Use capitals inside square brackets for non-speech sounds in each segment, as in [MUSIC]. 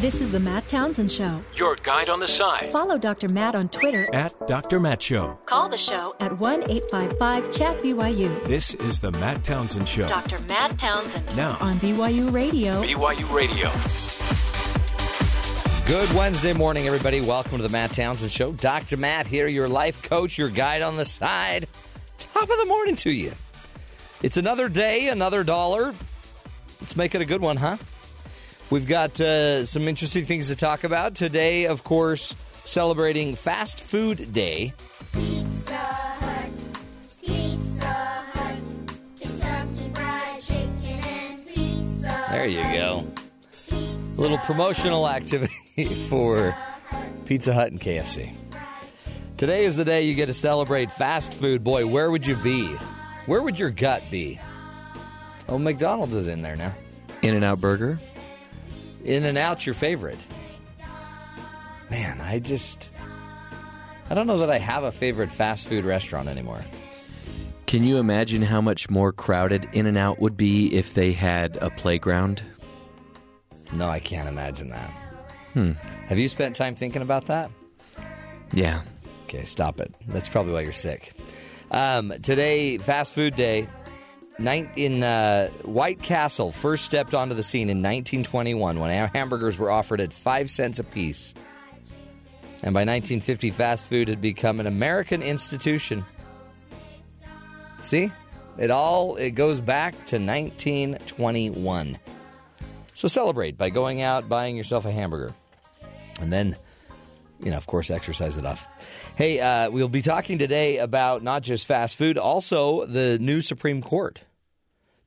This is the Matt Townsend Show. Your guide on the side. Follow Dr. Matt on Twitter. At Dr. Matt Show. Call the show at 1 855 Chat BYU. This is the Matt Townsend Show. Dr. Matt Townsend. Now. On BYU Radio. BYU Radio. Good Wednesday morning, everybody. Welcome to the Matt Townsend Show. Dr. Matt here, your life coach, your guide on the side. Top of the morning to you. It's another day, another dollar. Let's make it a good one, huh? We've got uh, some interesting things to talk about. Today, of course, celebrating Fast Food Day. Pizza Hut, Pizza Hut, Kentucky Fried Chicken and Pizza There you go. A little promotional activity [LAUGHS] for Pizza Hut and KFC. Today is the day you get to celebrate fast food. Boy, where would you be? Where would your gut be? Oh, McDonald's is in there now. In and Out Burger. In and Out's your favorite. Man, I just. I don't know that I have a favorite fast food restaurant anymore. Can you imagine how much more crowded In and Out would be if they had a playground? No, I can't imagine that. Hmm. Have you spent time thinking about that? Yeah. Okay, stop it. That's probably why you're sick. Um, today, fast food day. In uh, White Castle first stepped onto the scene in 1921 when hamburgers were offered at five cents a piece. And by 1950, fast food had become an American institution. See, it all it goes back to 1921. So celebrate by going out, buying yourself a hamburger, and then you know, of course, exercise it off. Hey, uh, we'll be talking today about not just fast food, also the new Supreme Court.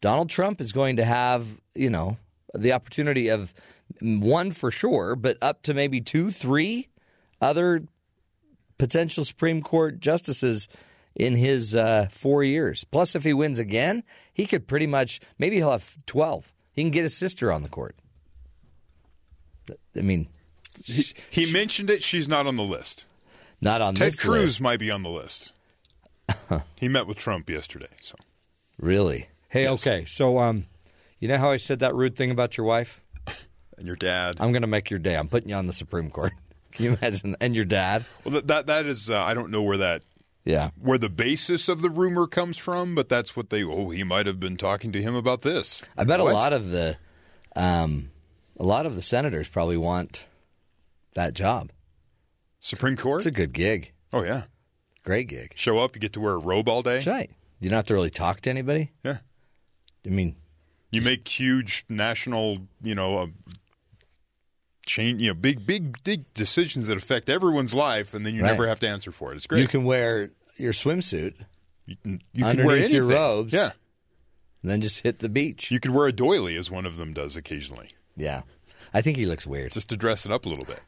Donald Trump is going to have, you know, the opportunity of one for sure, but up to maybe two, three other potential Supreme Court justices in his uh, four years. Plus, if he wins again, he could pretty much, maybe he'll have 12. He can get his sister on the court. I mean, He, he mentioned it. She's not on the list. not on the list. Ted Cruz list. might be on the list. [LAUGHS] he met with Trump yesterday. So Really? Hey, Yes. okay. So, um, you know how I said that rude thing about your wife? [COUGHS] and your dad. I'm going to make your day. I'm putting you on the Supreme Court. [LAUGHS] Can you imagine? And your dad? well, that that, that is. Uh, I don't know where that Yeah. where the basis of the rumor comes from, but that's what they. Oh, he might have been talking to him about this. I bet What? a lot of the, um, a lot of the senators probably want that job. Supreme Court. It's a good gig. oh yeah. Great gig. Show up. You get to wear a robe all day. That's right. You don't have to really talk to anybody. Yeah. I mean, You make huge national, you know, uh, chain, you know, big, big, big decisions that affect everyone's life, and then you Right. never have to answer for it. It's great. you can wear your swimsuit you can, you can underneath wear anything. your robes. Yeah. and then just hit the beach. You could wear a doily, as one of them does occasionally, yeah. I think he looks weird. just to dress it up a little bit.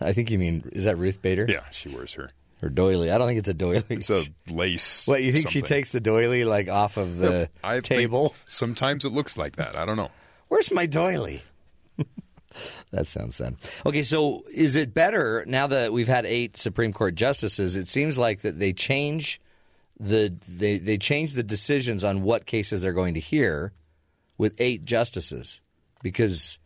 I think you mean, is that Ruth Bader? Yeah, she wears her. Or doily? I don't think it's a doily. It's a [LAUGHS] lace. What you think she takes the doily like off of the [LAUGHS] table? sometimes it looks like that. I don't know. Where's my doily? [LAUGHS] that sounds sad. Okay, so is it better now that we've had eight Supreme Court justices? It seems like that they change the they they change the decisions on what cases they're going to hear with eight justices because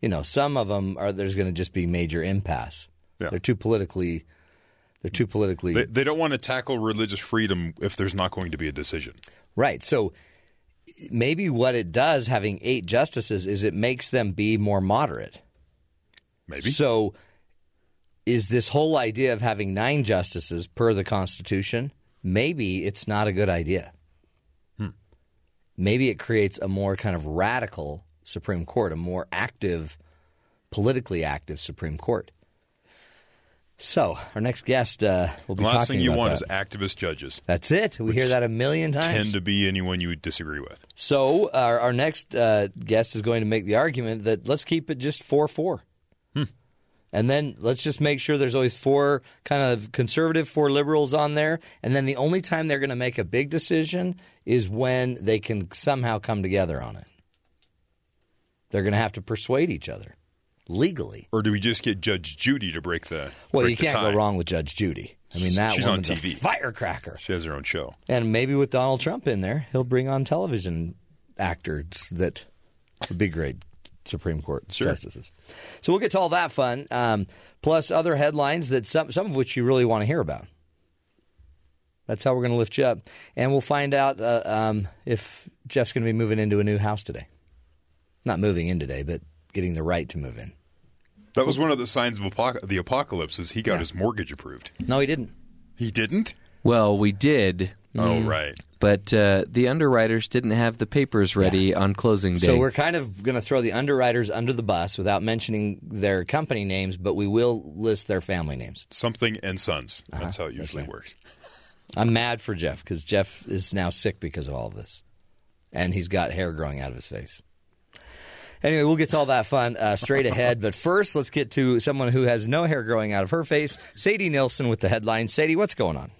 you know some of them are there's going to just be major impasse. Yeah. They're too politically they're too politically They, they don't want to tackle religious freedom if there's not going to be a decision. Right. So maybe what it does having eight justices is it makes them be more moderate. Maybe. So is this whole idea of having nine justices per the Constitution? Maybe it's not a good idea. Hmm. Maybe it creates a more kind of radical Supreme Court, a more active, politically active Supreme Court. So our next guest uh, will be the last thing you want that. is activist judges. That's it. We hear that a million times. Tend to be anyone you disagree with. So our, our next uh, guest is going to make the argument that let's keep it just four four, and then let's just make sure there's always four kind of conservative, four liberals on there, and then the only time they're going to make a big decision is when they can somehow come together on it. They're going to have to persuade each other legally. Or do we just get Judge Judy to break the Well, break you can't go wrong with Judge Judy. I mean, that She's on TV. firecracker. She has her own show. And maybe with Donald Trump in there, he'll bring on television actors that would be great. Supreme Court Sure. justices. So we'll get to all that fun, um, plus other headlines that some some of which you really want to hear about. That's how we're going to lift you up, and we'll find out uh, um, if Jeff's going to be moving into a new house today. Not moving in today, but getting the right to move in. That was one of the signs of apoc- the apocalypse. Is he got his mortgage approved? No, he didn't. He didn't. Well, we did, Oh right. but uh, the underwriters didn't have the papers ready on closing day. So we're kind of going to throw the underwriters under the bus without mentioning their company names, but we will list their family names. Something and sons. Uh-huh. That's how it usually works. I'm mad for Jeff because Jeff is now sick because of all of this, and he's got hair growing out of his face. Anyway, we'll get to all that fun uh, straight ahead. But first, let's get to someone who has no hair growing out of her face. Sadie Nilsson with the headline. Sadie, what's going on?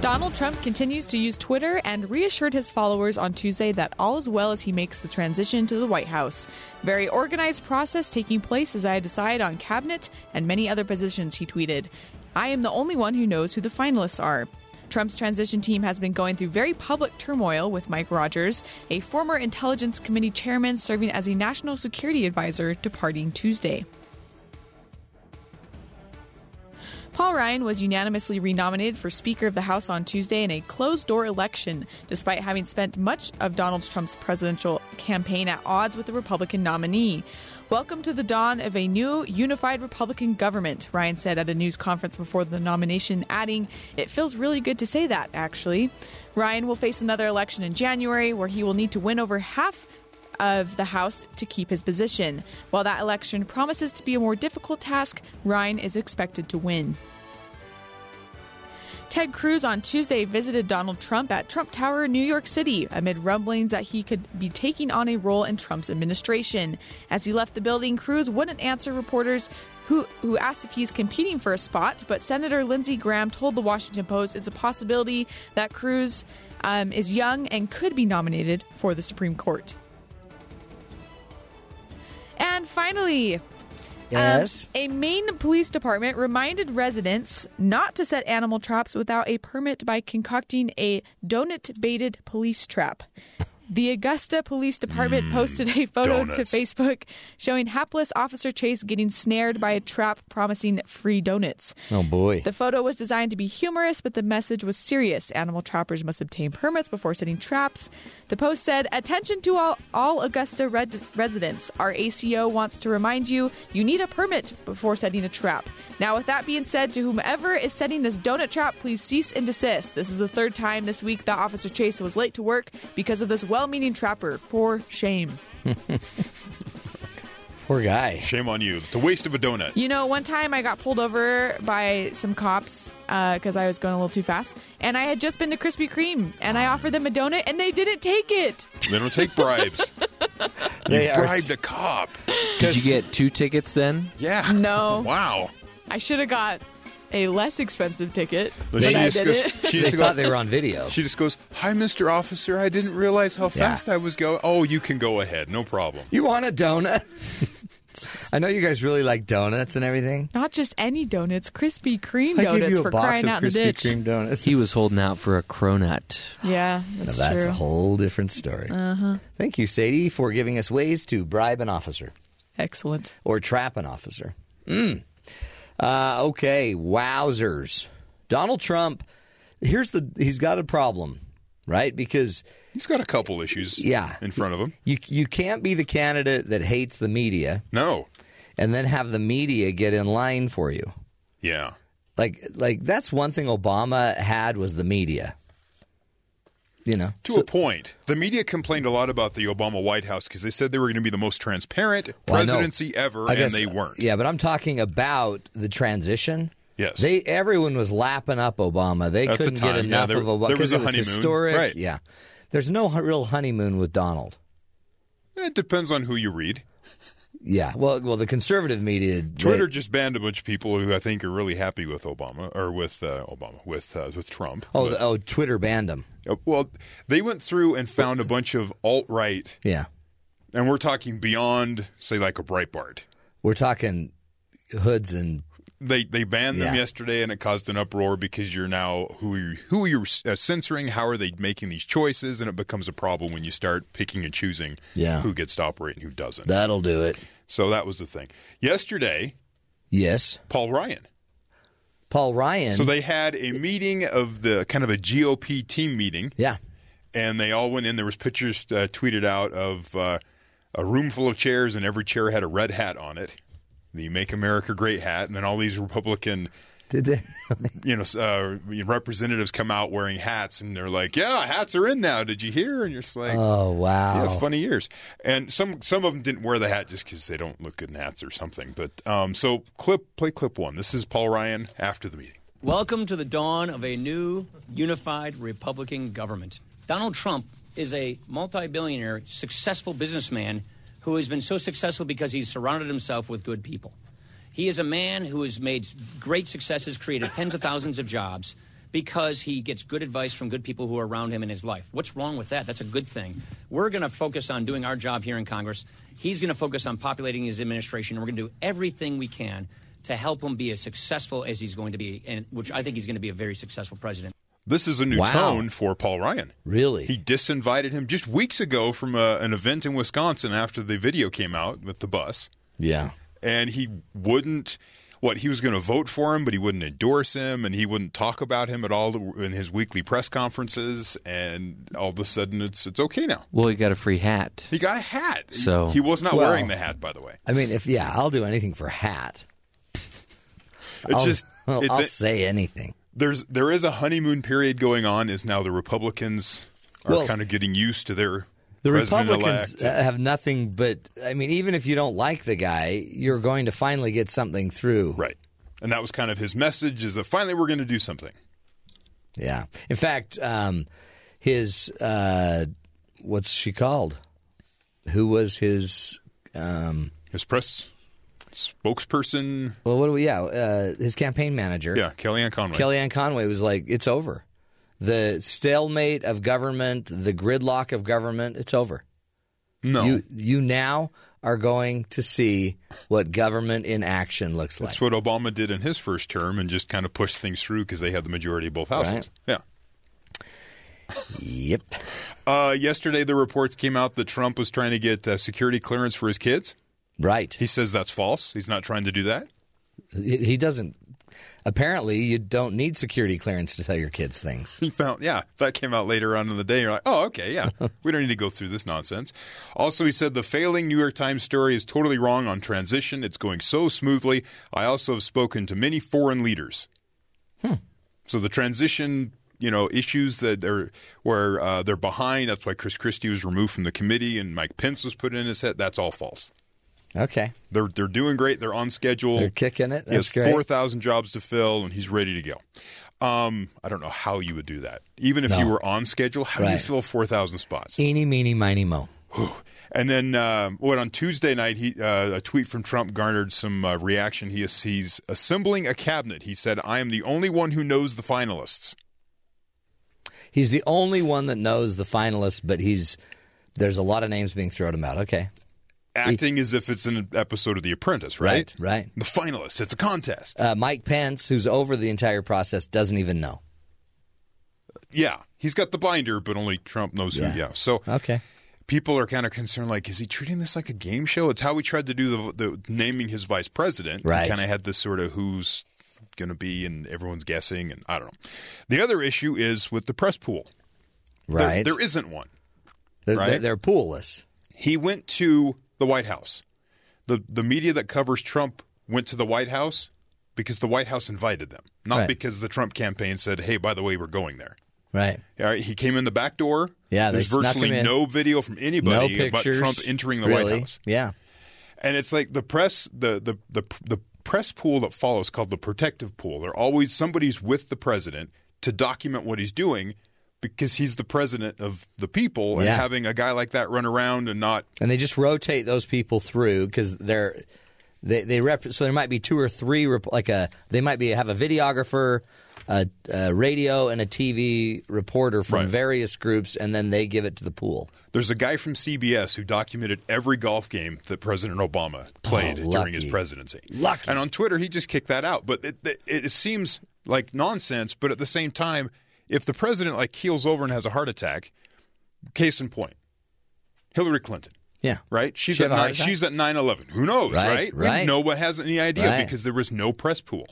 Donald Trump continues to use Twitter and reassured his followers on Tuesday that all is well as he makes the transition to the White House. Very organized process taking place as I decide on cabinet and many other positions, he tweeted. I am the only one who knows who the finalists are. Trump's transition team has been going through very public turmoil with Mike Rogers, a former Intelligence Committee chairman serving as a national security advisor, departing Tuesday. Paul Ryan was unanimously renominated for Speaker of the House on Tuesday in a closed door election, despite having spent much of Donald Trump's presidential campaign at odds with the Republican nominee. Welcome to the dawn of a new unified Republican government, Ryan said at a news conference before the nomination, adding, It feels really good to say that, actually. Ryan will face another election in January where he will need to win over half of the House to keep his position. While that election promises to be a more difficult task, Ryan is expected to win. Ted Cruz on Tuesday visited Donald Trump at Trump Tower in New York City amid rumblings that he could be taking on a role in Trump's administration. As he left the building, Cruz wouldn't answer reporters who, who asked if he's competing for a spot, but Senator Lindsey Graham told the Washington Post it's a possibility that Cruz um, is young and could be nominated for the Supreme Court. And finally, Yes. um, a Maine police department reminded residents not to set animal traps without a permit by concocting a donut baited police trap. The Augusta Police Department posted a photo to. Facebook showing hapless Officer Chase getting snared by a trap promising free donuts. Oh boy. The photo was designed to be humorous, but the message was serious. Animal trappers must obtain permits before setting traps. The post said, Attention to all, all Augusta red- residents. Our ACO wants to remind you you need a permit before setting a trap. Now, with that being said, to whomever is setting this donut trap, please cease and desist. This is the third time this week that Officer Chase was late to work because of this well meaning trapper. For shame. [LAUGHS] Poor guy. Shame on you. It's a waste of a donut. You know, one time I got pulled over by some cops uh, because I was going a little too fast, and I had just been to Krispy Kreme, and I offered them a donut, and they didn't take it. They don't take bribes. [LAUGHS] They you bribed a cop. [LAUGHS] Did you get two tickets then? Yeah. No. Wow. I should have got a less expensive ticket, But but she I just did goes. it. She They just thought they were on video. She just goes, "Hi, Mr. Officer. I didn't realize how fast I was going. Oh, you can go ahead. No problem." You want a donut? [LAUGHS] I know you guys really like donuts and everything. Not just any donuts, Krispy Kreme I donuts give you a for box crying of out in the Krispy ditch. Kreme donuts. He was holding out for a cronut. Yeah, Now that's, that's true. a whole different story. Uh-huh. Thank you, Sadie, for giving us ways to bribe an officer Excellent. or trap an officer. Mm. Uh, okay, wowzers. Donald Trump. Here's the. He's got a problem, right? Because He's got a couple issues. Yeah. In front of him. you you can't be the candidate that hates the media No. and then have the media get in line for you. Yeah. Like like that's one thing Obama had was the media. You know, To So- a point. The media complained a lot about the Obama White House because they said they were going to be the most transparent Well, presidency ever, I and they weren't. Yeah, but I'm talking about the transition. Yes. They everyone was lapping up Obama. They At couldn't time, get yeah, enough there- of Obama there was a it was honeymoon. historic. Right. Yeah, there's no real honeymoon with Donald. It depends on who you read. Yeah, well, well, the conservative media. they- Twitter just banned a bunch of people who I think are really happy with Obama or with uh, Obama with uh, with Trump. oh, But- oh, Twitter banned him. Uh, well, they went through and found a bunch of alt right, Yeah, and we're talking beyond, say, like a Breitbart. we're talking hoods and they they banned them Yeah. yesterday, and it caused an uproar because you're now who are you, who are you uh, censoring? How are they making these choices? And it becomes a problem when you start picking and choosing Yeah. who gets to operate and who doesn't. That'll do it. so that was the thing. Yesterday, Yes. Paul Ryan. Paul Ryan. So they had a meeting of the kind of a GOP team meeting, yeah. and they all went in. There was pictures uh, tweeted out of uh, a room full of chairs, and every chair had a red hat on it, the "Make America Great" hat, and then all these Republican, Did they? [LAUGHS] you know, uh, representatives come out wearing hats, and they're like, "Yeah, hats are in now. Did you hear?" And you're just like, oh wow. Yeah, funny years. And some some of them didn't wear the hat just because they don't look good in hats or something. But um, so clip play clip one. This is Paul Ryan after the meeting. Welcome to the dawn of a new, unified Republican government. Donald Trump is a multi billionaire, successful businessman who has been so successful because he's surrounded himself with good people. He is a man who has made great successes, created tens of thousands of jobs because he gets good advice from good people who are around him in his life. What's wrong with that? That's a good thing. We're going to focus on doing our job here in Congress. He's going to focus on populating his administration, and we're going to do everything we can to help him be as successful as he's going to be, and which I think he's going to be a very successful president. This is a new Wow. tone for Paul Ryan. Really? He disinvited him just weeks ago from a, an event in Wisconsin after the video came out with the bus, yeah. and he wouldn't. What he was going to vote for him, but he wouldn't endorse him, and he wouldn't talk about him at all in his weekly press conferences. And all of a sudden, it's it's okay now. Well, he got a free hat. He got a hat. So- he was not Well- wearing the hat, by the way. I mean, if yeah, I'll do anything for hat. It's I'll, just [LAUGHS] I'll, it's I'll a- say anything. There's there is a honeymoon period going on. Is now the Republicans are Well, kind of getting used to their The Republicans uh, have nothing but. I mean, even if you don't like the guy, you're going to finally get something through. right, and that was kind of his message: is that finally we're going to do something. Yeah. In fact, um, his uh, what's she called? Who was his? Um, His press spokesperson, well, what do we? Yeah, uh, his campaign manager. yeah, Kellyanne Conway. Kellyanne Conway was like, "It's over. The stalemate of government, the gridlock of government, it's over. no, You you now are going to see what government in action looks like." that's what Obama did in his first term, and just kind of pushed things through because they had the majority of both houses. Yeah. Yep. Uh, yesterday, the reports came out that Trump was trying to get uh, security clearance for his kids. Right. He says that's false. He's not trying to do that. He, doesn't. Apparently, you don't need security clearance to tell your kids things. He found, yeah, that came out later on in the day. You're like, oh, okay, yeah, [LAUGHS] we don't need to go through this nonsense. Also, he said the failing New York Times story is totally wrong on transition. It's going so smoothly. I also have spoken to many foreign leaders. So the transition, you know, issues that they're where uh, they're behind. That's why Chris Christie was removed from the committee and Mike Pence was put in his head. That's all false. Okay. They're they're doing great. They're on schedule. They're kicking it. He has four thousand jobs to fill, and he's ready to go. Um, I don't know how you would do that. Even if No. you were on schedule, how do you fill four thousand spots? Eeny, meeny, miny, mo. And then, um, what on Tuesday night, he uh, a tweet from Trump garnered some uh, reaction. He is, he's assembling a cabinet. He said, "I am the only one who knows the finalists." He's the only one that knows the finalists, but he's there's a lot of names being thrown about. Okay. Acting as if it's an episode of The Apprentice, right? Right, right. The finalists. It's a contest. Uh, Mike Pence, who's over the entire process, doesn't even know. yeah, he's got the binder, but only Trump knows Yeah. who. Yeah. So Okay. people are kind of concerned like is he treating this like a game show it's how we tried to do the, the naming his vice president Right. kind of had this sort of who's going to be and everyone's guessing and i don't know the other issue is with the press pool There- Right. there isn't one they're, right. they're, they're poolless. he went to the white house the the media that covers trump went to the white house because the white house invited them not Right. because the trump campaign said hey by the way we're going there Right. all right, he came in the back door. Yeah, there's virtually no video from No anybody about. Trump entering the really. White House. Yeah. And it's like the press, the the the the press pool that follows called the protective pool. They're always somebody's with the president to document what he's doing because he's the president of the people, and Yeah. having a guy like that run around and not And they just rotate those people through because they're they they rep. So there might be two or three rep- like a they might be have a videographer a, a radio and a TV reporter from Right. various groups, and then they give it to the pool. There's a guy from CBS who documented every golf game that President Obama played Oh, during his presidency. Lucky. And on Twitter, he just kicked that out. But it, it, it seems like nonsense. But at the same time, if the president like keels over and has a heart attack, case in point, Hillary Clinton. Yeah. Right? She's She at have a heart nine, she's at 9/11. Who knows, Right, right? right. No one has any idea Right. because there was no press pool.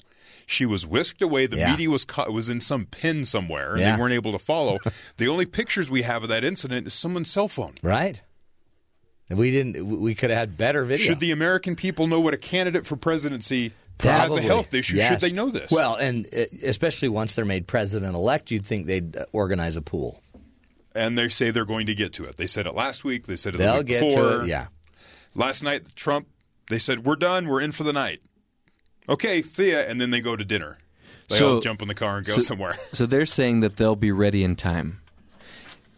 She was whisked away. The Yeah. media was caught, was in some pin somewhere, and Yeah. they weren't able to follow. [LAUGHS] the only pictures we have of that incident is someone's cell phone. Right. We didn't. We could have had better video. Should the American people know what a candidate for presidency has a health issue? Yes. Should they know this? Well, and uh, especially once they're made president elect, you'd think they'd uh, organize a pool. and they say they're going to get to it. They said it last week. They said it They'll week get before. to it. Yeah. Last night, Trump. They said we're done. We're in for the night. Okay, see ya. And then they go to dinner. They So- all jump in the car and go so- somewhere. [LAUGHS] So they're saying that they'll be ready in time.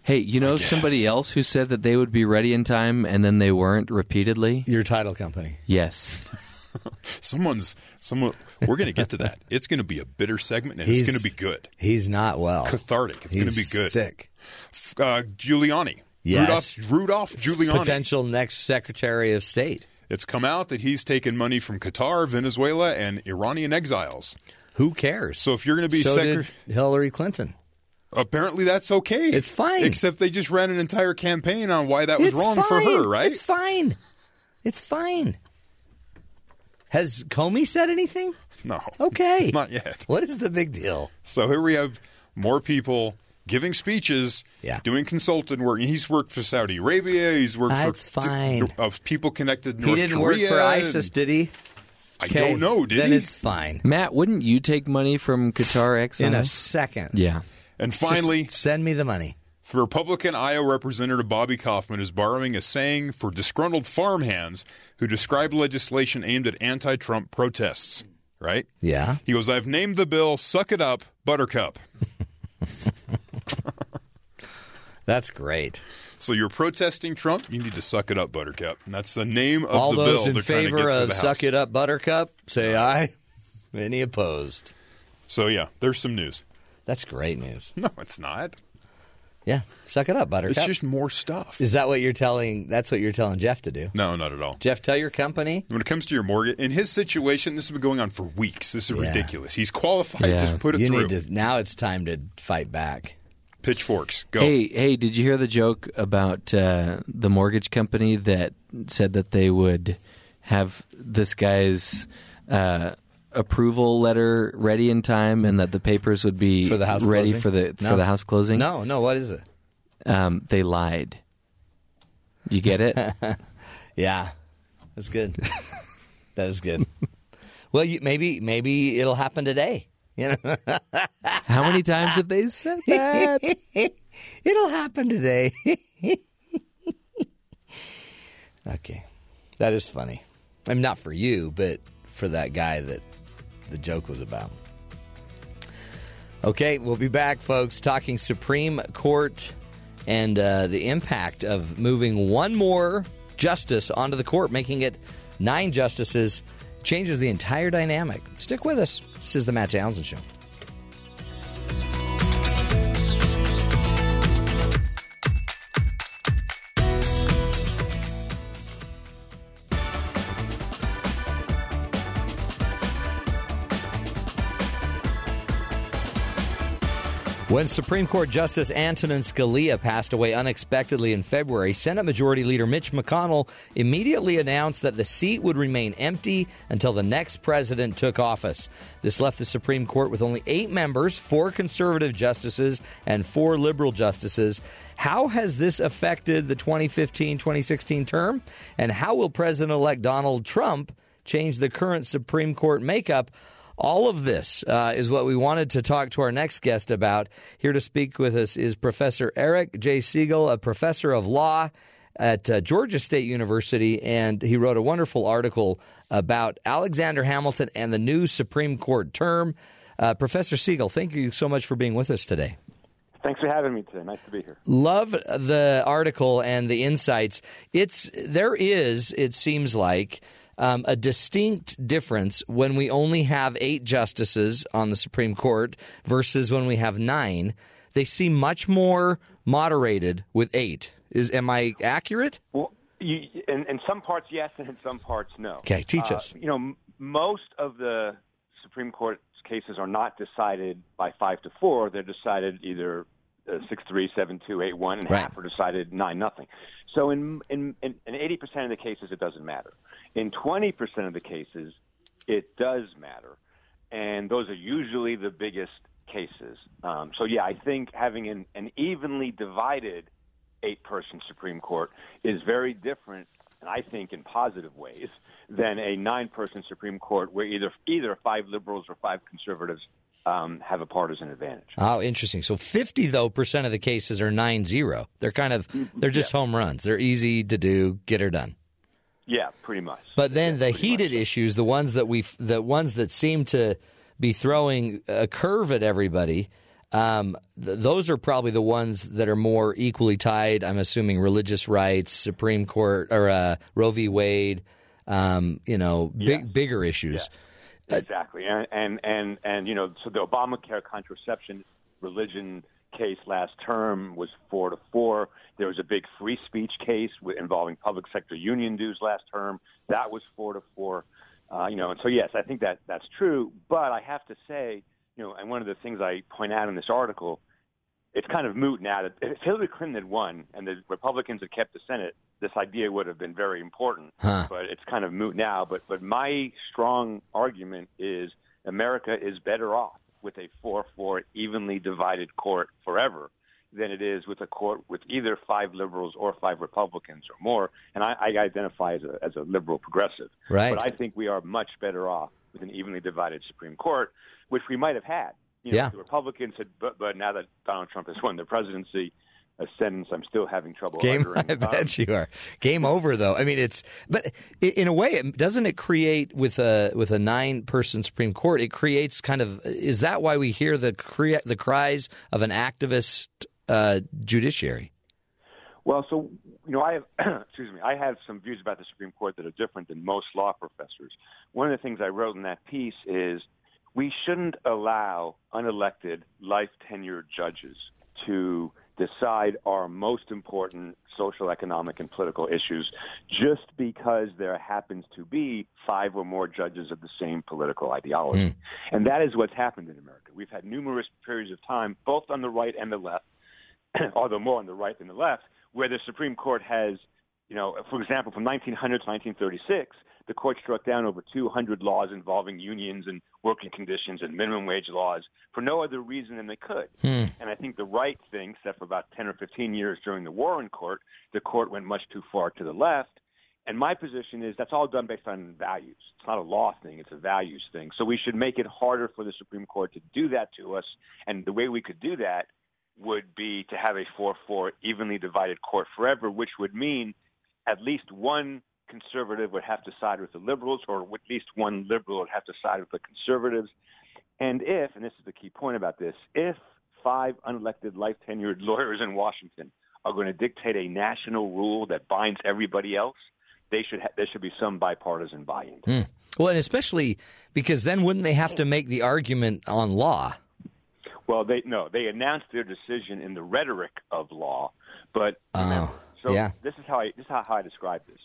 Hey, you know somebody else who said that they would be ready in time and then they weren't repeatedly? Your title company. Yes. [LAUGHS] Someone's someone. We're going to get to that. It's going to be a bitter segment, and He's- it's going to be good, He's not well. cathartic. It's going to be good. Sick. Uh, Giuliani. Yes. Rudolph, Rudolph Giuliani. Potential next Secretary of State. It's come out that he's taken money from Qatar, Venezuela, and Iranian exiles. Who cares? So if you're going to be so secretary, Hillary Clinton. apparently that's okay. It's fine. Except they just ran an entire campaign on why that was it's wrong fine. for her, right? It's fine. It's fine. Has Comey said anything? no. Okay. [LAUGHS] Not yet. What is the big deal? So here we have more people giving speeches, Yeah. doing consultant work. He's worked for Saudi Arabia. He's worked That's for fine. uh, people connected to He North didn't Korea. work for ISIS, and- did he? I Okay, don't know. Did then he? it's fine. Matt, wouldn't you take money from Qatar Exiles? In a second. yeah. and Just finally, send me the money. Republican Iowa Representative Bobby Kaufmann is borrowing a saying for disgruntled farmhands who describe legislation aimed at anti-Trump protests. Right? Yeah. He goes, "I've named the bill "Suck It Up, Buttercup." That's great. So you're protesting Trump, you need to suck it up, Buttercup. And that's the name of All the those bill in they're trying to favor of. Suck It Up Buttercup, say aye. Any opposed? So yeah, there's some news. That's great news. [LAUGHS] No, it's not. Yeah. Suck it up, Buttercup. It's just more stuff. Is that what you're telling that's what you're telling Jeff to do? No, not at all. Jeff, tell your company. When it comes to your mortgage, in his situation, this has been going on for weeks. This is Yeah. ridiculous. He's qualified. Yeah. Just put it You through. need to now it's time to fight back. Pitchforks. Go. Hey, hey, did you hear the joke about uh, the mortgage company that said that they would have this guy's uh, approval letter ready in time and that the papers would be For the house ready closing? for the No. for the house closing? No, no, what is it? Um, they lied. You get it? [LAUGHS] Yeah. That's good. [LAUGHS] that is good. well, you, maybe maybe it'll happen today. You know, [LAUGHS] How many times have they said that? it'll happen today. okay, that is funny. I mean, not for you, but for that guy that the joke was about. Okay, we'll be back, folks, talking Supreme Court and uh, the impact of moving one more justice onto the court, making it nine justices, changes the entire dynamic. Stick with us. This is the Matt Townsend Show. When Supreme Court Justice Antonin Scalia passed away unexpectedly in February, Senate Majority Leader Mitch McConnell immediately announced that the seat would remain empty until the next president took office. This left the Supreme Court with only eight members, four conservative justices, and four liberal justices. How has this affected the 2015 2016 term? And how will President elect Donald Trump change the current Supreme Court makeup? All of this uh, is what we wanted to talk to our next guest about. Here to speak with us is Professor Eric J. Segall, a professor of law at uh, Georgia State University, and he wrote a wonderful article about Alexander Hamilton and the new Supreme Court term. Uh, Professor Segall, thank you so much for being with us today. Thanks for having me today. Nice to be here. Love the article and the insights. It's there is, it seems like, um, a distinct difference when we only have eight justices on the Supreme Court versus when we have nine. They seem much more moderated with eight. Is am I accurate? Well, you, in, in some parts, yes, and in some parts, no. Okay, teach Uh, us. You know, m- most of the Supreme Court cases are not decided by five to four. They're decided either uh, six three, seven two, eight one, and Right. half are decided nine nothing. So in in in in eighty percent of the cases, it doesn't matter. In twenty percent of the cases, it does matter, and those are usually the biggest cases. Um, so yeah, I think having an, an evenly divided eight person Supreme Court is very different, and I think in positive ways, than a nine person Supreme Court where either either five liberals or five conservatives um, have a partisan advantage. Oh, interesting. So fifty though percent of the cases are nine zero. They're kind of they're just home runs. They're easy to do, get her done. Yeah, pretty much. But then the heated issues, the ones that we, the ones that seem to be throwing a curve at everybody, um, th- those are probably the ones that are more equally tied. I'm assuming religious rights, Supreme Court, or uh, Roe v. Wade. Um, you know, big Yes. bigger issues. Exactly, and and and and you know, so the Obamacare contraception religion case last term was four to four. There was a big free speech case involving public sector union dues last term. That was four to four. Uh, you know, and so yes, I think that that's true. But I have to say, you know, and one of the things I point out in this article, it's kind of moot now that if Hillary Clinton had won and the Republicans had kept the Senate, this idea would have been very important. Huh. But it's kind of moot now. But but my strong argument is America is better off with a four-four evenly divided court forever than it is with a court with either five liberals or five Republicans or more. And I, I identify as a as a liberal progressive. Right. But I think we are much better off with an evenly divided Supreme Court, which we might have had. You know, Yeah. The Republicans had, but, but now that Donald Trump has won the presidency, a sentence I'm still having trouble Game, uttering. [LAUGHS] I Um, bet you are. Game over, though. I mean, it's but in a way, it, doesn't it create with a with a nine person Supreme Court? It creates kind of. Is that why we hear the crea- the cries of an activist uh, judiciary? Well, so you know, I have [CLEARS THROAT] excuse me, I have some views about the Supreme Court that are different than most law professors. One of the things I wrote in that piece is we shouldn't allow unelected, life tenured judges to decide our most important social, economic, and political issues just because there happens to be five or more judges of the same political ideology. And that is what's happened in America. We've had numerous periods of time, both on the right and the left, [COUGHS] although more on the right than the left, where the Supreme Court has, you know, for example, from 1900 to 1936, the court struck down over 200 laws involving unions and working conditions and minimum wage laws for no other reason than they could. Hmm. And I think the right thing, except for about 10 or 15 years during the Warren Court, the court went much too far to the left. And my position is that's all done based on values. It's not a law thing, it's a values thing. So we should make it harder for the Supreme Court to do that to us. And the way we could do that would be to have a 4 4 evenly divided court forever, which would mean at least one conservative would have to side with the liberals, or at least one liberal would have to side with the conservatives. And if, and this is the key point about this, if five unelected, life tenured [LAUGHS] lawyers in Washington are going to dictate a national rule that binds everybody else, they should ha- there should be some bipartisan buy-in. Hmm. Well, and especially because then wouldn't they have to make the argument on law? Well, they no, they announced their decision in the rhetoric of law, but oh, remember, so yeah. this is how I this is how I describe this.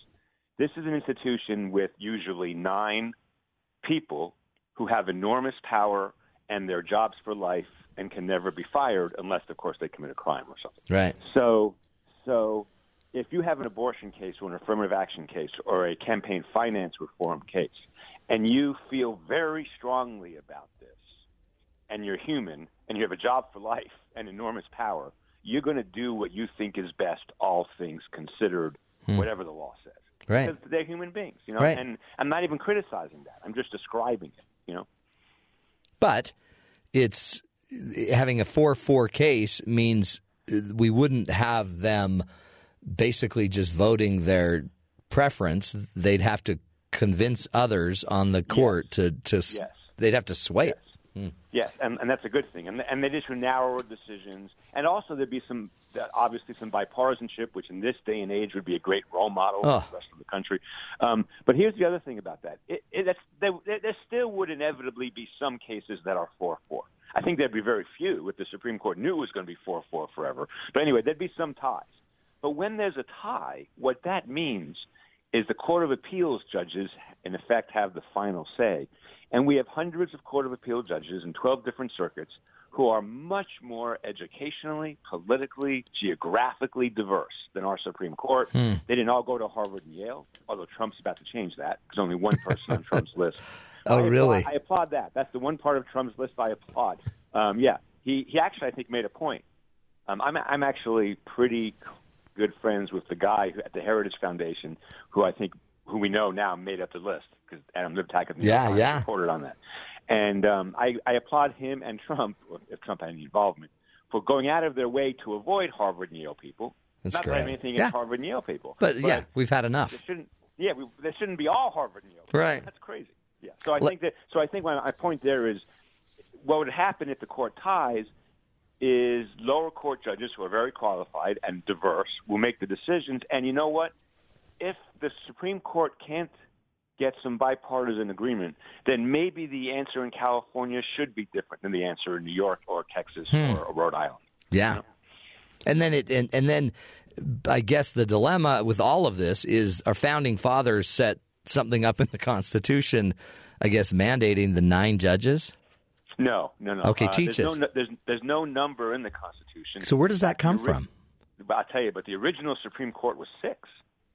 This is an institution with usually nine people who have enormous power and their jobs for life and can never be fired unless, of course, they commit a crime or something. Right. So, so if you have an abortion case or an affirmative action case or a campaign finance reform case, and you feel very strongly about this, and you're human, and you have a job for life [LAUGHS] and enormous power, you're going to do what you think is best, all things considered, hmm. whatever the law says. Right. Because they're human beings, you know. Right. And I'm not even criticizing that. I'm just describing it, you know. But it's having a 4 4 case means uh, we wouldn't have them basically just voting their preference. They'd have to convince others on the court to, to Yes. they'd have to sway it. Yes, and, and that's a good thing. And, and they'd issue narrower decisions. And also, there'd be some, uh, obviously, some bipartisanship, which in this day and age would be a great role model Oh. for the rest of the country. Um, but here's the other thing about that it, it, that's, there, there there still would inevitably be some cases that are 4 4. I think there'd be very few if the Supreme Court knew it was going to be 4 4 forever. But anyway, there'd be some ties. But when there's a tie, what that means is the Court of Appeals judges, in effect, have the final say. And we have hundreds of Court of Appeal judges in 12 different circuits who are much more educationally, politically, geographically diverse than our Supreme Court. They didn't all go to Harvard and Yale, although Trump's about to change that. There's only one person on Trump's [LAUGHS] list. Oh, I applaud- really? I applaud that. That's the one part of Trump's list I applaud. Um, yeah, he, he actually, I think, made a point. Um, I'm, I'm actually pretty good friends with the guy who, at the Heritage Foundation, who I think, who we know now made up the list because Adam Liptak of the Yeah, Times yeah. reported on that. And um, I, I applaud him and Trump, if Trump had any involvement, for going out of their way to avoid Harvard and Yale people. That's Not that I have great. anything Yeah. against Harvard and Yale people, But, yeah, we've had enough. there shouldn't. Yeah, we, there shouldn't be all Harvard and Yale. people. Right. That's crazy. Yeah. So I Let- think that. So I think my, my point there is, what would happen if the court ties is lower court judges who are very qualified and diverse will make the decisions. And you know what? If the Supreme Court can't get some bipartisan agreement, then maybe the answer in California should be different than the answer in New York or Texas Hmm. or Rhode Island. Yeah. And then it and, and then I guess the dilemma with all of this is our founding fathers set something up in the Constitution, I guess mandating the nine judges. No, no, no. Okay, Uh, teach there's us. No, there's, there's no number in the Constitution. So where does that come The from? I'll tell you, but the original Supreme Court was six,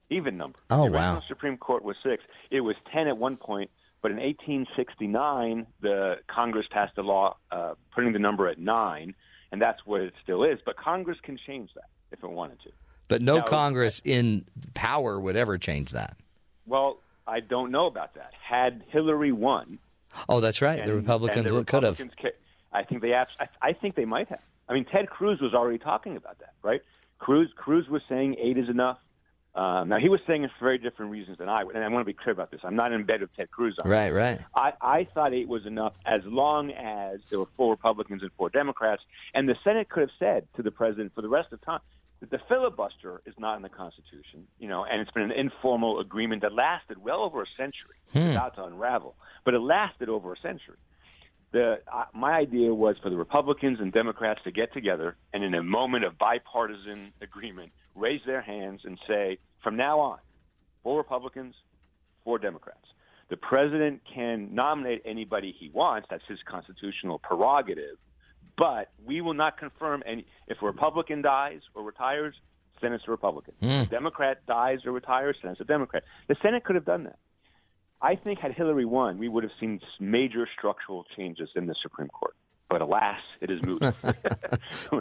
even number. Oh, the wow. Supreme Court was six. It was ten at one point, but in 1869, the Congress passed a law uh, putting the number at nine, and that's what it still is. But Congress can change that if it wanted to. But no No. Congress in power would ever change that. Well, I don't know about that. Had Hillary won, Oh, that's right. and- the Republicans the would could have. Ca- I think they. abs- I, I think they might have. I mean, Ted Cruz was already talking about that, right? Cruz Cruz was saying eight is enough. Um, now he was saying it for very different reasons than I would, and I want to be clear about this. I'm not in bed with Ted Cruz on Right, right. I, I thought eight was enough as long as there were four Republicans and four Democrats. And the Senate could have said to the president for the rest of time that the filibuster is not in the Constitution, you know, and it's been an informal agreement that lasted well over a century. It's about to unravel, but it lasted over a century. The, uh, my idea was for the Republicans and Democrats to get together and, in a moment of bipartisan agreement, raise their hands and say, from now on, four Republicans, four Democrats. The president can nominate anybody he wants. That's his constitutional prerogative. But we will not confirm any. If a Republican dies or retires, Senate's a Republican. If a Democrat dies or retires, Senate's a Democrat. The Senate could have done that. I think had Hillary won, we would have seen major structural changes in the Supreme Court. But alas, it is moot. [LAUGHS]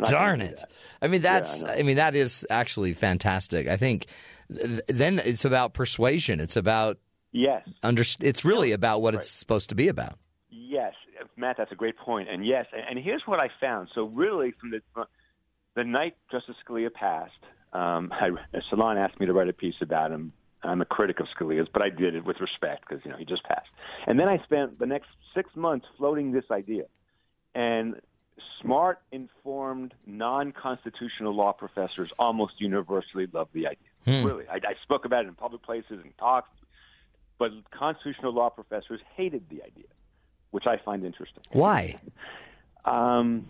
[LAUGHS] Darn it! I mean, that's. I. I, mean, that is actually fantastic. I think. th- Then it's about persuasion. It's about Yes. under. It's really about what it's supposed to be about. Yes, Matt, that's a great point. And yes, and, and here's what I found. So really, from the the night Justice Scalia passed, um, [LAUGHS] I, Salon asked me to write a piece about him. I'm a critic of Scalia's, but I did it with respect because you know he just passed. And then I spent the next six months floating this idea, and smart, informed, non-constitutional law professors almost universally love the idea. Really, I, I spoke about it in public places and talks, but constitutional law professors hated the idea which I find interesting. Why? Um,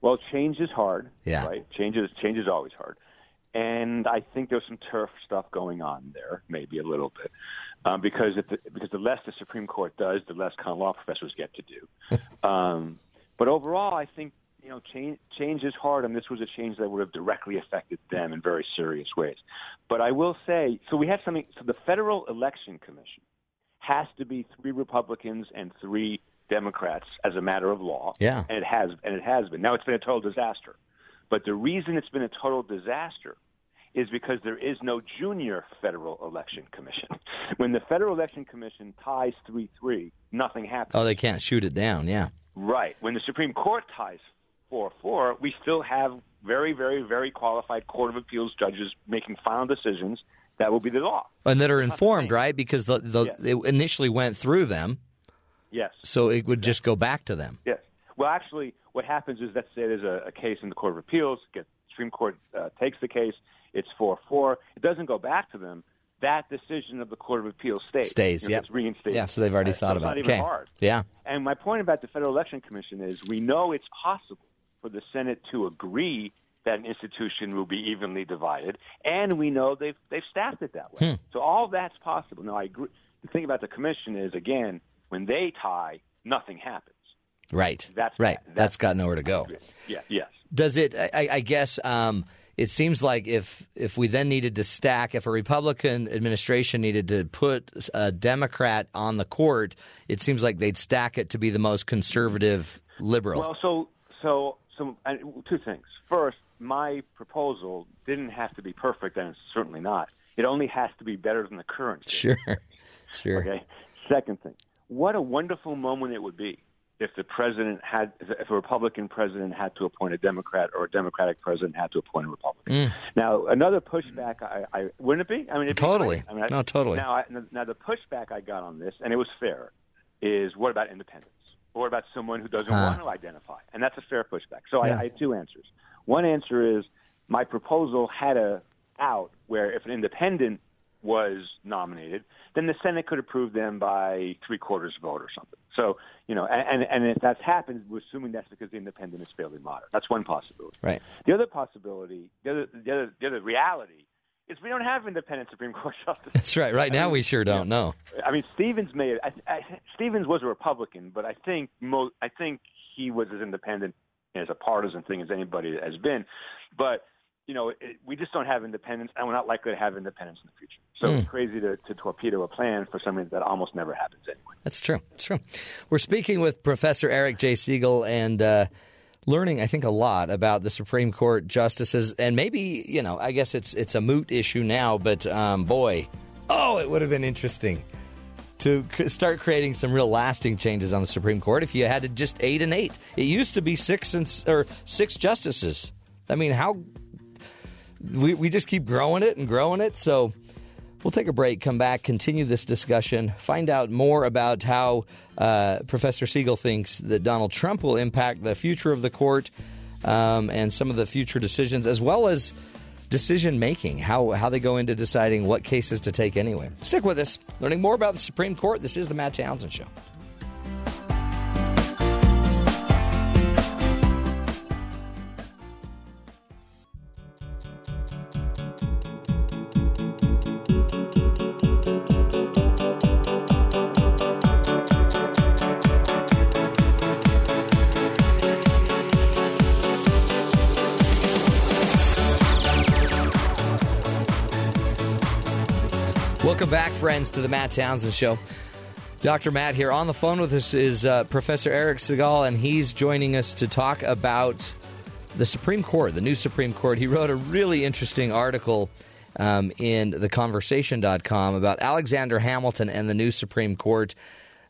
well, change is hard. Yeah. Right. Change is change is always hard, and I think there's some turf stuff going on there, maybe a little bit, um, because if the, because the less the Supreme Court does, the less con law professors get to do. [LAUGHS] um, but overall, I think you know change change is hard, and this was a change that would have directly affected them in very serious ways. But I will say, so we have something. So the Federal Election Commission has to be three Republicans and three Democrats as a matter of law. Yeah. And it has and it has been. Now it's been a total disaster. But the reason it's been a total disaster is because there is no junior federal election commission. [LAUGHS] When the Federal Election Commission ties 3-3, nothing happens. Oh, they can't shoot it down. Yeah. Right. When the Supreme Court ties 4 4, we still have very, very, very qualified Court of Appeals judges making final decisions. That will be the law. And that are informed, right? Because the, the Yes. it initially went through them. Yes. So it would just go back to them. Yes. Well, actually, what happens is let's say there's a, a case in the Court of Appeals, get Supreme Court uh, takes the case, it's four four. It doesn't go back to them. That decision of the Court of Appeals stays. Stays, You know, yep. It's reinstated. Yeah, so they've already Uh, thought so about it's it. not even Okay. hard. Yeah. And my point about the Federal Election Commission is we know it's possible for the Senate to agree that an institution will be evenly divided, and we know they've they've staffed it that way. So all that's possible. Now, I agree. The thing about the commission is, again, when they tie, nothing happens. Right. That's right. that's, that's got nowhere to go. Yeah. Yes. Does it? I, I guess um, it seems like if if we then needed to stack, if a Republican administration needed to put a Democrat on the court, it seems like they'd stack it to be the most conservative liberal. Well, so so so two things. First, my proposal didn't have to be perfect, and it's certainly not. It only has to be better than the current. [LAUGHS] sure, sure. Okay. Second thing, what a wonderful moment it would be if the president had, if a Republican president had to appoint a Democrat or a Democratic president had to appoint a Republican. Mm. Now, another pushback, I, I wouldn't it be? I mean, it'd be Totally. great. I mean, I- No, totally. Now, I, now the pushback I got on this, and it was fair, is what about independence? Or what about someone who doesn't Huh. want to identify? And that's a fair pushback. So Yeah. I, I had two answers. One answer is my proposal had a out where if an independent was nominated, then the Senate could approve them by three quarters vote or something. So you know, and and if that's happened, we're assuming that's because the independent is fairly moderate. That's one possibility. Right. The other possibility, the other the other, the other reality is we don't have independent Supreme Court [LAUGHS] justices. That's right. Right now, we sure don't know. I mean, Stevens may. I, I, Stevens was a Republican, but I think mo- I think he was as independent as a partisan thing as anybody has been. But you know, it, we just don't have independence, and we're not likely to have independence in the future. So Hmm. it's crazy to, to torpedo a plan for something that almost never happens anyway. That's true. It's true. We're speaking with Professor Eric J. Segall and uh, learning, I think, a lot about the Supreme Court justices, and maybe you know, I guess it's it's a moot issue now, but um, boy, oh, it would have been interesting to c- start creating some real lasting changes on the Supreme Court if you had to just eight and eight. It used to be six and or six justices. I mean, how we we just keep growing it and growing it. So we'll take a break, come back, continue this discussion, find out more about how uh, Professor Segall thinks that Donald Trump will impact the future of the court um, and some of the future decisions, as well as decision making, how how they go into deciding what cases to take anyway. Stick with us, learning more about the Supreme Court. This is the Matt Townsend Show. Friends, to the Matt Townsend Show. Dr. Matt here on the phone with us is uh, Professor Eric Segall, and he's joining us to talk about the Supreme Court, the new Supreme Court. He wrote a really interesting article um, in theconversation.com about Alexander Hamilton and the new Supreme Court.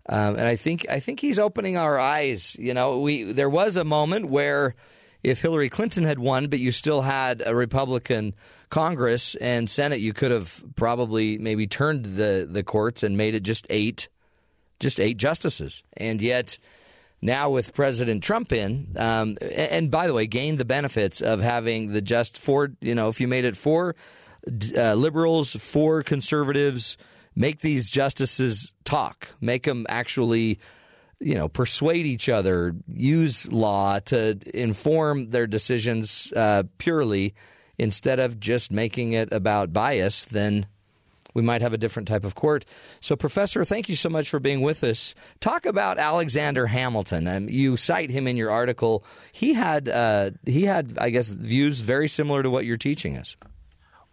Um, and I think I think he's opening our eyes. You know, we there was a moment where if Hillary Clinton had won, but you still had a Republican Congress and Senate, you could have probably maybe turned the the courts and made it just eight, just eight justices. And yet now with President Trump in, um, and, by the way, gained the benefits of having the just four. You know, if you made it four uh, liberals, four conservatives, make these justices talk, make them actually you know, persuade each other, use law to inform their decisions uh, purely instead of just making it about bias, then we might have a different type of court. So, Professor, thank you so much for being with us. Talk about Alexander Hamilton. Um, you cite him in your article. He had, uh, he had, I guess, views very similar to what you're teaching us.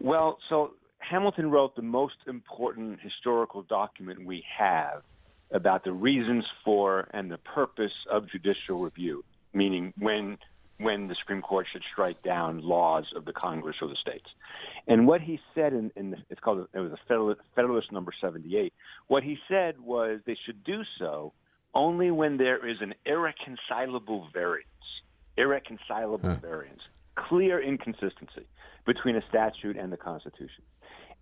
Well, so Hamilton wrote the most important historical document we have about the reasons for and the purpose of judicial review, meaning when when the Supreme Court should strike down laws of the Congress or the states. And what he said in, in the, it's called it was a Federalist, Federalist number seventy eight. What he said was they should do so only when there is an irreconcilable variance, irreconcilable variance, clear inconsistency between a statute and the Constitution.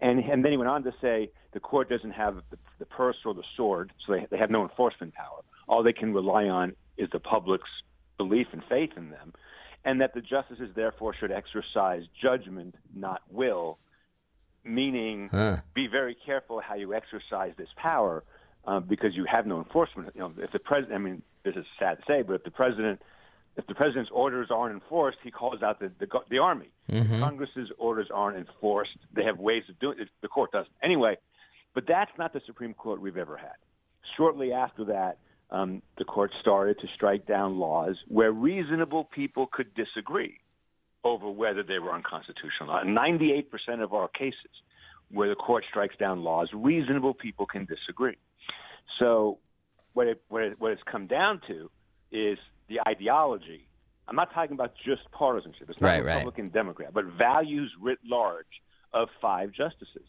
And, and then he went on to say the court doesn't have the, the purse or the sword, so they, they have no enforcement power. All they can rely on is the public's belief and faith in them, and that the justices therefore should exercise judgment, not will, meaning Huh. be very careful how you exercise this power um, because you have no enforcement. You know, if the president, I mean, this is sad to say, but if the president, if the president's orders aren't enforced, he calls out the the, the army. If Congress's orders aren't enforced, they have ways of doing it. The court doesn't. Anyway, but that's not the Supreme Court we've ever had. Shortly after that, um, the court started to strike down laws where reasonable people could disagree over whether they were unconstitutional. Ninety-eight percent of our cases where the court strikes down laws, reasonable people can disagree. So, what it, what, it, what it's come down to is the ideology. I'm not talking about just partisanship. It's not Right, right. Republican, Democrat, but values writ large of five justices.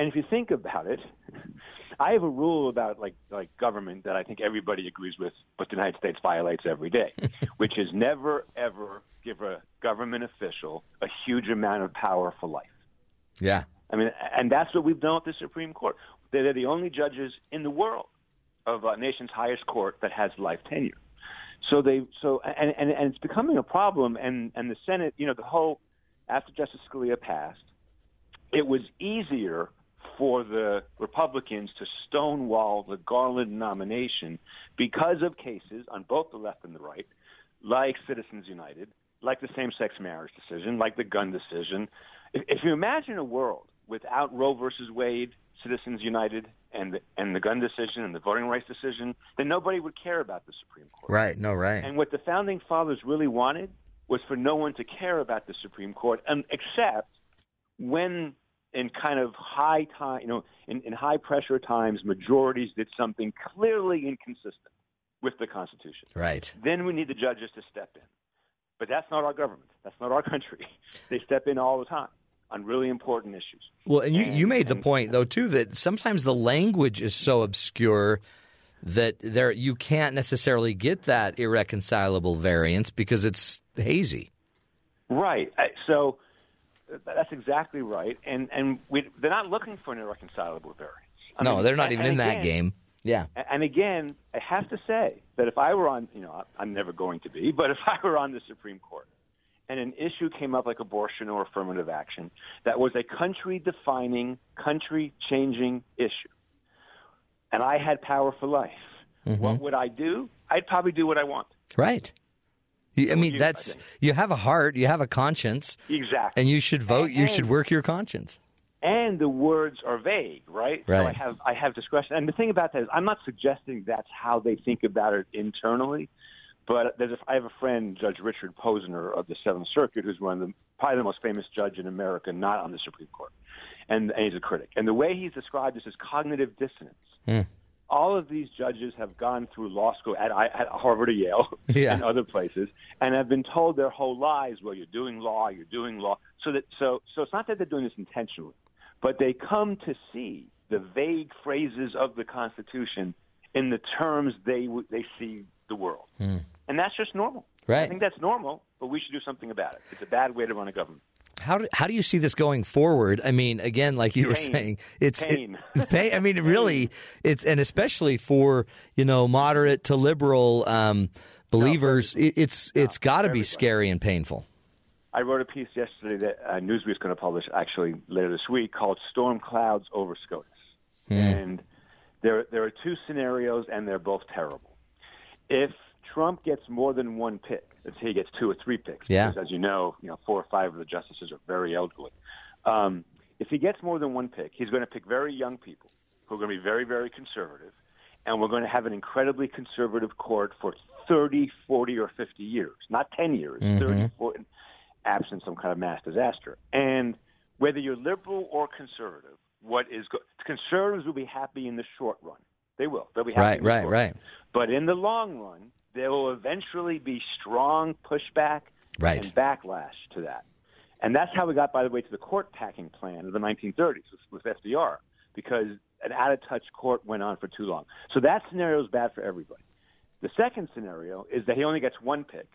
And if you think about it, [LAUGHS] I have a rule about like like government that I think everybody agrees with, but the United States violates every day, [LAUGHS] which is never ever give a government official a huge amount of power for life. Yeah. I mean, and that's what we've done with the Supreme Court. They're the only judges in the world of a nation's highest court that has life tenure. So they, so and and, and it's becoming a problem. And and the Senate, you know, the whole after Justice Scalia passed, it was easier for the Republicans to stonewall the Garland nomination because of cases on both the left and the right, like Citizens United, like the same-sex marriage decision, like the gun decision. If, if you imagine a world without Roe versus Wade, Citizens United, and the, and the gun decision and the voting rights decision, then nobody would care about the Supreme Court. Right. No. Right. And what the founding fathers really wanted was for no one to care about the Supreme Court, um, except when, in kind of high time, you know, in, in high pressure times, majorities did something clearly inconsistent with the Constitution. Right. Then we need the judges to step in. But that's not our government. That's not our [LAUGHS] country. They step in all the time on really important issues. Well, and you, you made the point though too that sometimes the language is so obscure that there you can't necessarily get that irreconcilable variance because it's hazy. Right. So that's exactly right. And and we, they're not looking for an irreconcilable variance. I no, mean, they're not even in that game. Yeah. And again, I have to say that if I were on, you know, I'm never going to be, but if [LAUGHS] I were on the Supreme Court and an issue came up like abortion or affirmative action that was a country defining, country changing issue, and I had power for life, Mm-hmm. what would I do? I'd probably do what I want. Right. You- I mean, you- that's you have a heart, you have a conscience, Exactly. and you should vote. You should work your conscience. and the words are vague, right? So I have I have discretion. And the thing about that is, I'm not suggesting that's how they think about it internally. But there's a, I have a friend, Judge Richard Posner of the Seventh Circuit, who's one of the probably the most famous judge in America, not on the Supreme Court, and, and he's a critic. And the way he's described this is cognitive dissonance. Hmm. All of these judges have gone through law school at, at Harvard or Yale [LAUGHS] Yeah. and other places, and have been told their whole lives, "Well, you're doing law, you're doing law." So that so so it's not that they're doing this intentionally, but they come to see the vague phrases of the Constitution in the terms they they see the world, hmm. and that's just normal. Right. I think that's normal, but we should do something about it. It's a bad way to run a government. How do, how do you see this going forward? I mean, again, like you were saying, it's it- Pain. [LAUGHS] pain. I mean, [LAUGHS] really, it's and especially for you know moderate to liberal um, believers, it, it's it's got to be scary and painful. I wrote a piece yesterday that uh, Newsweek's going to publish actually later this week called "Storm Clouds Over SCOTUS," and there there are two scenarios, and they're both terrible. If Trump gets more than one pick, let's say he gets two or three picks, Yeah. because as you know, you know four or five of the justices are very elderly. Um, if he gets more than one pick, he's going to pick very young people who are going to be very, very conservative, and we're going to have an incredibly conservative court for 30, 40, or 50 years, not 10 years, 30, 40, absent some kind of mass disaster. And whether you're liberal or conservative, what is go- conservatives will be happy in the short run. They will. They'll be happy. Right, right, right. But in the long run, there will eventually be strong pushback Right. and backlash to that. And that's how we got, by the way, to the court packing plan of the 1930s with, with FDR, because an out of touch court went on for too long. So that scenario is bad for everybody. The second scenario is that he only gets one pick.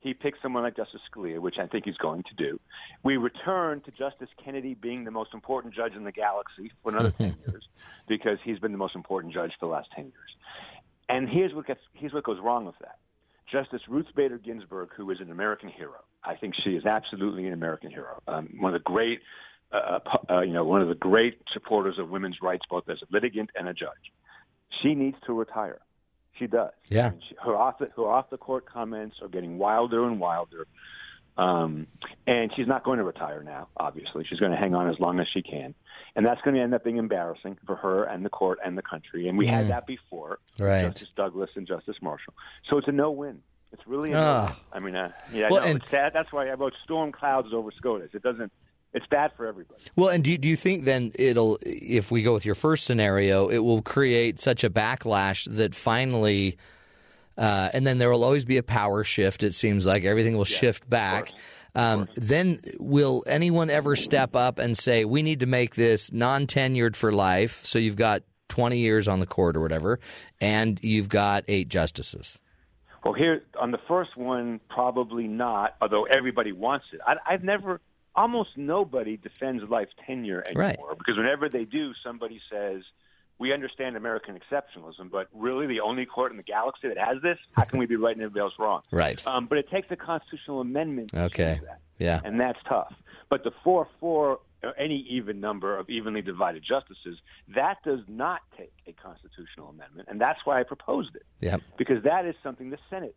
He picks someone like Justice Scalia, which I think he's going to do. We return to Justice Kennedy being the most important judge in the galaxy for another [LAUGHS] 10 years because he's been the most important judge for the last 10 years. And here's what gets here's what goes wrong with that. Justice Ruth Bader Ginsburg, who is an American hero, I think she is absolutely an American hero. Um, one of the great, uh, pu- uh, you know, one of the great supporters of women's rights, both as a litigant and a judge. She needs to retire. She does. Yeah. I mean, she, her off the, her off the court comments are getting wilder and wilder. Um, and she's not going to retire now, obviously. She's going to hang on as long as she can. And that's going to end up being embarrassing for her and the court and the country. And we had that before. Right. Justice Douglas and Justice Marshall. So it's a no win. It's really a Ah. no-win. I mean, uh, yeah, Well, no, and- it's sad. That's why I wrote storm clouds over SCOTUS. It doesn't. It's bad for everybody. Well, and do you, do you think then it'll, if we go with your first scenario, it will create such a backlash that finally, uh, and then there will always be a power shift. It seems like everything will shift back. Um, then will anyone ever step up and say we need to make this non-tenured for life? So you've got twenty years on the court or whatever, and you've got eight justices. Well, here on the first one, probably not. Although everybody wants it, I, I've never. Almost nobody defends life tenure anymore Right. because whenever they do, somebody says, "We understand American exceptionalism, but really the only court in the galaxy that has this. How can we be right and everybody else wrong?" Right. Um, but it takes a constitutional amendment. To Okay. that. Yeah. and that's tough. But the four four or any even number of evenly divided justices that does not take a constitutional amendment, and that's why I proposed it Yep. because that is something the Senate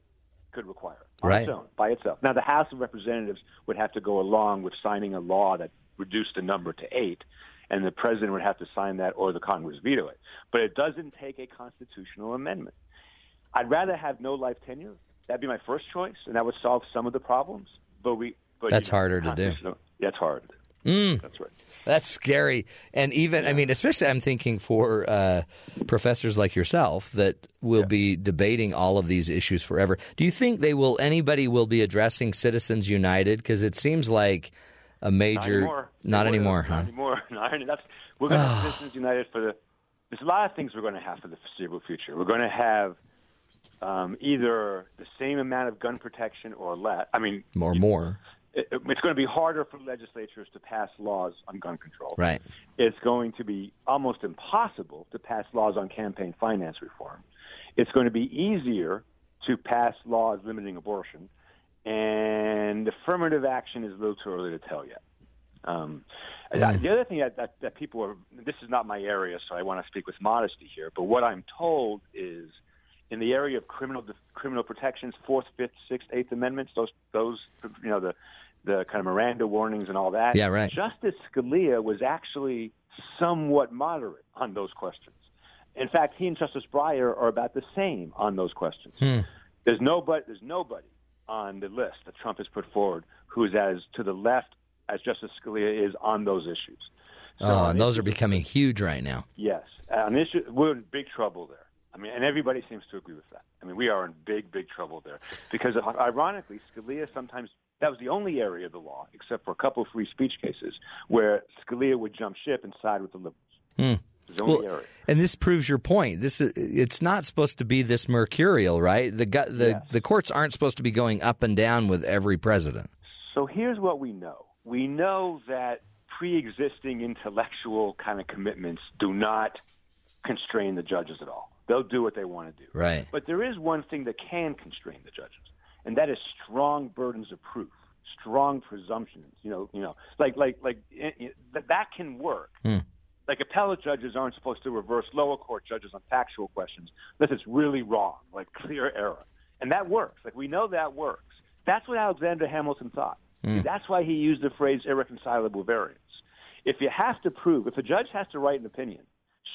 could require on Right. its own by itself. Now the House of Representatives would have to go along with signing a law that reduced the number to eight. And the president would have to sign that, or the Congress veto it. But it doesn't take a constitutional amendment. I'd rather have no life tenure. That'd be my first choice, and that would solve some of the problems. But we, but That's you know, harder to do. That's hard. Mm. That's right. That's scary. And even, I mean, especially I'm thinking for uh, professors like yourself that will be debating all of these issues forever. Do you think they will, anybody will be addressing Citizens United? Because it seems like a major. anymore. Not anymore, huh? Not anymore. Not [LAUGHS] we're going to have Citizens United for the. There's a lot of things we're going to have for the foreseeable future. We're going to have um, either the same amount of gun protection or less. I mean, More, more. it, it's going to be harder for legislatures to pass laws on gun control. Right. It's going to be almost impossible to pass laws on campaign finance reform. It's going to be easier to pass laws limiting abortion, and affirmative action is a little too early to tell yet. Um, Mm. The other thing that, that, that people are, this is not my area, so I want to speak with modesty here, but what I'm told is in the area of criminal criminal protections, Fourth, Fifth, Sixth, Eighth Amendments, those those you know the the kind of Miranda warnings and all that. Yeah, right. Justice Scalia was actually somewhat moderate on those questions. In fact, he and Justice Breyer are about the same on those questions. Hmm. There's nobody there's nobody on the list that Trump has put forward who is as to the left as Justice Scalia is on those issues. So oh, and those are becoming huge right now. Yes, on issue, we're in big trouble there. I mean, and everybody seems to agree with that. I mean, we are in big, big trouble there because, ironically, Scalia sometimes that was the only area of the law, except for a couple of free speech cases, where Scalia would jump ship and side with the liberals. Hmm. It was the only Well, area. and this proves your point. This is, it's not supposed to be this mercurial, right? The the Yes. the courts aren't supposed to be going up and down with every president. So here's what we know. We know that pre-existing intellectual kind of commitments do not constrain the judges at all. They'll do what they want to do. Right. But there is one thing that can constrain the judges, and that is strong burdens of proof, strong presumptions. You know, you know, like like like eh, eh, that that can work. Hmm. Like appellate judges aren't supposed to reverse lower court judges on factual questions unless it's really wrong, like clear error, and that works. Like we know that works. That's what Alexander Hamilton thought. Hmm. That's why he used the phrase irreconcilable variance. If you have to prove, if a judge has to write an opinion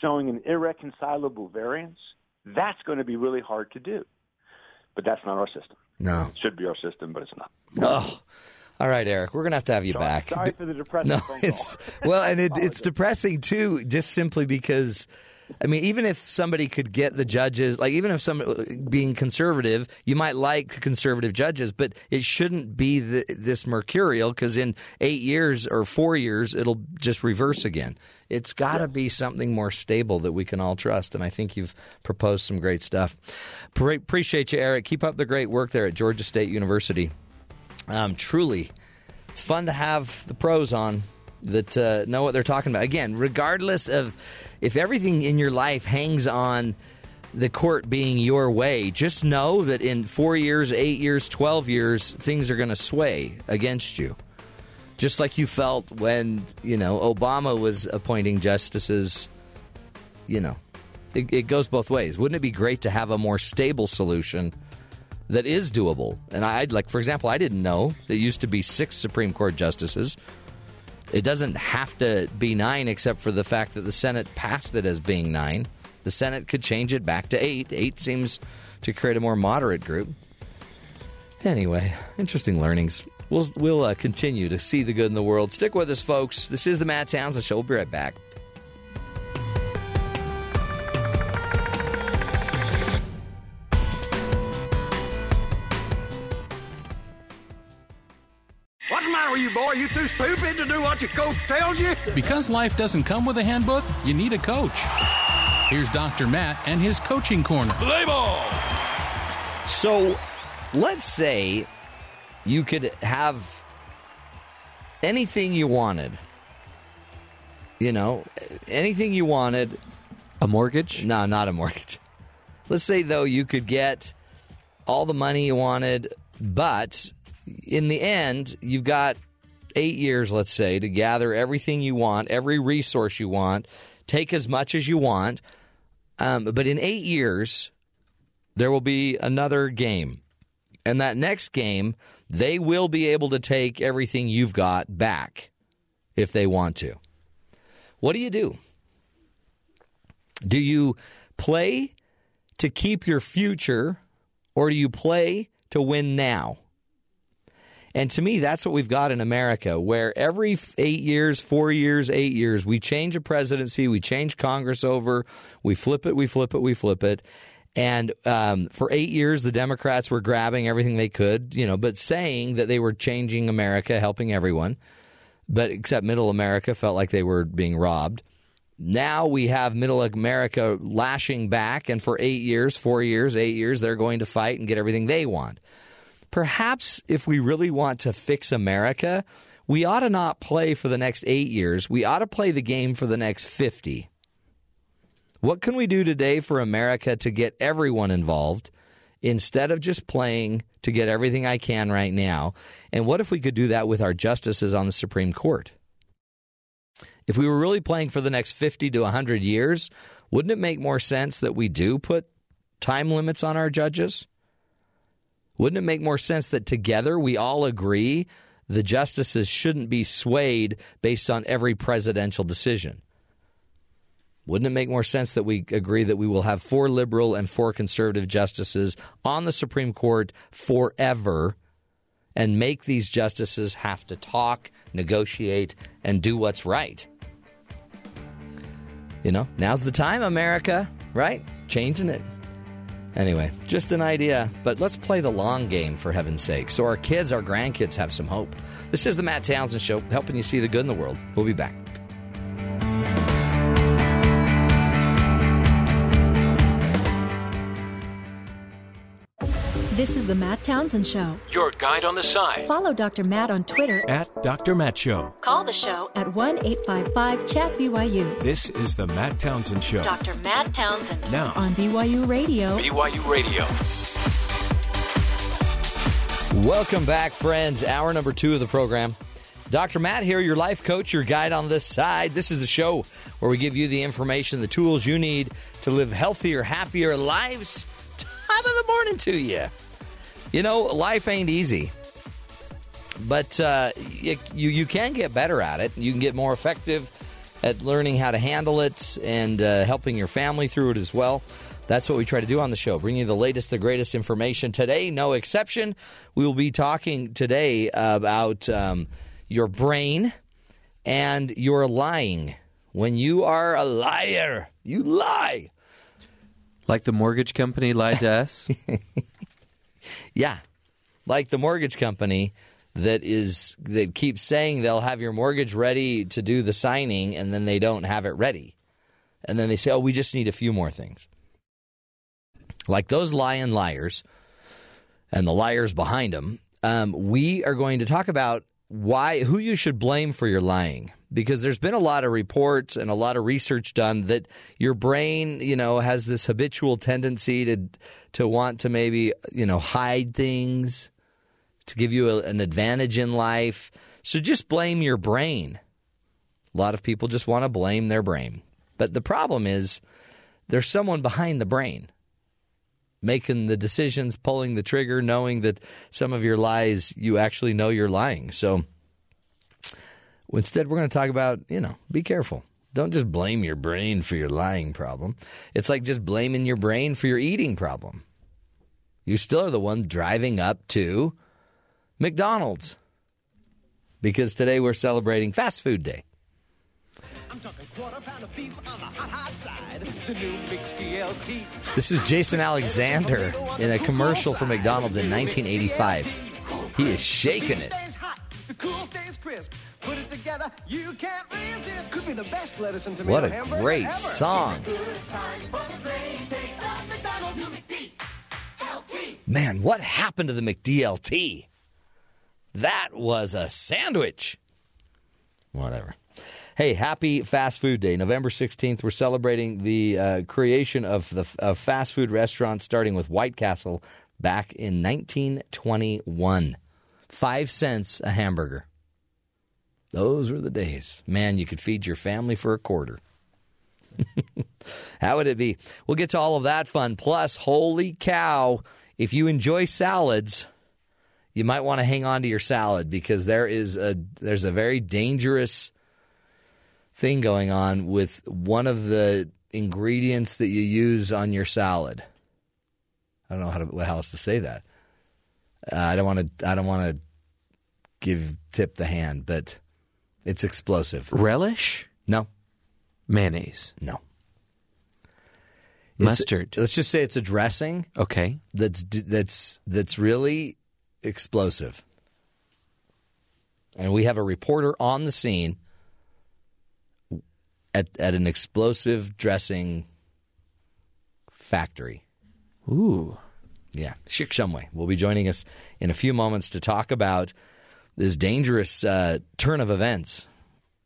showing an irreconcilable variance, that's going to be really hard to do. But that's not our system. No. It should be our system, but it's not. Oh. All right, Eric. We're gonna have to have you Sorry- back. Sorry for the depressing No, phone call. it's [LAUGHS] well, and it, it's depressing too, just simply because. I mean, even if somebody could get the judges, like even if some being conservative, you might like conservative judges, but it shouldn't be the, this mercurial because in eight years or four years, it'll just reverse again. It's got to be something more stable that we can all trust, and I think you've proposed some great stuff. Pre- appreciate you, Eric. Keep up the great work there at Georgia State University. Um, truly, it's fun to have the pros on that uh, know what they're talking about. Again, regardless of if everything in your life hangs on the court being your way, just know that in four years, eight years, 12 years, things are going to sway against you. Just like you felt when, you know, Obama was appointing justices, you know, it, it goes both ways. Wouldn't it be great to have a more stable solution that is doable? And I'd like, for example, I didn't know there used to be six Supreme Court justices. It doesn't have to be nine, except for the fact that the Senate passed it as being nine. The Senate could change it back to eight. Eight seems to create a more moderate group. Anyway, interesting learnings. We'll we'll uh, continue to see the good in the world. Stick with us, folks. This is the Matt Townsend Show. We'll be right back. To do what your coach tells you? Because life doesn't come with a handbook, you need a coach. Here's Dr. Matt and his coaching corner. Play ball. So, let's say you could have anything you wanted. You know, anything you wanted. A mortgage? No, not a mortgage. [LAUGHS] Let's say, though, you could get all the money you wanted, but in the end, you've got eight years, let's say, to gather everything you want, every resource you want, take as much as you want. Um, but in eight years, there will be another game. And that next game, they will be able to take everything you've got back if they want to. What do you do? Do you play to keep your future or do you play to win now? And to me, that's what we've got in America, where every eight years, four years, eight years, we change a presidency, we change Congress over, we flip it, we flip it, we flip it. And um, for eight years, the Democrats were grabbing everything they could, you know, but saying that they were changing America, helping everyone. But except middle America felt like they were being robbed. Now we have middle America lashing back, and for eight years, four years, eight years, they're going to fight and get everything they want perhaps if we really want to fix America, we ought to not play for the next eight years. We ought to play the game for the next 50. What can we do today for America to get everyone involved instead of just playing to get everything I can right now? And what if we could do that with our justices on the Supreme Court? If we were really playing for the next 50 to 100 years, wouldn't it make more sense that we do put time limits on our judges? Wouldn't it make more sense that together we all agree the justices shouldn't be swayed based on every presidential decision? Wouldn't it make more sense that we agree that we will have four liberal and four conservative justices on the Supreme Court forever and make these justices have to talk, negotiate, and do what's right? You know, now's the time, America, right? Changing it. Anyway, just an idea, but let's play the long game for heaven's sake so our kids, our grandkids have some hope. This is the Matt Townsend Show, helping you see the good in the world. We'll be back. This is the Matt Townsend Show. Your guide on the side. Follow Dr. Matt on Twitter. At Dr. Matt Show. Call the show at 1 855 Chat BYU. This is the Matt Townsend Show. Dr. Matt Townsend. Now. On BYU Radio. BYU Radio. Welcome back, friends. Hour number two of the program. Dr. Matt here, your life coach, your guide on this side. This is the show where we give you the information, the tools you need to live healthier, happier lives. Time of the morning to you. You know, life ain't easy, but uh, you, you you can get better at it. You can get more effective at learning how to handle it and uh, helping your family through it as well. That's what we try to do on the show, bring you the latest, the greatest information. Today, no exception. We will be talking today about um, your brain and your lying. When you are a liar, you lie. Like the mortgage company lied to us? [LAUGHS] Yeah. Like the mortgage company that is that keeps saying they'll have your mortgage ready to do the signing and then they don't have it ready. And then they say, "Oh, we just need a few more things." Like those lying liars and the liars behind them, um, we are going to talk about why who you should blame for your lying because there's been a lot of reports and a lot of research done that your brain, you know, has this habitual tendency to to want to maybe, you know, hide things to give you a, an advantage in life. So just blame your brain. A lot of people just want to blame their brain. But the problem is there's someone behind the brain making the decisions, pulling the trigger, knowing that some of your lies you actually know you're lying. So instead, we're going to talk about, you know, be careful. Don't just blame your brain for your lying problem. It's like just blaming your brain for your eating problem. You still are the one driving up to McDonald's because today we're celebrating Fast Food Day. I'm talking quarter pound of beef on the hot, hot side. The new McDLT. This is Jason Alexander in a commercial for McDonald's in 1985. He is shaking it. Stays hot, the cool stays crisp. Put it together, you can't resist. Could be the best lettuce and tomato What a great ever. song. Man, what happened to the McDLT? That was a sandwich. Whatever. Hey, happy Fast Food Day. November 16th, we're celebrating the uh, creation of the of fast food restaurants, starting with White Castle back in 1921. Five cents a hamburger. Those were the days. Man, you could feed your family for a quarter. [LAUGHS] How would it be? We'll get to all of that fun. Plus, holy cow, if you enjoy salads, you might want to hang on to your salad because there is a there's a very dangerous thing going on with one of the ingredients that you use on your salad. I don't know how to how else to say that. Uh, I don't want to I don't want to give tip the hand, but it's explosive. Relish? No. Mayonnaise? No. Mustard? let's just say it's a dressing. Okay. That's that's that's really explosive. And we have a reporter on the scene at at an explosive dressing factory. Ooh. Yeah, Shik Shumway will be joining us in a few moments to talk about this dangerous uh, turn of events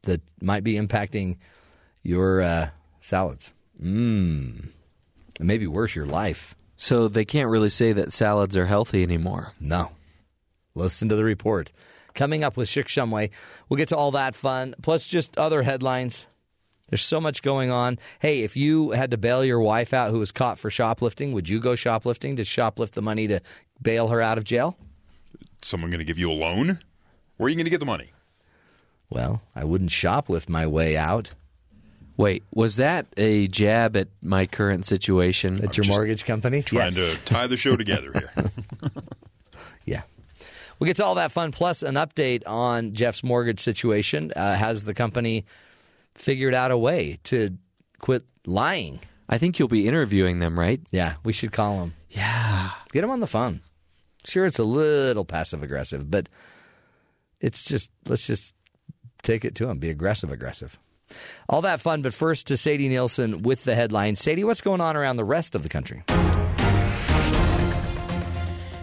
that might be impacting your uh, salads. Mmm. Maybe worse, your life. So they can't really say that salads are healthy anymore. No. Listen to the report. Coming up with Shik Shumway, we'll get to all that fun, plus just other headlines. There's so much going on. Hey, if you had to bail your wife out who was caught for shoplifting, would you go shoplifting to shoplift the money to bail her out of jail? Someone going to give you a loan? Where are you going to get the money? Well, I wouldn't shoplift my way out. Wait, was that a jab at my current situation? At your mortgage company? Trying Yes. to tie the show together here. [LAUGHS] [LAUGHS] Yeah. We'll get to all that fun, plus an update on Jeff's mortgage situation. Uh, has the company figured out a way to quit lying? I think you'll be interviewing them, right? Yeah, we should call them. Yeah. Get him on the phone. Sure, it's a little passive aggressive, but it's just, let's just take it to him. Be aggressive aggressive. All that fun, but first to Sadie Nielsen with the headline. Sadie, what's going on around the rest of the country?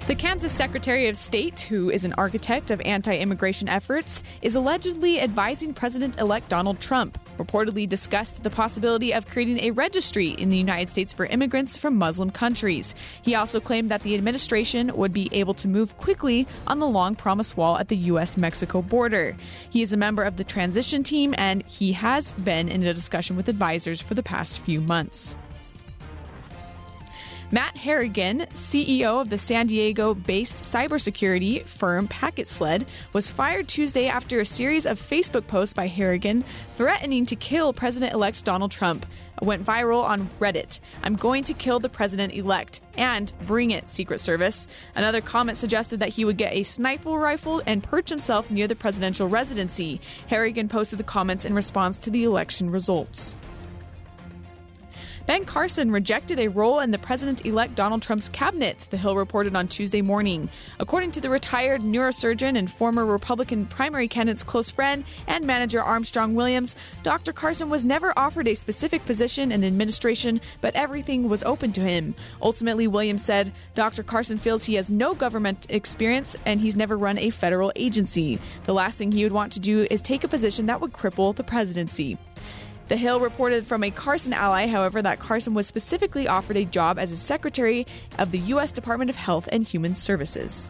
The Kansas Secretary of State, who is an architect of anti immigration efforts, is allegedly advising President elect Donald Trump. Reportedly discussed the possibility of creating a registry in the United States for immigrants from Muslim countries. He also claimed that the administration would be able to move quickly on the long promised wall at the U.S. Mexico border. He is a member of the transition team and he has been in a discussion with advisors for the past few months. Matt Harrigan, CEO of the San Diego based cybersecurity firm Packet Sled, was fired Tuesday after a series of Facebook posts by Harrigan threatening to kill President elect Donald Trump went viral on Reddit. I'm going to kill the president elect and bring it, Secret Service. Another comment suggested that he would get a sniper rifle and perch himself near the presidential residency. Harrigan posted the comments in response to the election results. Ben Carson rejected a role in the president elect Donald Trump's cabinet, The Hill reported on Tuesday morning. According to the retired neurosurgeon and former Republican primary candidate's close friend and manager Armstrong Williams, Dr. Carson was never offered a specific position in the administration, but everything was open to him. Ultimately, Williams said Dr. Carson feels he has no government experience and he's never run a federal agency. The last thing he would want to do is take a position that would cripple the presidency. The Hill reported from a Carson ally, however, that Carson was specifically offered a job as a secretary of the U.S. Department of Health and Human Services.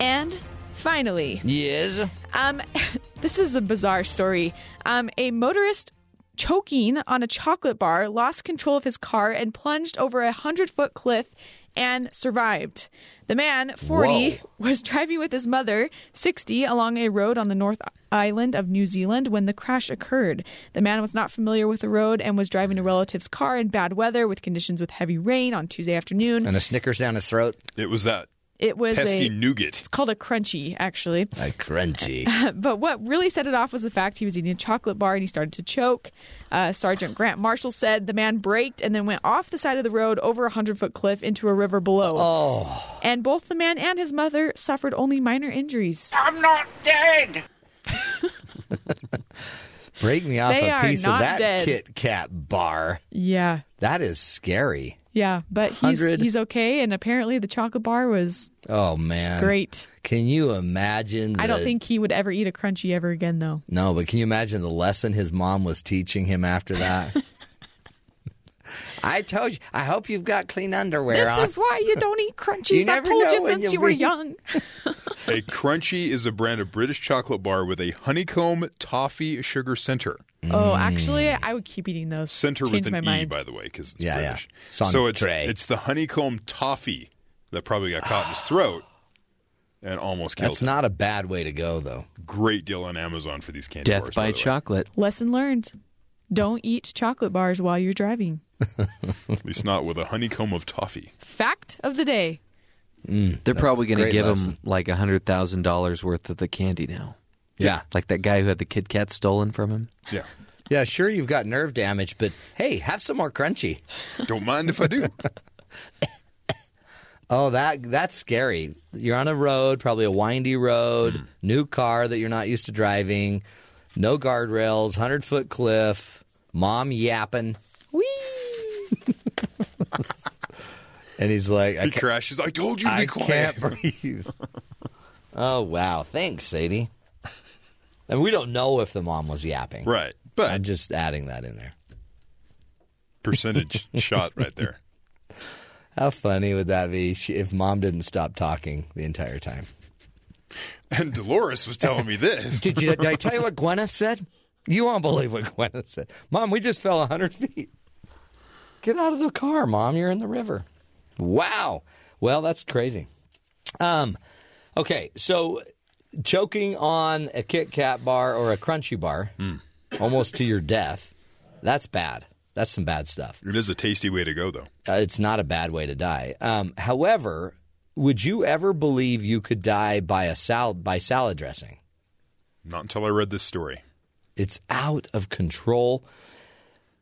And finally, Yes. um, [LAUGHS] this is a bizarre story. Um, a motorist choking on a chocolate bar lost control of his car and plunged over a hundred foot cliff and survived. The man, 40, Whoa. was driving with his mother, 60, along a road on the North Island of New Zealand when the crash occurred. The man was not familiar with the road and was driving a relative's car in bad weather with conditions with heavy rain on Tuesday afternoon. And a Snickers down his throat. It was that It was pesky a nougat. it's called a crunchy, actually. A crunchy. [LAUGHS] but what really set it off was the fact he was eating a chocolate bar and he started to choke. Uh, Sergeant Grant Marshall said the man braked and then went off the side of the road over a hundred foot cliff into a river below. Oh. And both the man and his mother suffered only minor injuries. I'm not dead. [LAUGHS] Break me off They a piece of that dead. Kit Kat bar. Yeah, That is scary. Yeah, but he's 100. he's okay. And apparently the chocolate bar was Oh man. great. Can you imagine? I don't think he would ever eat a crunchy ever again, though. No, but can you imagine the lesson his mom was teaching him after that? [LAUGHS] I told you. I hope you've got clean underwear this on. is why you don't eat crunchies. You I never told know you when since you'll were be- young. [LAUGHS] A Crunchy is a brand of British chocolate bar with a honeycomb toffee sugar center. Oh, mm. actually, I would keep eating those. Center Change with my an E, mind. by the way, because it's Yeah, yeah. British. It's on so it's tray. it's the honeycomb toffee that probably got caught in his throat and almost killed That's him. not a bad way to go, though. Great deal on Amazon for these candy Death bars. by the way. chocolate. Lesson learned. Don't eat chocolate bars while you're driving. At least not with a honeycomb of toffee. Fact of the day. They're probably going to give lesson. him like a hundred thousand dollars worth of the candy now. Yeah. Like that guy who had the Kit Kat stolen from him. Yeah. Yeah, sure, you've got nerve damage, but hey, have some more crunchy. Don't mind if I do. [LAUGHS] Oh, that that's scary. You're on a road, probably a windy road, Hmm. new car that you're not used to driving, no guardrails, hundred foot cliff, mom yapping, Whee! [LAUGHS] and he's like, I He can't, crashes. I told you to I be quiet. can't breathe. [LAUGHS] oh wow, thanks, Sadie. And we don't know if the mom was yapping. Right. But I'm just adding that in there. percentage [LAUGHS] shot right there. How funny would that be she, if mom didn't stop talking the entire time? And Dolores was telling me this. Did, you, did I tell you what Gwyneth said? You won't believe what Gwyneth said. Mom, we just fell 100 feet. Get out of the car, Mom. You're in the river. Wow. Well, that's crazy. Um, okay, so choking on a Kit Kat bar or a Crunchy bar, almost to your death, that's bad. That's some bad stuff. It is a tasty way to go, though. Uh, it's not a bad way to die. Um, however, would you ever believe you could die by a salad by salad dressing? Not until I read this story. It's out of control.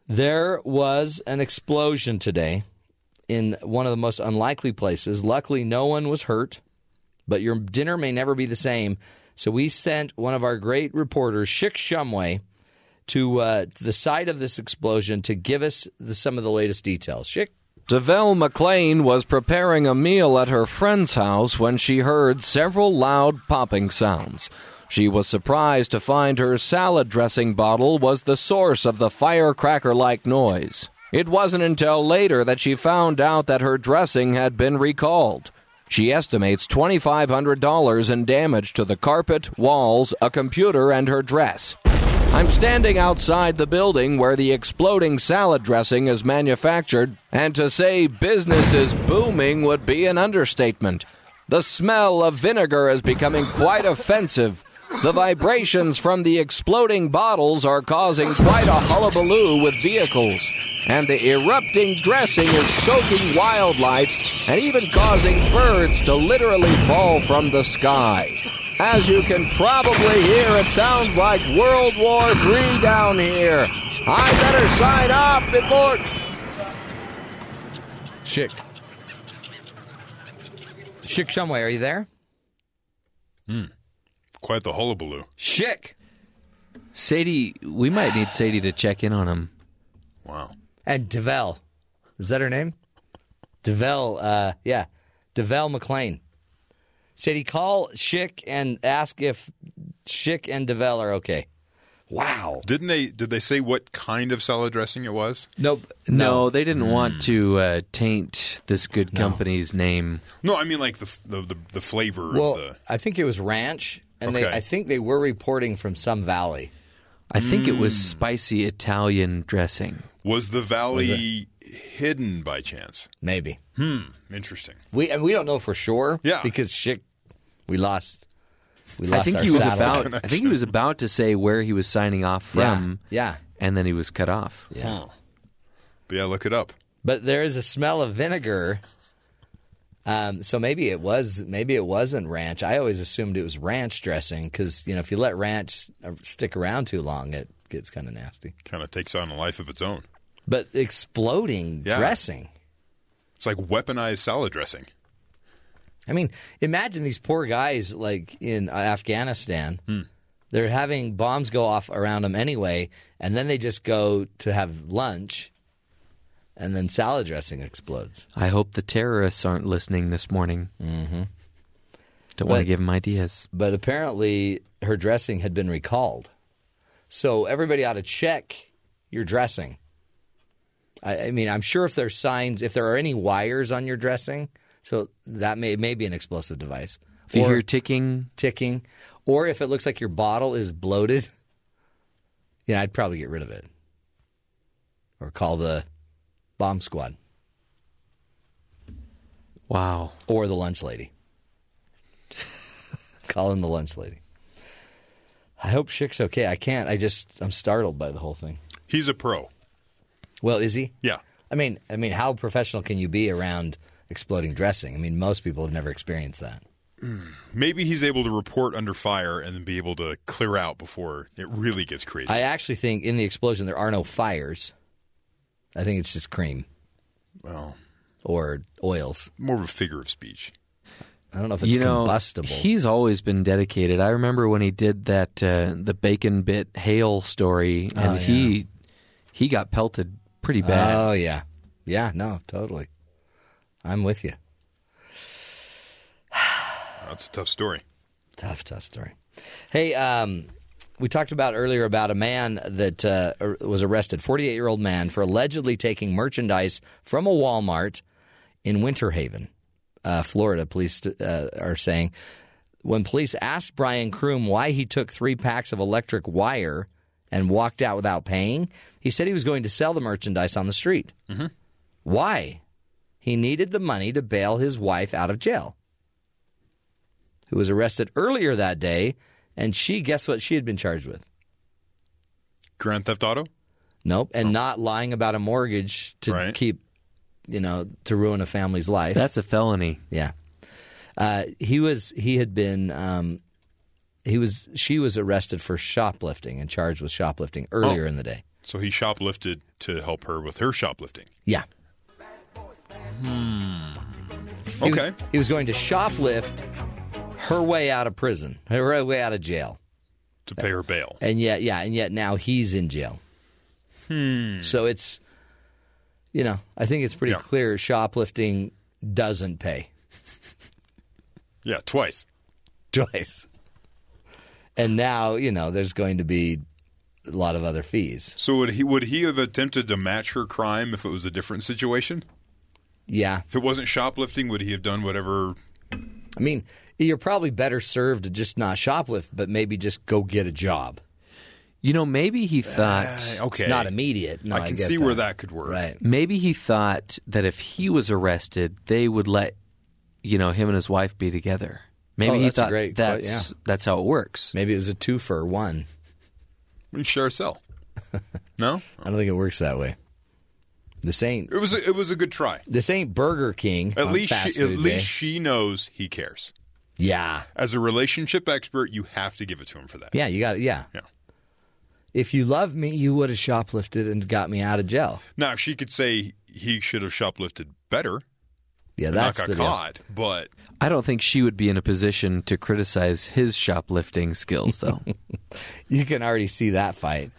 There was an explosion today in one of the most unlikely places. Luckily, no one was hurt, but your dinner may never be the same. So we sent one of our great reporters, Shik Shumway, to, uh, the site of this explosion to give us the, some of the latest details. Schick? DeVelle McLean was preparing a meal at her friend's house when she heard several loud popping sounds. She was surprised to find her salad dressing bottle was the source of the firecracker like noise. It wasn't until later that she found out that her dressing had been recalled. She estimates $2,500 in damage to the carpet, walls, a computer, and her dress. I'm standing outside the building where the exploding salad dressing is manufactured, and to say business is booming would be an understatement. The smell of vinegar is becoming quite offensive. The vibrations from the exploding bottles are causing quite a hullabaloo with vehicles, and the erupting dressing is soaking wildlife and even causing birds to literally fall from the sky. As you can probably hear, it sounds like World War III down here. I better sign off before. Schick. Schick Shumway, are you there? Hmm. Quite the hullabaloo. Schick. Sadie, we might need Sadie to check in on him. Wow. And DeVell. Is that her name? DeVell, uh, yeah. DeVell McLean. Sadie, call Schick and ask if Schick and DeVell are okay. Wow. Didn't they? Did they say what kind of salad dressing it was? Nope. No, they didn't want to uh, taint this good company's name. No, I mean like the the the, the flavor Well, of the. I think it was ranch, and they I think they were reporting from some valley. I think it was Mm. spicy Italian dressing. Was the valley hidden by chance? Maybe. Hmm. Interesting. We and we don't know for sure. Yeah. Because Schick, we lost. We lost I think our he was satellite. about. I think he was about to say where he was signing off from. yeah. yeah. and then he was cut off. Yeah. But yeah, look it up. But there is a smell of vinegar. Um, so maybe it was maybe it wasn't ranch. I always assumed it was ranch dressing because you know if you let ranch uh, stick around too long, it gets kind of nasty. Kind of takes on a life of its own. But exploding Yeah. dressing. It's like weaponized salad dressing. I mean, imagine these poor guys like in Afghanistan. They're having bombs go off around them anyway, and then they just go to have lunch, and then salad dressing explodes. I hope the terrorists aren't listening this morning. Mm-hmm. Don't want to give them ideas. But apparently, her dressing had been recalled. So everybody ought to check your dressing. I, I mean, I'm sure if there's signs, if there are any wires on your dressing, so that may may be an explosive device. If you hear ticking, ticking, or if it looks like your bottle is bloated, [LAUGHS] yeah, I'd probably get rid of it, or call the bomb squad wow. or the lunch lady. [LAUGHS] call in the lunch lady. I hope Schick's okay. I can't. I just I'm startled by the whole thing. He's a pro. Well, is he? Yeah. I mean, I mean, how professional can you be around exploding dressing? I mean, most people have never experienced that. Hmm. Maybe he's able to report under fire and then be able to clear out before it really gets crazy. I actually think in the explosion there are no fires. I think it's just cream well, or oils. more of a figure of speech. I don't know if it's you know, combustible. he's always been dedicated. I remember when he did that uh, the bacon bit hail story, and Oh, yeah. he he got pelted pretty bad. Oh yeah, yeah. No, totally. I'm with you. [SIGHS] That's a tough story. Tough, tough story. Hey, um, we talked about earlier about a man that uh, was arrested, 48 year old man, for allegedly taking merchandise from a Walmart in Winter Haven, uh, Florida. Police uh, are saying when police asked Brian Kroom why he took three packs of electric wire and walked out without paying, he said he was going to sell the merchandise on the street. Why? He needed the money to bail his wife out of jail who was arrested earlier that day, and she, guess what she had been charged with? Grand Theft Auto? Nope, and not lying about a mortgage to Right. keep, you know, to ruin a family's life. That's a felony. yeah. Uh, he was. He had been. Um, he was. She was arrested for shoplifting and charged with shoplifting earlier Oh. in the day. So he shoplifted to help her with her shoplifting. Yeah. He was- Okay. he was going to shoplift her way out of prison, her way out of jail. To pay her bail. And yet, yeah, and yet now he's in jail. Hmm. So it's, you know, I think it's pretty Yeah. clear shoplifting doesn't pay [LAUGHS] Yeah, twice. twice. And now, you know, there's going to be a lot of other fees. So would he would he have attempted to match her crime if it was a different situation? Yeah. If it wasn't shoplifting, would he have done whatever? I mean, you're probably better served to just not shoplift, but maybe just go get a job. You know, maybe he eh, thought okay. It's not immediate. No, I can get see where that could work. Right. maybe he thought that if he was arrested, they would let you know him and his wife be together. Maybe Oh, he thought great- that's yeah. that's how it works. Maybe it was a two for one. We share a cell. [LAUGHS] No, I don't think it works that way. This ain't it was a, it was a good try. this ain't Burger King. At on least fast she, at food least eh? she knows he cares. Yeah. As a relationship expert, you have to give it to him for that. Yeah, you got it. Yeah. Yeah. If you loved me, you would have shoplifted and got me out of jail. Now she could say he should have shoplifted better. Yeah, and that's not got the deal. caught. But I don't think she would be in a position to criticize his shoplifting skills, though. [LAUGHS] You can already see that fight.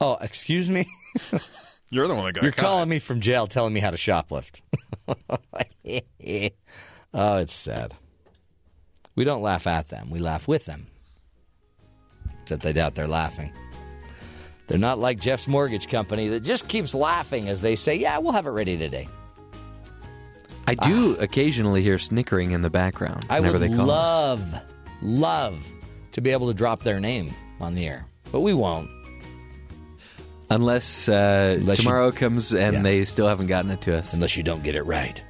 Oh, excuse me? [LAUGHS] you're the one that got You're caught. calling me from jail telling me how to shoplift. [LAUGHS] oh, it's sad. We don't laugh at them, we laugh with them. Except I doubt they're laughing. They're not like Jeff's mortgage company that just keeps laughing as they say, Yeah, we'll have it ready today. I do occasionally hear snickering in the background I whenever would they call us. love, love to be able to drop their name on the air, but we won't. Unless, uh, Unless you- tomorrow comes and Yeah. they still haven't gotten it to us. Unless you don't get it right.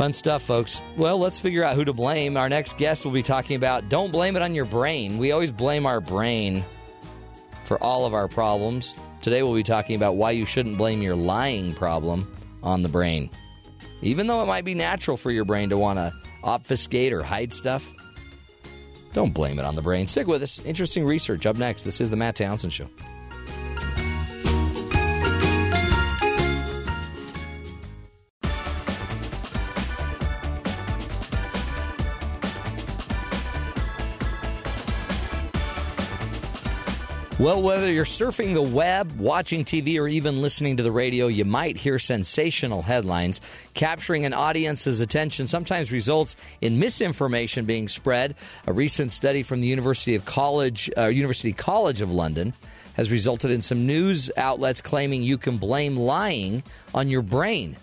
Fun stuff, folks. Well, let's figure out who to blame. Our next guest will be talking about don't blame it on your brain. We always blame our brain for all of our problems. Today, we'll be talking about why you shouldn't blame your lying problem on the brain. Even though it might be natural for your brain to want to obfuscate or hide stuff, don't blame it on the brain. Stick with us. Interesting research up next. This is the Matt Townsend Show. Well, whether you're surfing the web, watching TV, or even listening to the radio, you might hear sensational headlines. Capturing an audience's attention sometimes results in misinformation being spread. A recent study from the University of College, uh, University College of London has resulted in some news outlets claiming you can blame lying on your brain.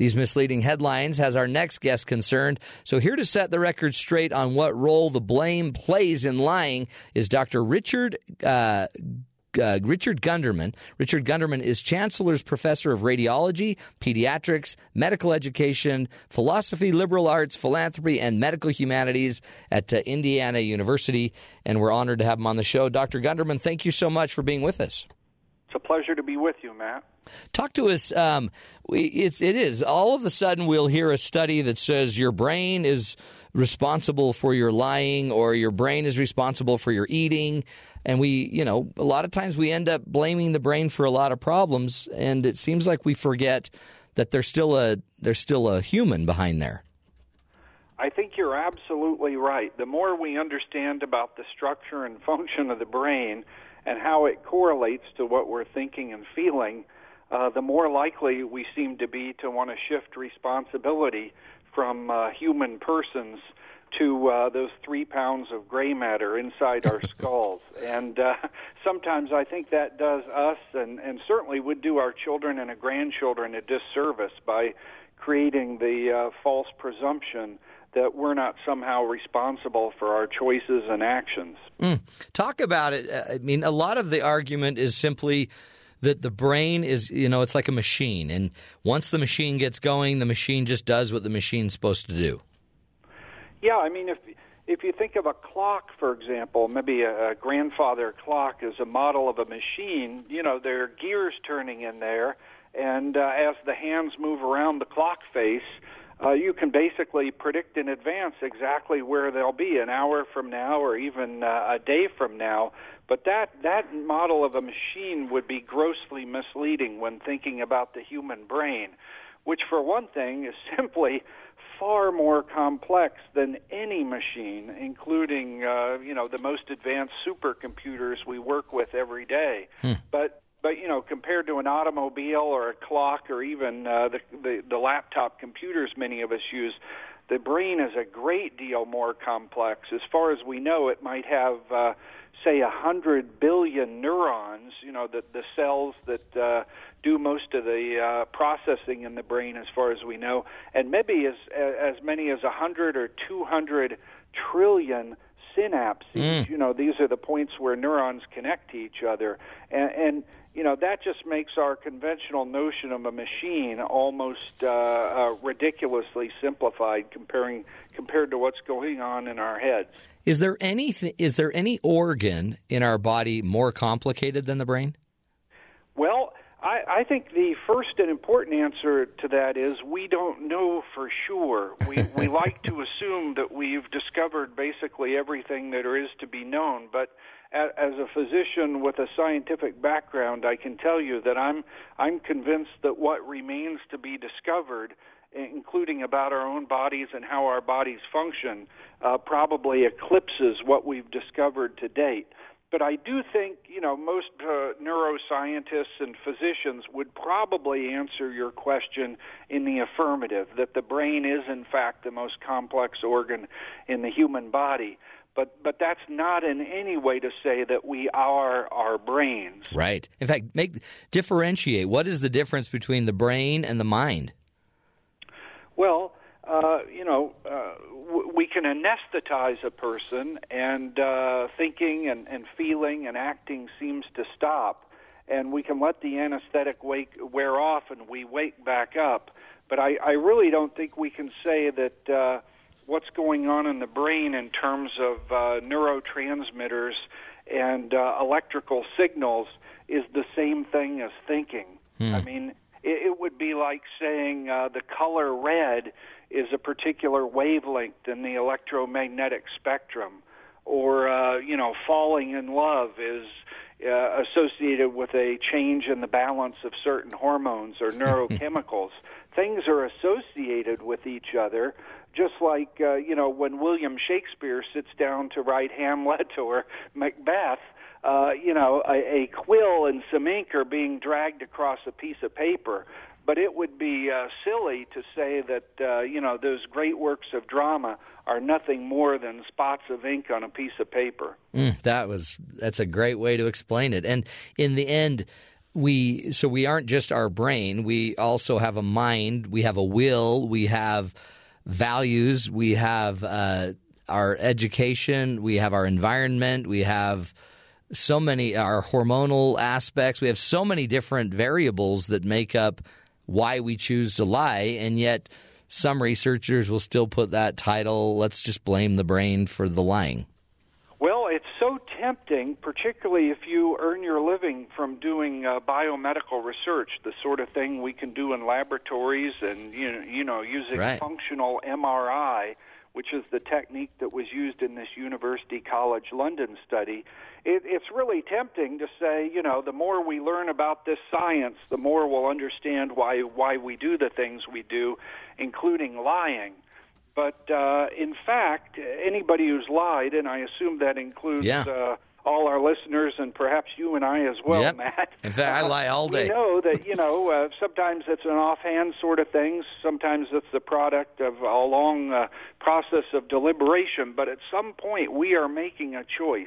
These misleading headlines has our next guest concerned. So, here to set the record straight on what role the blame plays in lying is Dr. Richard. Uh, uh, Richard Gunderman. Richard Gunderman is Chancellor's Professor of Radiology, Pediatrics, Medical Education, Philosophy, Liberal Arts, Philanthropy, and Medical Humanities at uh, Indiana University. And we're honored to have him on the show. Dr. Gunderman, thank you so much for being with us. It's a pleasure to be with you, Matt. Talk to us. Um, we, it's it is all of a sudden we'll hear a study that says your brain is responsible for your lying, or your brain is responsible for your eating, and we, you know, a lot of times we end up blaming the brain for a lot of problems, and it seems like we forget that there's still a there's still a human behind there. I think you're absolutely right. The more we understand about the structure and function of the brain and how it correlates to what we're thinking and feeling, uh, the more likely we seem to be to want to shift responsibility from uh, human persons to uh, those three pounds of gray matter inside our [LAUGHS] skulls. And uh, sometimes I think that does us and, and certainly would do our children and our grandchildren a disservice by creating the uh, false presumption that we're not somehow responsible for our choices and actions. Mm. Talk about it. Uh, I mean, a lot of the argument is simply that the brain is, you know, it's like a machine. And once the machine gets going, the machine just does what the machine's supposed to do. Yeah, I mean, if if you think of a clock, for example, maybe a, a grandfather clock is a model of a machine. You know, there are gears turning in there, and uh, as the hands move around the clock face, uh, you can basically predict in advance exactly where they'll be an hour from now or even uh, a day from now. But that that model of a machine would be grossly misleading when thinking about the human brain, which, for one thing, is [LAUGHS] simply far more complex than any machine, including uh, you know the most advanced supercomputers we work with every day. But but you know compared to an automobile or a clock or even uh, the, the the laptop computers many of us use, the brain is a great deal more complex. As far as we know, it might have. Uh, say a hundred billion neurons, you know, the the cells that uh, do most of the uh, processing in the brain, as far as we know, and maybe as as many as a hundred or two hundred trillion synapses. Mm. You know, these are the points where neurons connect to each other, and, and you know that just makes our conventional notion of a machine almost uh, uh, ridiculously simplified comparing compared to what's going on in our heads. Is there any is there any organ in our body more complicated than the brain? Well, I, I think the first and important answer to that is we don't know for sure. We we [LAUGHS] like to assume that we've discovered basically everything that there is to be known, but as a physician with a scientific background, I can tell you that I'm I'm convinced that what remains to be discovered, including about our own bodies and how our bodies function, uh, probably eclipses what we've discovered to date. But I do think, you know, most uh, neuroscientists and physicians would probably answer your question in the affirmative that the brain is, in fact, the most complex organ in the human body. But, but that's not in any way to say that we are our brains. Right. In fact, make differentiate. What is the difference between the brain and the mind? Well, uh, you know, uh, w- we can anesthetize a person, and uh, thinking and, and feeling and acting seems to stop, and we can let the anesthetic wake, wear off, and we wake back up. But I, I really don't think we can say that uh, what's going on in the brain in terms of uh, neurotransmitters and uh, electrical signals is the same thing as thinking. Hmm. I mean, it, it would be like saying uh, the color red is a particular wavelength in the electromagnetic spectrum, or uh, you know, falling in love is uh, associated with a change in the balance of certain hormones or [LAUGHS] neurochemicals. Things are associated with each other, just like uh, you know when William Shakespeare sits down to write Hamlet or Macbeth. Uh, you know, a, a quill and some ink are being dragged across a piece of paper. But it would be uh, silly to say that uh, you know those great works of drama are nothing more than spots of ink on a piece of paper. Mm, that was that's a great way to explain it. And in the end, we so we aren't just our brain. We also have a mind. We have a will. We have values. We have uh, our education. We have our environment. We have so many our hormonal aspects. We have so many different variables that make up why we choose to lie, and yet some researchers will still put that title. Let's just blame the brain for the lying. Well, it's so tempting, particularly if you earn your living from doing uh, biomedical research, the sort of thing we can do in laboratories and you know, you know using Right. functional MRI, which is the technique that was used in this University College London study. It, it's really tempting to say, you know, the more we learn about this science, the more we'll understand why why we do the things we do, including lying. But uh, in fact, anybody who's lied, and I assume that includes Yeah. uh, all our listeners and perhaps you and I as well, Yep. Matt. [LAUGHS] In fact, I lie all day. We know that [LAUGHS] you know uh, sometimes it's an offhand sort of thing. Sometimes it's the product of a long uh, process of deliberation. But at some point, we are making a choice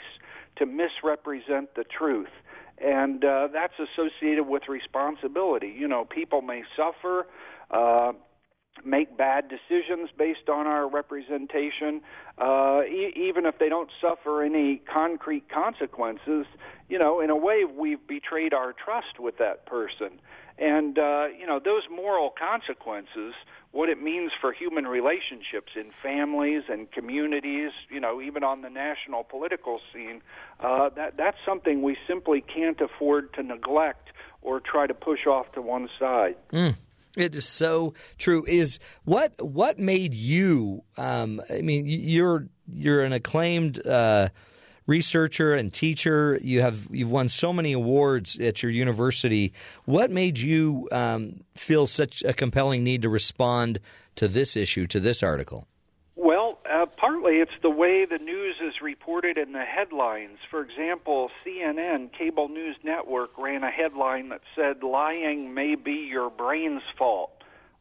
to misrepresent the truth. And uh, that's associated with responsibility. You know, people may suffer, uh, make bad decisions based on our representation, uh, e- even if they don't suffer any concrete consequences. You know, in a way, we've betrayed our trust with that person. And, uh, you know, those moral consequences, what it means for human relationships in families and communities, you know, even on the national political scene, uh, that, that's something we simply can't afford to neglect or try to push off to one side. Mm. It is so true. Is what what made you? Um, I mean, you're you're an acclaimed uh, researcher and teacher. You have you've won so many awards at your university. What made you um, feel such a compelling need to respond to this issue, to this article? Uh, partly it's the way the news is reported in the headlines. For example, CNN, cable news network, ran a headline that said, Lying may be your brain's fault.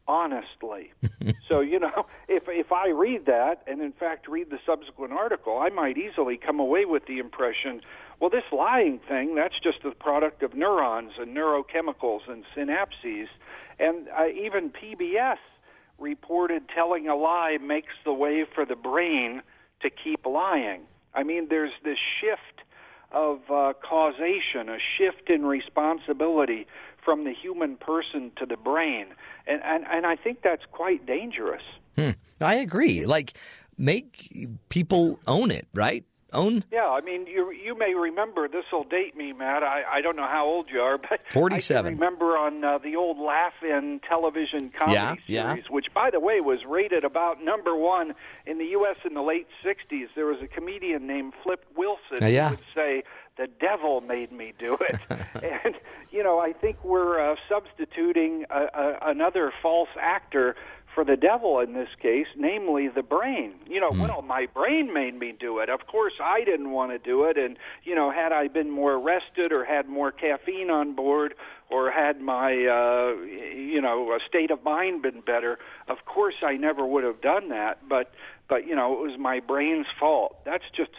Honestly. [LAUGHS] so, you know, if, if I read that, and in fact read the subsequent article, I might easily come away with the impression well, this lying thing, that's just the product of neurons and neurochemicals and synapses. And uh, even PBS reported telling a lie makes the way for the brain to keep lying. I mean, there's this shift of uh, causation, a shift in responsibility from the human person to the brain. And, and, and I think that's quite dangerous. Hmm. I agree. Like, make people own it, right? Own Yeah, I mean, you you may remember this will date me, Matt. I I don't know how old you are, but 47. I remember on uh, the old Laugh-In television comedy Yeah, yeah. series, which by the way was rated about number one in the U.S. in the late '60s. There was a comedian named Flip Wilson Uh, yeah. who would say, "The devil made me do it," [LAUGHS] and you know, I think we're uh, substituting a, a, another false actor for the devil in this case, namely the brain. You know, well, my brain made me do it. Of course, I didn't want to do it, and you know, had I been more rested or had more caffeine on board or had my uh, you know state of mind been better, of course, I never would have done that. But but you know, it was my brain's fault. That's just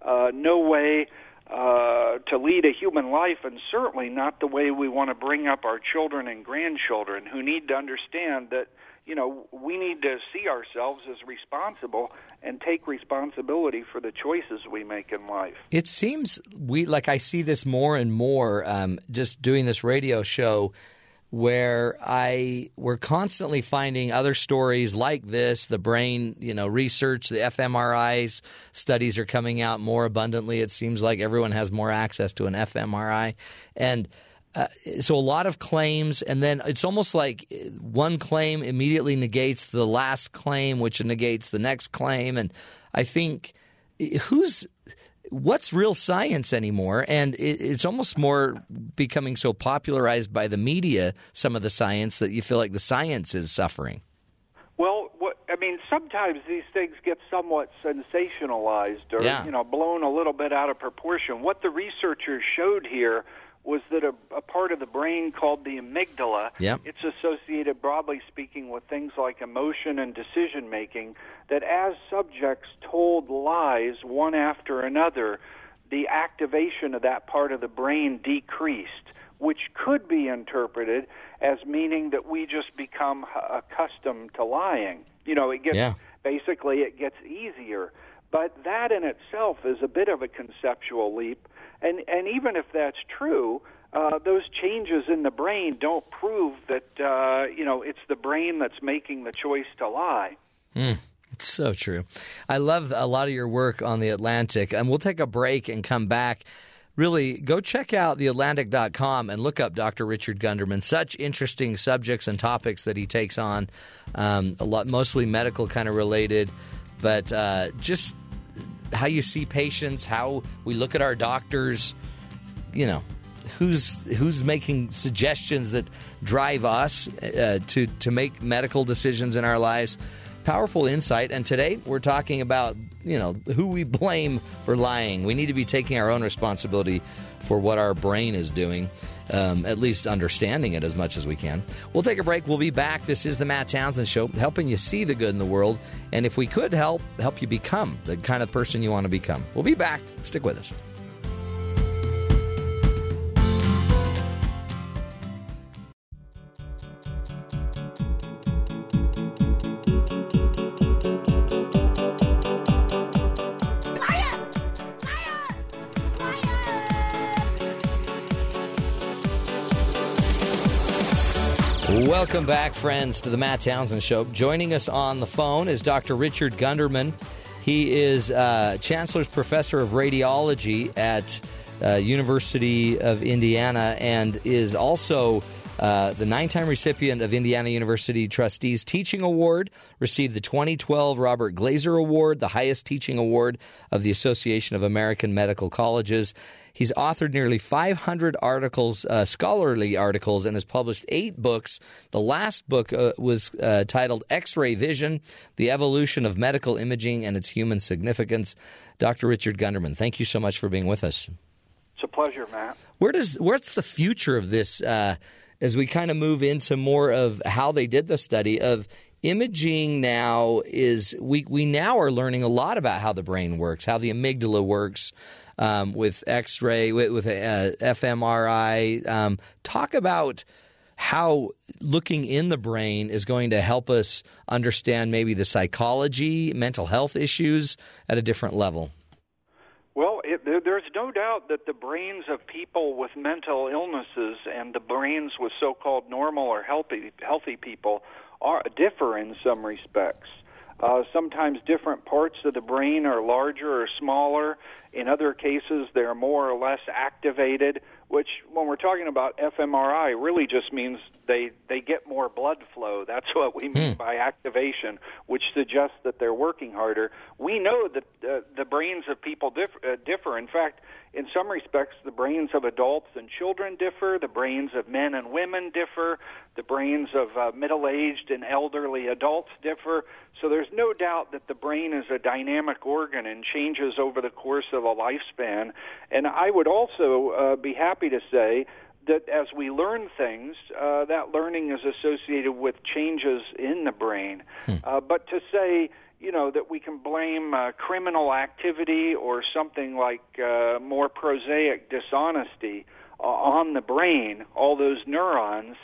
uh, no way uh, to lead a human life, and certainly not the way we want to bring up our children and grandchildren who need to understand that you know we need to see ourselves as responsible and take responsibility for the choices we make in life. It seems we like I see this more and more. Um, just doing this radio show, where I we're constantly finding other stories like this. The brain, you know, research, the fMRIs studies are coming out more abundantly. It seems like everyone has more access to an fMRI, and uh, so a lot of claims, and then it's almost like one claim immediately negates the last claim, which negates the next claim, and I think who's what's real science anymore and it, it's almost more becoming so popularized by the media some of the science that you feel like the science is suffering Well, what I mean, sometimes these things get somewhat sensationalized or Yeah. you know blown a little bit out of proportion. What the researchers showed here was that a, a part of the brain called the amygdala. Yep. It's associated, broadly speaking, with things like emotion and decision making. That as subjects told lies one after another, the activation of that part of the brain decreased, which could be interpreted as meaning that we just become accustomed to lying. You know, it gets Yeah. basically it gets easier. But that in itself is a bit of a conceptual leap. And and even if that's true, uh, those changes in the brain don't prove that uh, you know it's the brain that's making the choice to lie. Mm, it's so true. I love a lot of your work on the Atlantic, and we'll take a break and come back. Really, go check out theatlantic.com and look up Dr. Richard Gunderman. Such interesting subjects and topics that he takes on, um, a lot, mostly medical kind of related, but uh, just how you see patients, how we look at our doctors, you know, who's who's making suggestions that drive us uh, to to make medical decisions in our lives. Powerful insight, and today we're talking about you know who we blame for lying. We need to be taking our own responsibility for what our brain is doing, um, at least understanding it as much as we can. We'll take a break. We'll be back. This is the Matt Townsend Show, helping you see the good in the world, and if we could help, help you become the kind of person you want to become. We'll be back. Stick with us. Welcome back, friends, to the Matt Townsend Show. Joining us on the phone is Dr. Richard Gunderman. He is uh, Chancellor's Professor of Radiology at uh, University of Indiana and is also uh, the nine-time recipient of Indiana University Trustees Teaching Award. Received the 2012 Robert Glaser Award, the highest teaching award of the Association of American Medical Colleges. He's authored nearly 500 articles, uh, scholarly articles, and has published eight books. The last book uh, was uh, titled X Ray Vision The Evolution of Medical Imaging and Its Human Significance. Dr. Richard Gunderman, thank you so much for being with us. It's a pleasure, Matt. Where does what's the future of this uh, as we kind of move into more of how they did the study of imaging now is we we now are learning a lot about how the brain works, how the amygdala works um, with X-ray, with, with uh, fMRI. Um, talk about how looking in the brain is going to help us understand maybe the psychology, mental health issues at a different level. Well, it, there, there's no doubt that the brains of people with mental illnesses and the brains with so-called normal or healthy healthy people are differ in some respects. Uh, sometimes different parts of the brain are larger or smaller. In other cases, they're more or less activated, which, when we're talking about fMRI, really just means they, they get more blood flow. That's [LAUGHS] what we mean by activation, which suggests that they're working harder. We know that uh, the brains of people diff- uh, differ. In fact, in some respects, the brains of adults and children differ, the brains of men and women differ, the brains of uh, middle aged and elderly adults differ. So there's no doubt that the brain is a dynamic organ and changes over the course of a lifespan. And I would also uh, be happy to say that as we learn things, uh, that learning is associated with changes in the brain. Uh, but to say, you know, that we can blame uh, criminal activity or something like uh, more prosaic dishonesty uh, on the brain, all those neurons,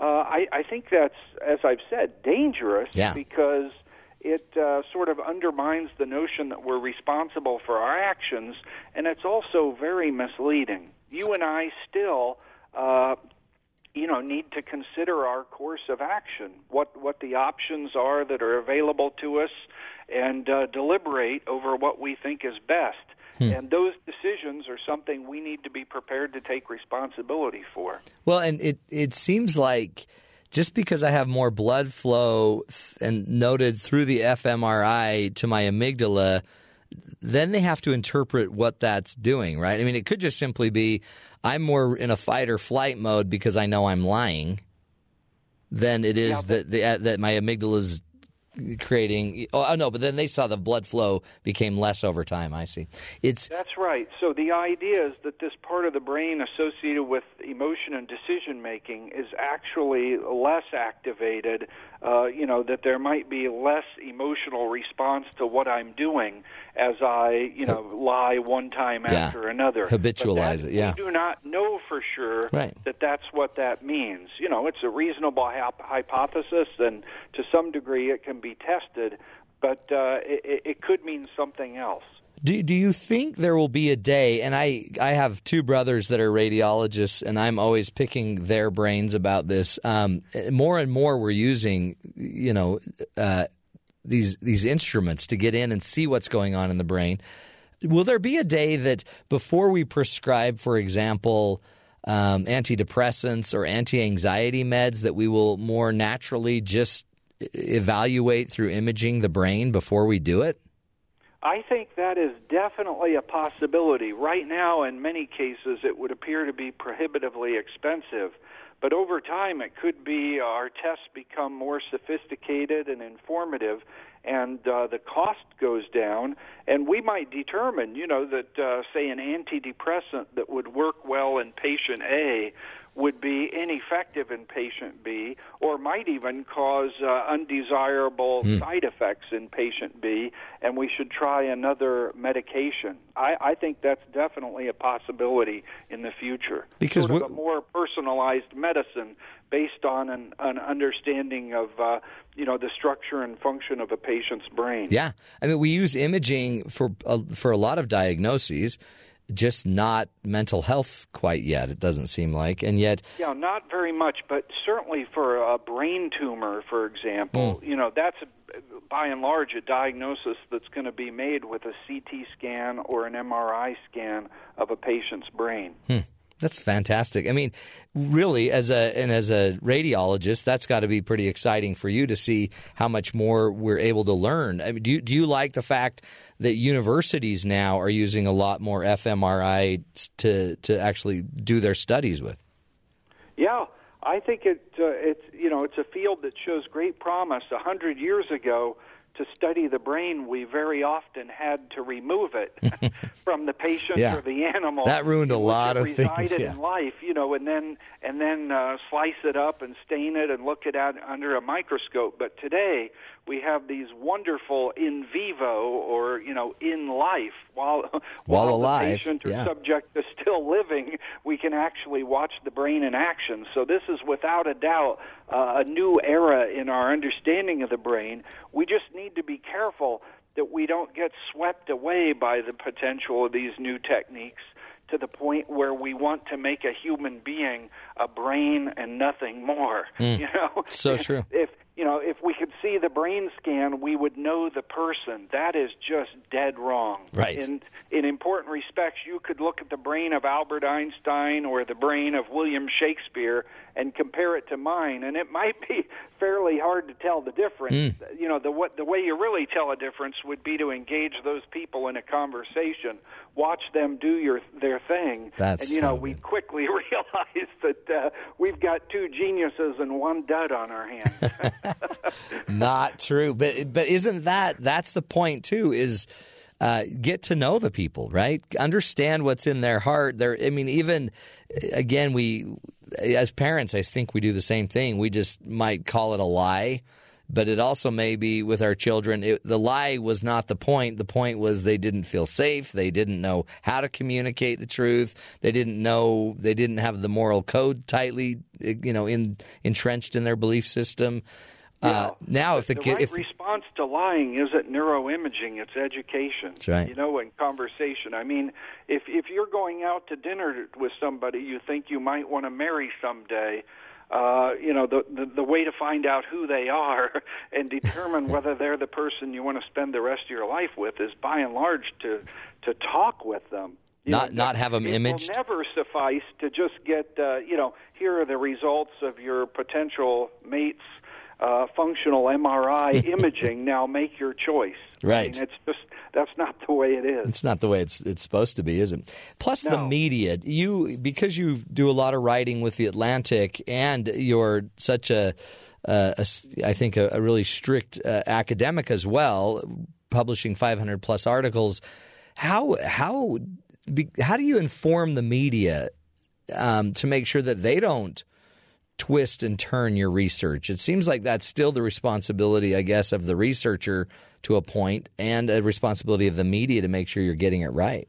uh, I, I think that's, as I've said, dangerous Yeah. because it uh, sort of undermines the notion that we're responsible for our actions, and it's also very misleading. You and I still, uh, you know, need to consider our course of action, what what the options are that are available to us, and uh, deliberate over what we think is best. And those decisions are something we need to be prepared to take responsibility for. Well, and it it seems like just because I have more blood flow th- and noted through the fMRI to my amygdala, then they have to interpret what that's doing, right? I mean, it could just simply be I'm more in a fight or flight mode because I know I'm lying than it is that the, uh, that my amygdala is creating. Oh no, but then they saw the blood flow became less over time. I see. It's That's right. So the idea is that this part of the brain associated with emotion and decision making is actually less activated. Uh, you know that there might be less emotional response to what I'm doing as I, you know, lie one time Yeah. after another. Habitualize it, yeah. We do not know for sure Right. that that's what that means. You know, it's a reasonable hyp- hypothesis, and to some degree it can be tested, but uh, it, it- could mean something else. Do do you think there will be a day? And I I have two brothers that are radiologists, and I'm always picking their brains about this. Um, more and more, we're using you know uh, these these instruments to get in and see what's going on in the brain. Will there be a day that before we prescribe, for example, um, antidepressants or anti-anxiety meds, that we will more naturally just evaluate through imaging the brain before we do it? I think that is definitely a possibility. Right now, in many cases, it would appear to be prohibitively expensive. But over time, it could be our tests become more sophisticated and informative, and uh, the cost goes down. And we might determine, you know, that, uh, say, an antidepressant that would work well in patient A would be ineffective in patient B, or might even cause uh, undesirable Hmm. side effects in patient B, and we should try another medication. I, I think that's definitely a possibility in the future. Because sort of a more personalized medicine based on an, an understanding of uh, you know the structure and function of a patient's brain. Yeah, I mean, we use imaging for uh, for a lot of diagnoses, just not mental health quite yet. It doesn't seem like, and yet, Yeah, not very much, but certainly for a brain tumor, for example, Hmm. you know, that's a, by and large a diagnosis that's going to be made with a CT scan or an MRI scan of a patient's brain. hmm, that's fantastic. I mean, really, as a and as a radiologist, that's got to be pretty exciting for you to see how much more we're able to learn. I mean, do you, do you like the fact that universities now are using a lot more fMRI to to actually do their studies with? Yeah, I think it uh, it's you know it's a field that shows great promise. A hundred years ago, to study the brain, we very often had to remove it [LAUGHS] from the patient Yeah. or the animal. That ruined a lot of things, yeah. in life, you know, and then and then uh, slice it up and stain it and look it at under a microscope. But today we have these wonderful in vivo or you know in life [LAUGHS] while While the alive, patient or yeah. subject is still living, we can actually watch the brain in action. So this is without a doubt uh, a new era in our understanding of the brain. We just need to be careful that we don't get swept away by the potential of these new techniques to the point where we want to make a human being a brain and nothing more. Mm. [LAUGHS] You know, So true. If you know, if we could see the brain scan, we would know the person. That is just dead wrong. Right. In in important respects, you could look at the brain of Albert Einstein or the brain of William Shakespeare and compare it to mine, and it might be [LAUGHS] fairly hard to tell the difference. Mm. You know, the what the way you really tell a difference would be to engage those people in a conversation, watch them do your their thing, That's and you know so we quickly [LAUGHS] realize that uh, we've got two geniuses and one dud on our hands. [LAUGHS] [LAUGHS] Not true, but but isn't that that's the point too? Is uh, get to know the people, right? Understand what's in their heart. Their, I mean, even again, we as parents, I think we do the same thing. We just might call it a lie, but it also may be with our children. It, the lie was not the point. The point was they didn't feel safe. They didn't know how to communicate the truth. They didn't know. They didn't have the moral code tightly, you know, in entrenched in their belief system. Uh, now, if the, the kid, right if response to lying isn't neuroimaging; it's education. That's right. You know, and conversation. I mean, if if you're going out to dinner with somebody you think you might want to marry someday, uh, you know, the, the the way to find out who they are [LAUGHS] and determine [LAUGHS] whether they're the person you want to spend the rest of your life with is by and large to to talk with them. You not know, not have them it imaged. will never suffice to just get uh, you know here are the results of your potential mate's uh, functional MRI [LAUGHS] imaging. Now make your choice. I Right. mean, it's just that's not the way it is. It's not the way it's it's supposed to be, is it? Plus the media. You because you do a lot of writing with the Atlantic, and you're such a, uh, a I think a, a really strict uh, academic as well, publishing 500 plus articles. How how how do you inform the media um, to make sure that they don't twist and turn your research? It seems like that's still the responsibility, I guess, of the researcher to a point, and a responsibility of the media to make sure you're getting it right.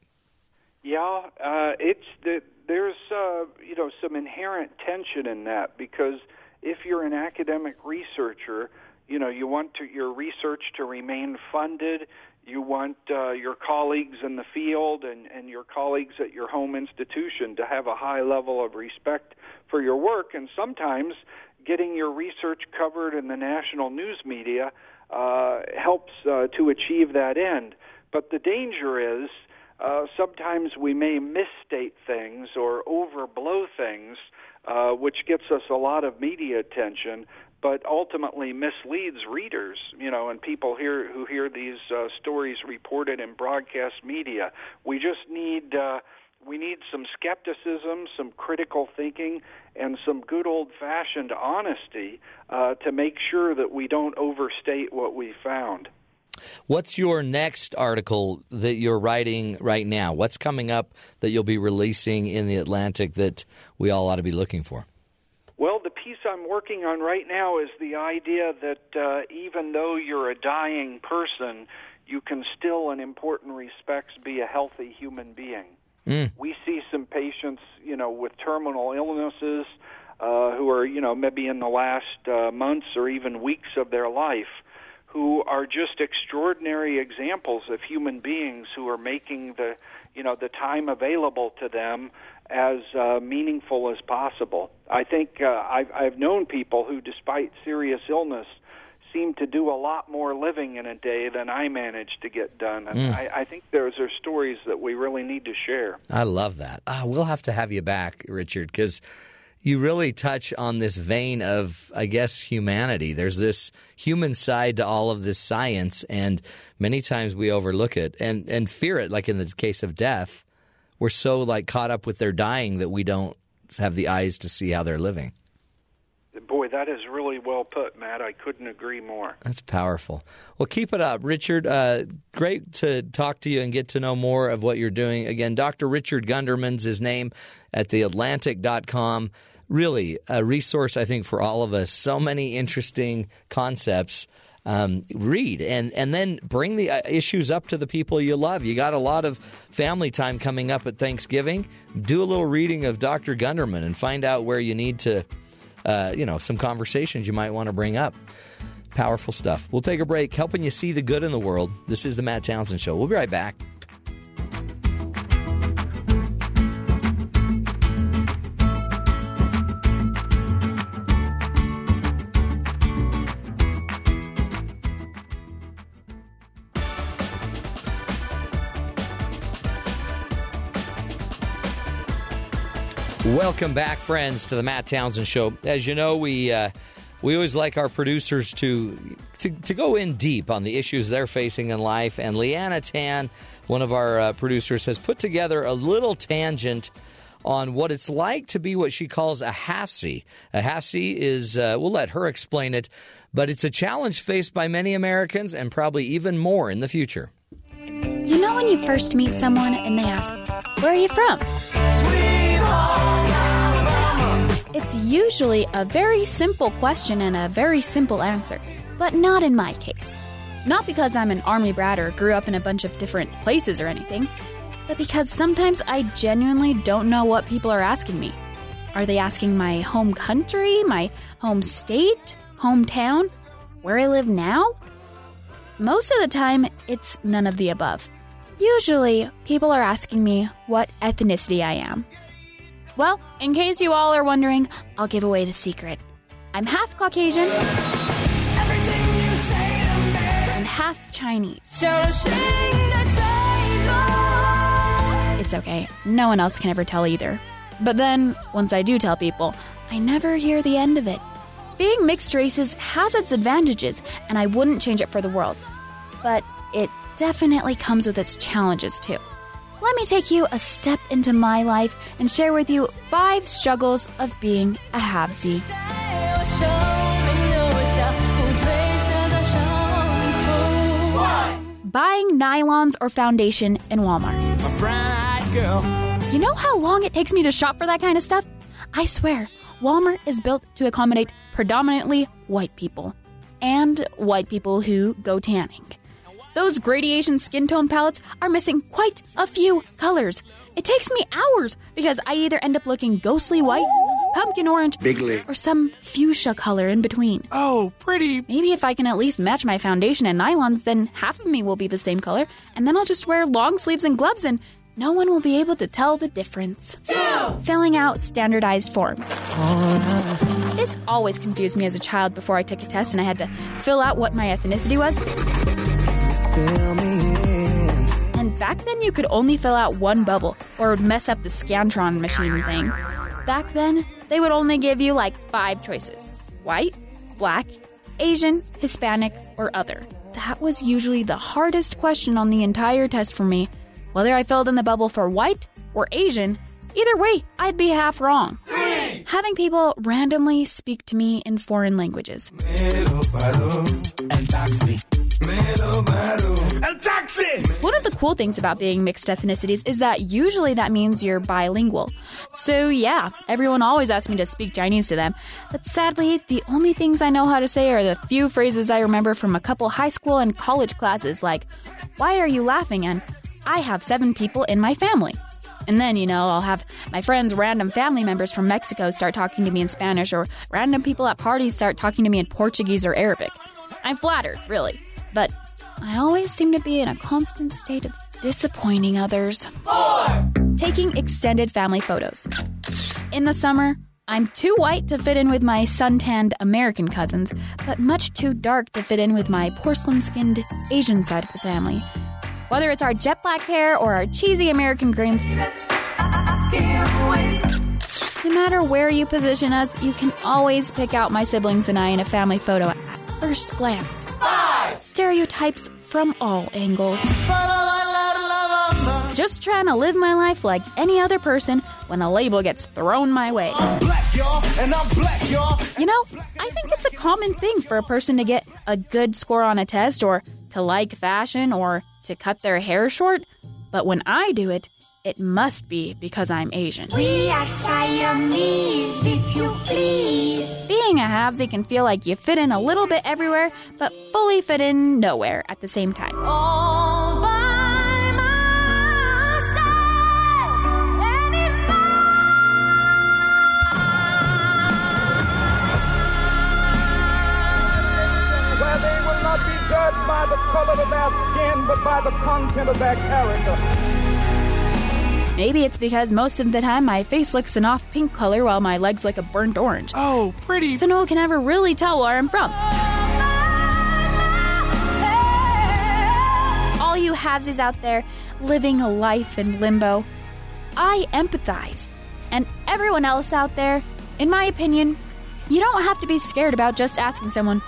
Yeah, uh, it's the, there's uh, you know some inherent tension in that because if you're an academic researcher, you know you want to, your research to remain funded. You want uh, your colleagues in the field and, and your colleagues at your home institution to have a high level of respect for your work, and sometimes getting your research covered in the national news media uh, helps uh, to achieve that end. But the danger is uh, sometimes we may misstate things or overblow things, uh, which gets us a lot of media attention, but ultimately misleads readers. You know, and people hear who hear these uh, stories reported in broadcast media. We just need. Uh, we need some skepticism, some critical thinking, and some good old fashioned honesty uh, to make sure that we don't overstate what we found. What's your next article that you're writing right now? What's coming up that you'll be releasing in the Atlantic that we all ought to be looking for? Well, the piece I'm working on right now is the idea that uh, even though you're a dying person, you can still, in important respects, be a healthy human being. Mm. We see some patients, you know, with terminal illnesses uh, who are, you know, maybe in the last uh, months or even weeks of their life, who are just extraordinary examples of human beings who are making the, you know, the time available to them as uh, meaningful as possible. I think uh, I've, I've known people who, despite serious illness, seem to do a lot more living in a day than I managed to get done. And Mm. I, I think those are stories that we really need to share. I love that. Ah, we'll have to have you back, Richard, because you really touch on this vein of, I guess, humanity. There's this human side to all of this science, and many times we overlook it and, and fear it. Like in the case of death, we're so like caught up with their dying that we don't have the eyes to see how they're living. Boy, that is really well put, Matt. I couldn't agree more. That's powerful. Well, keep it up, Richard. Uh, great to talk to you and get to know more of what you're doing. Again, Dr. Richard Gunderman's his name at theatlantic.com. Really a resource, I think, for all of us. So many interesting concepts. Um, read and and then bring the uh, issues up to the people you love. You got a lot of family time coming up at Thanksgiving. Do a little reading of Dr. Gunderman and find out where you need to, uh, you know, some conversations you might want to bring up. Powerful stuff. We'll take a break, helping you see the good in the world. This is the Matt Townsend Show. We'll be right back. Welcome back, friends, to the Matt Townsend Show. As you know, we uh, we always like our producers to, to to go in deep on the issues they're facing in life. And Liana Tan, one of our uh, producers, has put together a little tangent on what it's like to be what she calls a halvsie. A halvsie is uh, we'll let her explain it, but it's a challenge faced by many Americans and probably even more in the future. You know when you first meet someone and they ask, Where are you from? Usually a very simple question and a very simple answer, but not in my case. Not because I'm an army brat or grew up in a bunch of different places or anything, but because sometimes I genuinely don't know what people are asking me. Are they asking my home country, my home state, hometown, where I live now? Most of the time, it's none of the above. Usually, people are asking me what ethnicity I am. Well, in case you all are wondering, I'll give away the secret. I'm half Caucasian and half Chinese. It's okay, no one else can ever tell either. But then, once I do tell people, I never hear the end of it. Being mixed races has its advantages, and I wouldn't change it for the world. But it definitely comes with its challenges too. Let me take you a step into my life and share with you five struggles of being a halvsie. Buying nylons or foundation in Walmart. You know how long it takes me to shop for that kind of stuff? I swear, Walmart is built to accommodate predominantly white people and white people who go tanning. Those gradation skin tone palettes are missing quite a few colors. It takes me hours because I either end up looking ghostly white, pumpkin orange, Bigly. or some fuchsia color in between. Oh, pretty. Maybe if I can at least match my foundation and nylons, then half of me will be the same color, and then I'll just wear long sleeves and gloves and no one will be able to tell the difference. Filling out standardized forms. This always confused me as a child before I took a test and I had to fill out what my ethnicity was. And back then, you could only fill out one bubble or mess up the Scantron machine thing. Back then, they would only give you like five choices white, black, Asian, Hispanic, or other. That was usually the hardest question on the entire test for me. Whether I filled in the bubble for white or Asian, either way, I'd be half wrong. Having people randomly speak to me in foreign languages. One of the cool things about being mixed ethnicities is that usually that means you're bilingual. So, yeah, everyone always asks me to speak Chinese to them, but sadly, the only things I know how to say are the few phrases I remember from a couple high school and college classes, like, Why are you laughing? and I have seven people in my family. And then, you know, I'll have my friends' random family members from Mexico start talking to me in Spanish, or random people at parties start talking to me in Portuguese or Arabic. I'm flattered, really, but I always seem to be in a constant state of disappointing others. Taking extended family photos. In the summer, I'm too white to fit in with my suntanned American cousins, but much too dark to fit in with my porcelain skinned Asian side of the family. Whether it's our jet black hair or our cheesy American grins, no matter where you position us, you can always pick out my siblings and I in a family photo at first glance. Stereotypes from all angles. Just trying to live my life like any other person when a label gets thrown my way. You know, I think it's a common thing for a person to get a good score on a test or to like fashion or to cut their hair short, but when I do it, it must be because I'm Asian. We are Siamese, if you please. Being a halvsie can feel like you fit in a little bit everywhere, but fully fit in nowhere at the same time. Where color of their skin, but by the content of their character. Maybe it's because most of the time my face looks an off pink color while my legs look a burnt orange. Oh, pretty. So no one can ever really tell where I'm from. All you halvsies out there living a life in limbo, I empathize. And everyone else out there, in my opinion, you don't have to be scared about just asking someone,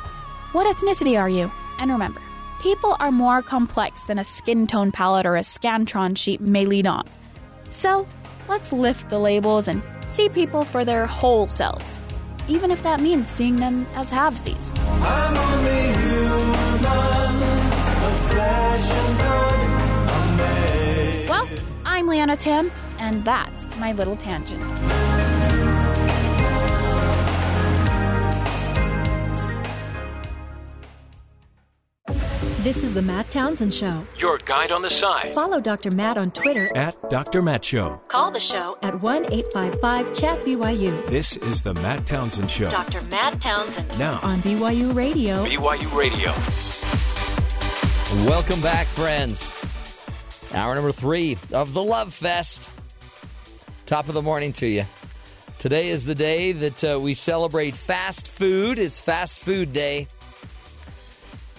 What ethnicity are you? And remember, people are more complex than a skin tone palette or a Scantron sheet may lead on. So, let's lift the labels and see people for their whole selves, even if that means seeing them as halvsies. I'm only human, a flesh and blood, a man. Well, I'm Liana Tan, and that's my little tangent. This is the Matt Townsend Show. Your guide on the side. Follow Dr. Matt on Twitter At Dr. Matt Show. Call the show at 1 855 Chat BYU. This is the Matt Townsend Show. Dr. Matt Townsend. Now. On BYU Radio. BYU Radio. Welcome back, friends. Hour number three of the Love Fest. Top of the morning to you. Today is the day that uh, we celebrate fast food. It's fast food day.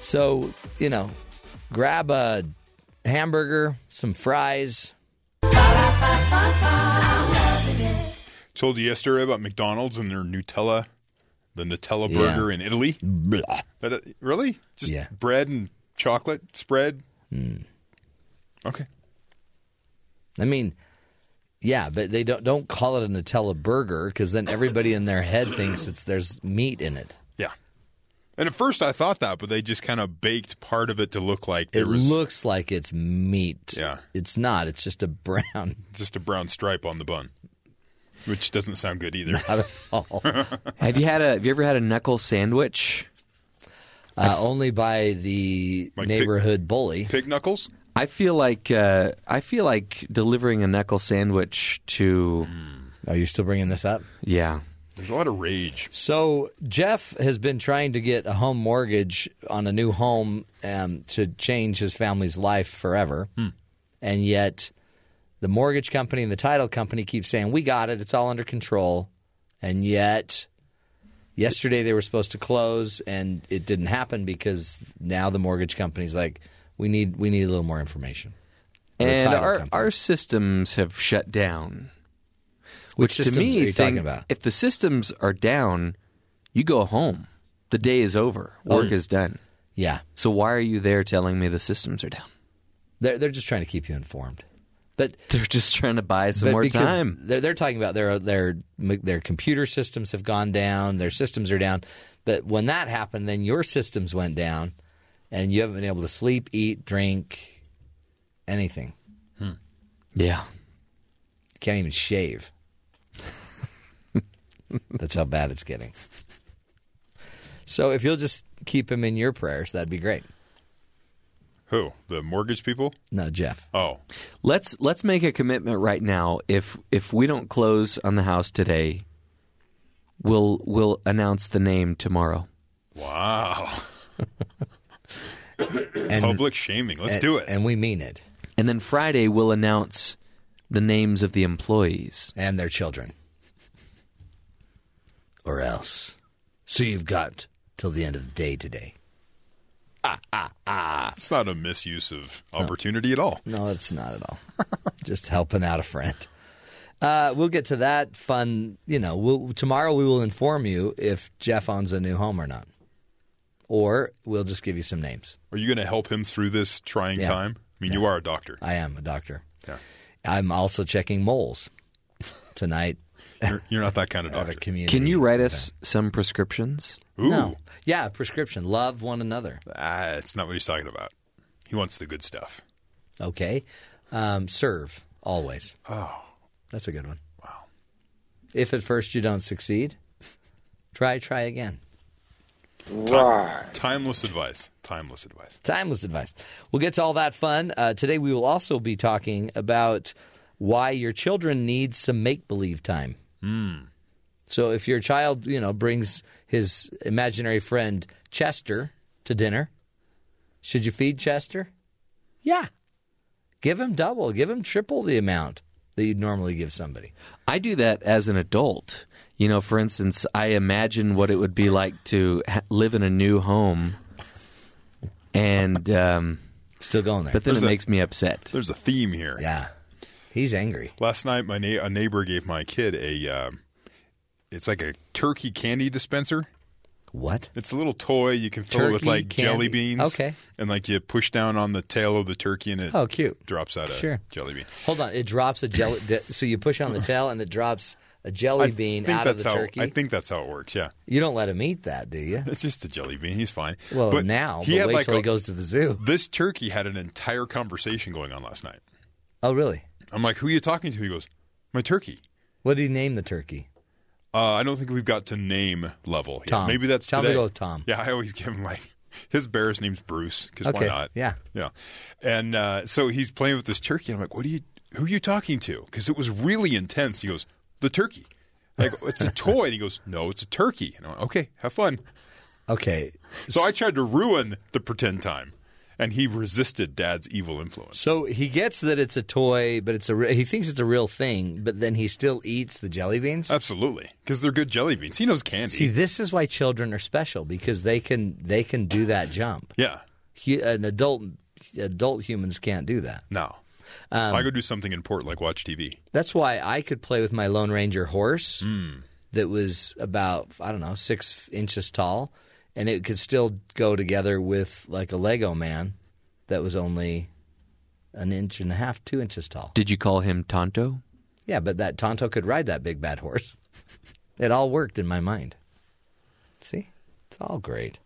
So, you know, grab a hamburger, some fries. Told you yesterday about McDonald's and their Nutella, the Nutella Yeah. burger in Italy. Blah. That, uh, really? Just Yeah. bread and chocolate spread? Hmm. Okay. I mean, yeah, but they don't don't call it a Nutella burger because then everybody in their head thinks it's there's meat in it. Yeah. And at first I thought that, but they just kind of baked part of it to look like there It was looks like it's meat. Yeah. It's not. It's just a brown. [LAUGHS] just a brown stripe on the bun, which doesn't sound good either. Not at all. [LAUGHS] Have you had a? Have you ever had a knuckle sandwich? Uh, only by the Like neighborhood bully. Pig knuckles? I feel like uh, I feel like delivering a knuckle sandwich to. Are you still bringing this up? Yeah. There's a lot of rage. So Jeff has been trying to get a home mortgage on a new home um, to change his family's life forever, and yet the mortgage company and the title company keep saying we got it, it's all under control, and yet yesterday they were supposed to close and it didn't happen because now the mortgage company's like we need we need a little more information. And our company. our systems have shut down. Which to systems me, are you talking about? If the systems are down, you go home. The day is over. Work Oh. is done. yeah, So why are you there telling me the systems are down? they're they're just trying to keep you informed, but [LAUGHS] They're just trying to buy some more time. They're, they're talking about their their their computer systems have gone down, their systems are down. But when that happened, then your systems went down, and you haven't been able to sleep, eat, drink, anything. Hmm. Yeah. Can't even shave. That's how bad it's getting. So if you'll just keep him in your prayers, that'd be great. Who? The mortgage people? No, Jeff. Oh. Let's let's make a commitment right now. If if we don't close on the house today, we'll we'll announce the name tomorrow. Wow. [LAUGHS] And, Public shaming. Let's and- do it. and we mean it, And then Friday we'll announce the names of the employees. and their children, or else. So you've got till the end of the day today. Ah, ah, ah. It's not a misuse of opportunity at all. No, it's not at all. [LAUGHS] Just helping out a friend. Uh, we'll get to that fun. You know, we'll, tomorrow we will inform you if Jeff owns a new home or not, or we'll just give you some names. Are you going to help him through this trying Yeah. time? I mean, you are a doctor. I am a doctor. Yeah. I'm also checking moles tonight You're, you're not that kind of doctor. community. Can you write us some prescriptions? Ooh. No. Yeah, prescription. Love one another. Ah, that's not what he's talking about. He wants the good stuff. Okay. Um, serve always. Oh. That's a good one. Wow. If at first you don't succeed, try try again. Right. Timeless advice. Timeless advice. Timeless advice. We'll get to all that fun. Uh, today we will also be talking about why your children need some make believe time. So if your child, you know, brings his imaginary friend Chester to dinner, should you feed Chester? Yeah. Give him double, give him triple the amount that you'd normally give somebody. I do that as an adult. You know, for instance, I imagine what it would be like to ha- live in a new home, and um, Still going there. but then There's it a- makes me upset. There's a theme here. Yeah. He's angry. Last night, my na- a neighbor gave my kid a. Um, it's like a turkey candy dispenser. What? It's a little toy you can fill it with Turkey like jelly beans. Okay. And like you push down on the tail of the turkey and it Oh, cute. drops out a Sure. jelly bean. Hold on, it drops a jelly. so you push on the tail, and it drops a jelly bean out of that's the how, turkey. I think that's how it works. Yeah. you don't let him eat that, do you? It's just a jelly bean. He's fine. Well, but now, he but wait till he goes to the zoo. This turkey had an entire conversation going on last night. Oh, really? I'm like, "Who are you talking to?" He goes, "My turkey." What did he name the turkey? Uh, I don't think we've got to name level. yet. Tom. Maybe that's Tell me today. to go with Tom. Yeah, I always give him like his bear's name's Bruce because Okay, why not? yeah. yeah. And uh, so he's playing with this turkey. And I'm like, "What are you? Who are you talking to?" Because it was really intense. He goes, "The turkey." Like it's a [LAUGHS] toy. And he goes, "No, it's a turkey." And I'm like, "Okay, have fun." Okay. So I tried to ruin the pretend time, and he resisted Dad's evil influence. So he gets that it's a toy, but it's a re- he thinks it's a real thing, but then he still eats the jelly beans. Absolutely, because they're good jelly beans. He knows candy. See, this is why children are special because they can they can do that jump. yeah. Hu- An adult adult humans can't do that. No. Um, I go do something important like watch TV. That's why I could play with my Lone Ranger horse Hmm. that was about, I don't know, six inches tall, and it could still go together with like a Lego man that was only an inch and a half, two inches tall. Did you call him Tonto? Yeah, but that Tonto could ride that big bad horse. [LAUGHS] it all worked in my mind. See? It's all great.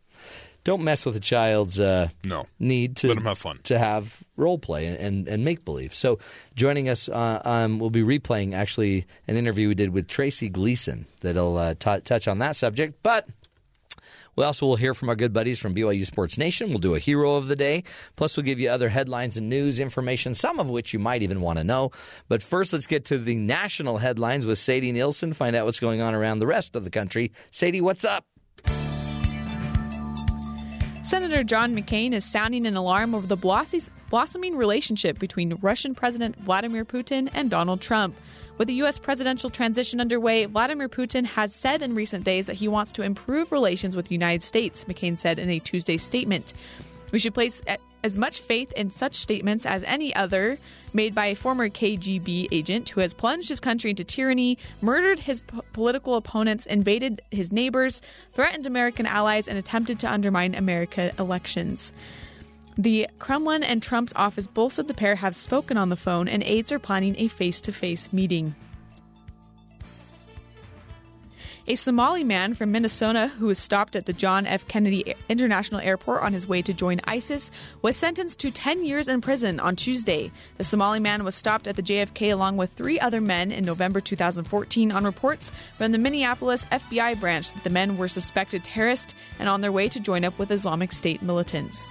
Don't mess with a child's uh, No. need to Let 'em have fun. to have role play and, and, and make believe. So, joining us, uh, um, we'll be replaying actually an interview we did with Tracy Gleason that'll uh, t- touch on that subject. But we also will hear from our good buddies from BYU Sports Nation. We'll do a hero of the day. Plus, we'll give you other headlines and news information, some of which you might even want to know. But first, let's get to the national headlines with Sadie Nielsen. Find out what's going on around the rest of the country. Sadie, what's up? Senator John McCain is sounding an alarm over the blossoming relationship between Russian President Vladimir Putin and Donald Trump. With the U.S. presidential transition underway, Vladimir Putin has said in recent days that he wants to improve relations with the United States, McCain said in a Tuesday statement. We should place as much faith in such statements as any other made by a former KGB agent who has plunged his country into tyranny, murdered his political opponents, invaded his neighbors, threatened American allies, and attempted to undermine America elections. The Kremlin and Trump's office both said the pair have spoken on the phone, and aides are planning a face to face meeting. A Somali man from Minnesota who was stopped at the John F. Kennedy International Airport on his way to join ISIS was sentenced to 10 years in prison on Tuesday. The Somali man was stopped at the JFK along with three other men in November 2014 on reports from the Minneapolis FBI branch that the men were suspected terrorists and on their way to join up with Islamic State militants.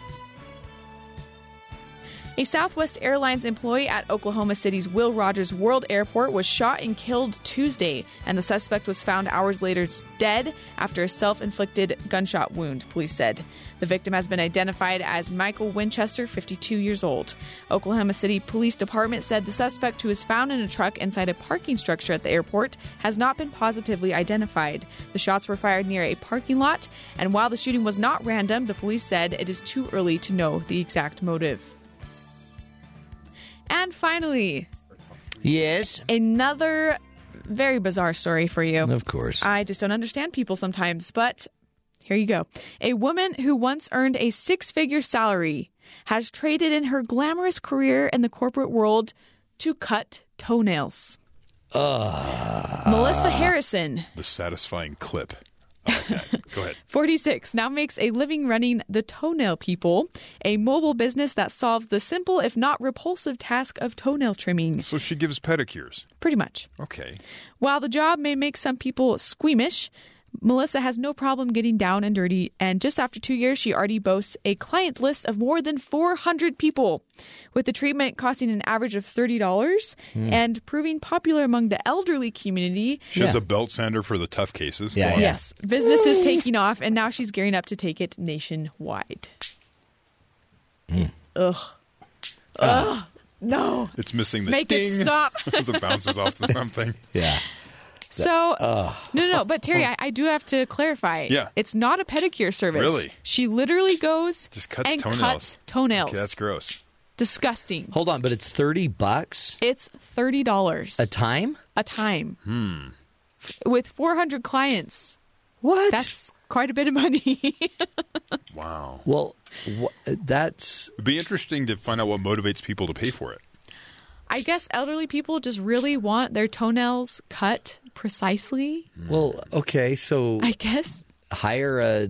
A Southwest Airlines employee at Oklahoma City's Will Rogers World Airport was shot and killed Tuesday, and the suspect was found hours later dead after a self inflicted gunshot wound, police said. The victim has been identified as Michael Winchester, 52 years old. Oklahoma City Police Department said the suspect, who was found in a truck inside a parking structure at the airport, has not been positively identified. The shots were fired near a parking lot, and while the shooting was not random, the police said it is too early to know the exact motive. And finally, Yes. another very bizarre story for you. Of course. I just don't understand people sometimes, but here you go. A woman who once earned a six figure salary has traded in her glamorous career in the corporate world to cut toenails. Ah. Melissa Harrison, The satisfying clip. That. Go ahead. [LAUGHS] 46, now makes a living running The Toenail People, a mobile business that solves the simple, if not repulsive, task of toenail trimming. So she gives pedicures. Pretty much. Okay. While the job may make some people squeamish, Melissa has no problem getting down and dirty, and just after two years, she already boasts a client list of more than 400 people, with the treatment costing an average of $30 Hmm. and proving popular among the elderly community. She has a belt sander for the tough cases. Go on. Yes, business is taking off, and now she's gearing up to take it nationwide. Ugh. Ugh. No. It's missing the Make it ding stop. [LAUGHS] as it bounces off the something. Yeah. So, Ugh. no, no, no, but Terry, I, I do have to clarify. Yeah. It's not a pedicure service. Really? She literally goes Just cuts and toenails. cuts toenails. Okay, that's gross. Disgusting. Hold on, but it's 30 bucks It's thirty dollars a time? a time Hmm. with four hundred clients. What? That's quite a bit of money. [LAUGHS] Wow. Well, wh- that's It'd be interesting to find out what motivates people to pay for it. I guess elderly people just really want their toenails cut precisely. well, okay, so I guess. hire a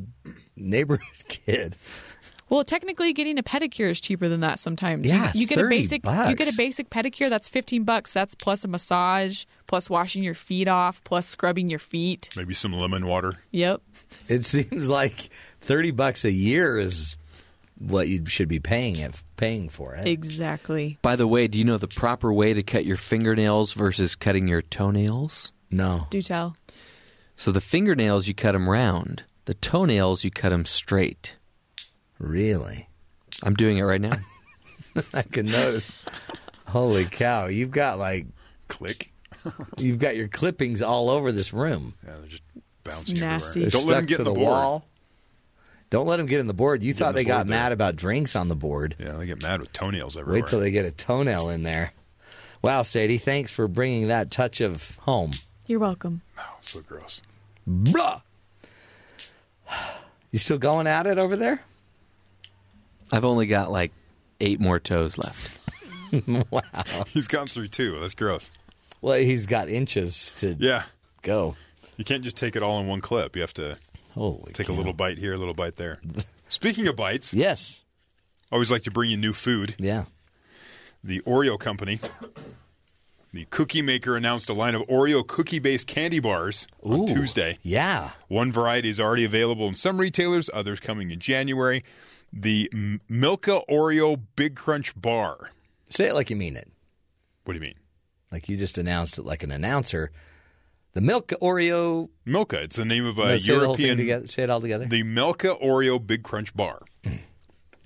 neighborhood [LAUGHS] kid. Well, technically, getting a pedicure is cheaper than that sometimes. You- Yeah, you, get a 30 basic you get a basic pedicure that's fifteen bucks. That's plus a massage, plus washing your feet off, plus scrubbing your feet. Maybe some lemon water. Yep. It seems like 30 bucks a year is what you should be paying it, paying for it. Exactly. By the way, do you know the proper way to cut your fingernails versus cutting your toenails? No. Do tell. So the fingernails you cut them round, the toenails you cut them straight. Really? I'm doing it right now. [LAUGHS] I can notice. Holy cow, you've got like click. you've got your clippings all over this room. Yeah, they're just bouncing nasty. They're. Don't stuck let them get to in the, the, board. wall. Don't let them get in the board. You thought the they got board there. mad about drinks on the board. Yeah, they get mad with toenails everywhere. Wait till they get a toenail in there. Wow, Sadie, thanks for bringing that touch of home. You're welcome. Oh, so gross. Blah. [SIGHS] You still going at it over there? I've only got like eight more toes left. [LAUGHS] wow. He's gone through two. That's gross. Well, he's got inches to Yeah. go. You can't just take it all in one clip. You have to Holy take cow. a little bite here, a little bite there. [LAUGHS] Speaking of bites, Yes. Always like to bring you new food. Yeah. The Oreo company, the cookie maker, announced a line of Oreo cookie based candy bars on Tuesday. Yeah. One variety is already available in some retailers, others coming in January. The M- Milka Oreo Big Crunch Bar. Say it like you mean it. What do you mean? Like you just announced it like an announcer. The Milk Oreo. Milka. It's the name of a No, say the whole thing European. together. Say it all together. The Milka Oreo Big Crunch Bar.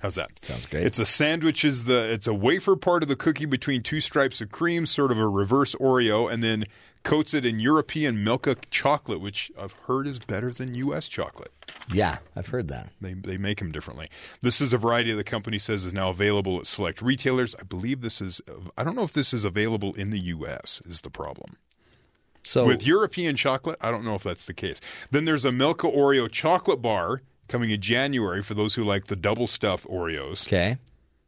How's that? Sounds great. It's a sandwich. Is the it's a wafer part of the cookie between two stripes of cream, sort of a reverse Oreo, and then coats it in European Milka chocolate, which I've heard is better than U.S. chocolate. yeah, I've heard that. They they make them differently. This is a variety the company says is now available at select retailers. I believe this is. I don't know if this is available in the U.S. Is the problem. So With European chocolate, I don't know if that's the case. Then there's a Milka Oreo chocolate bar coming in January for those who like the double stuff Oreos. okay.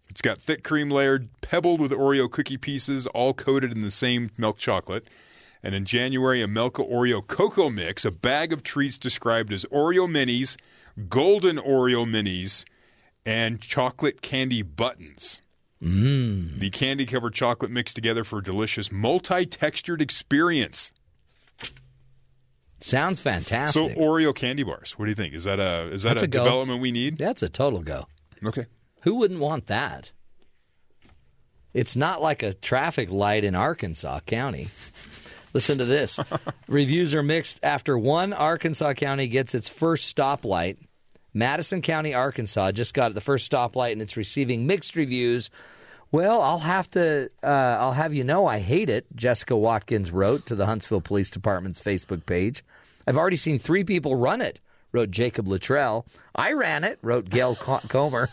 It's got thick cream layered, pebbled with Oreo cookie pieces, all coated in the same milk chocolate. And in January, a Milka Oreo cocoa mix, a bag of treats described as Oreo minis, golden Oreo minis, and chocolate candy buttons. Mm. The candy covered chocolate mixed together for a delicious multi textured experience. Sounds fantastic. So. Oreo candy bars. What do you think? Is that a is that That's a, a development we need? That's a total go. Okay. Who wouldn't want that? It's not like a traffic light in Arkansas County. Listen to this. [LAUGHS] Reviews are mixed after one Arkansas county gets its first stoplight. Madison County, Arkansas just got the first stoplight and it's receiving mixed reviews. Well, I'll have to uh, I'll have you know I hate it, Jessica Watkins wrote to the Huntsville Police Department's Facebook page. I've already seen 3 people run it, wrote Jacob Luttrell. I ran it, wrote Gail Co- [LAUGHS] Comer.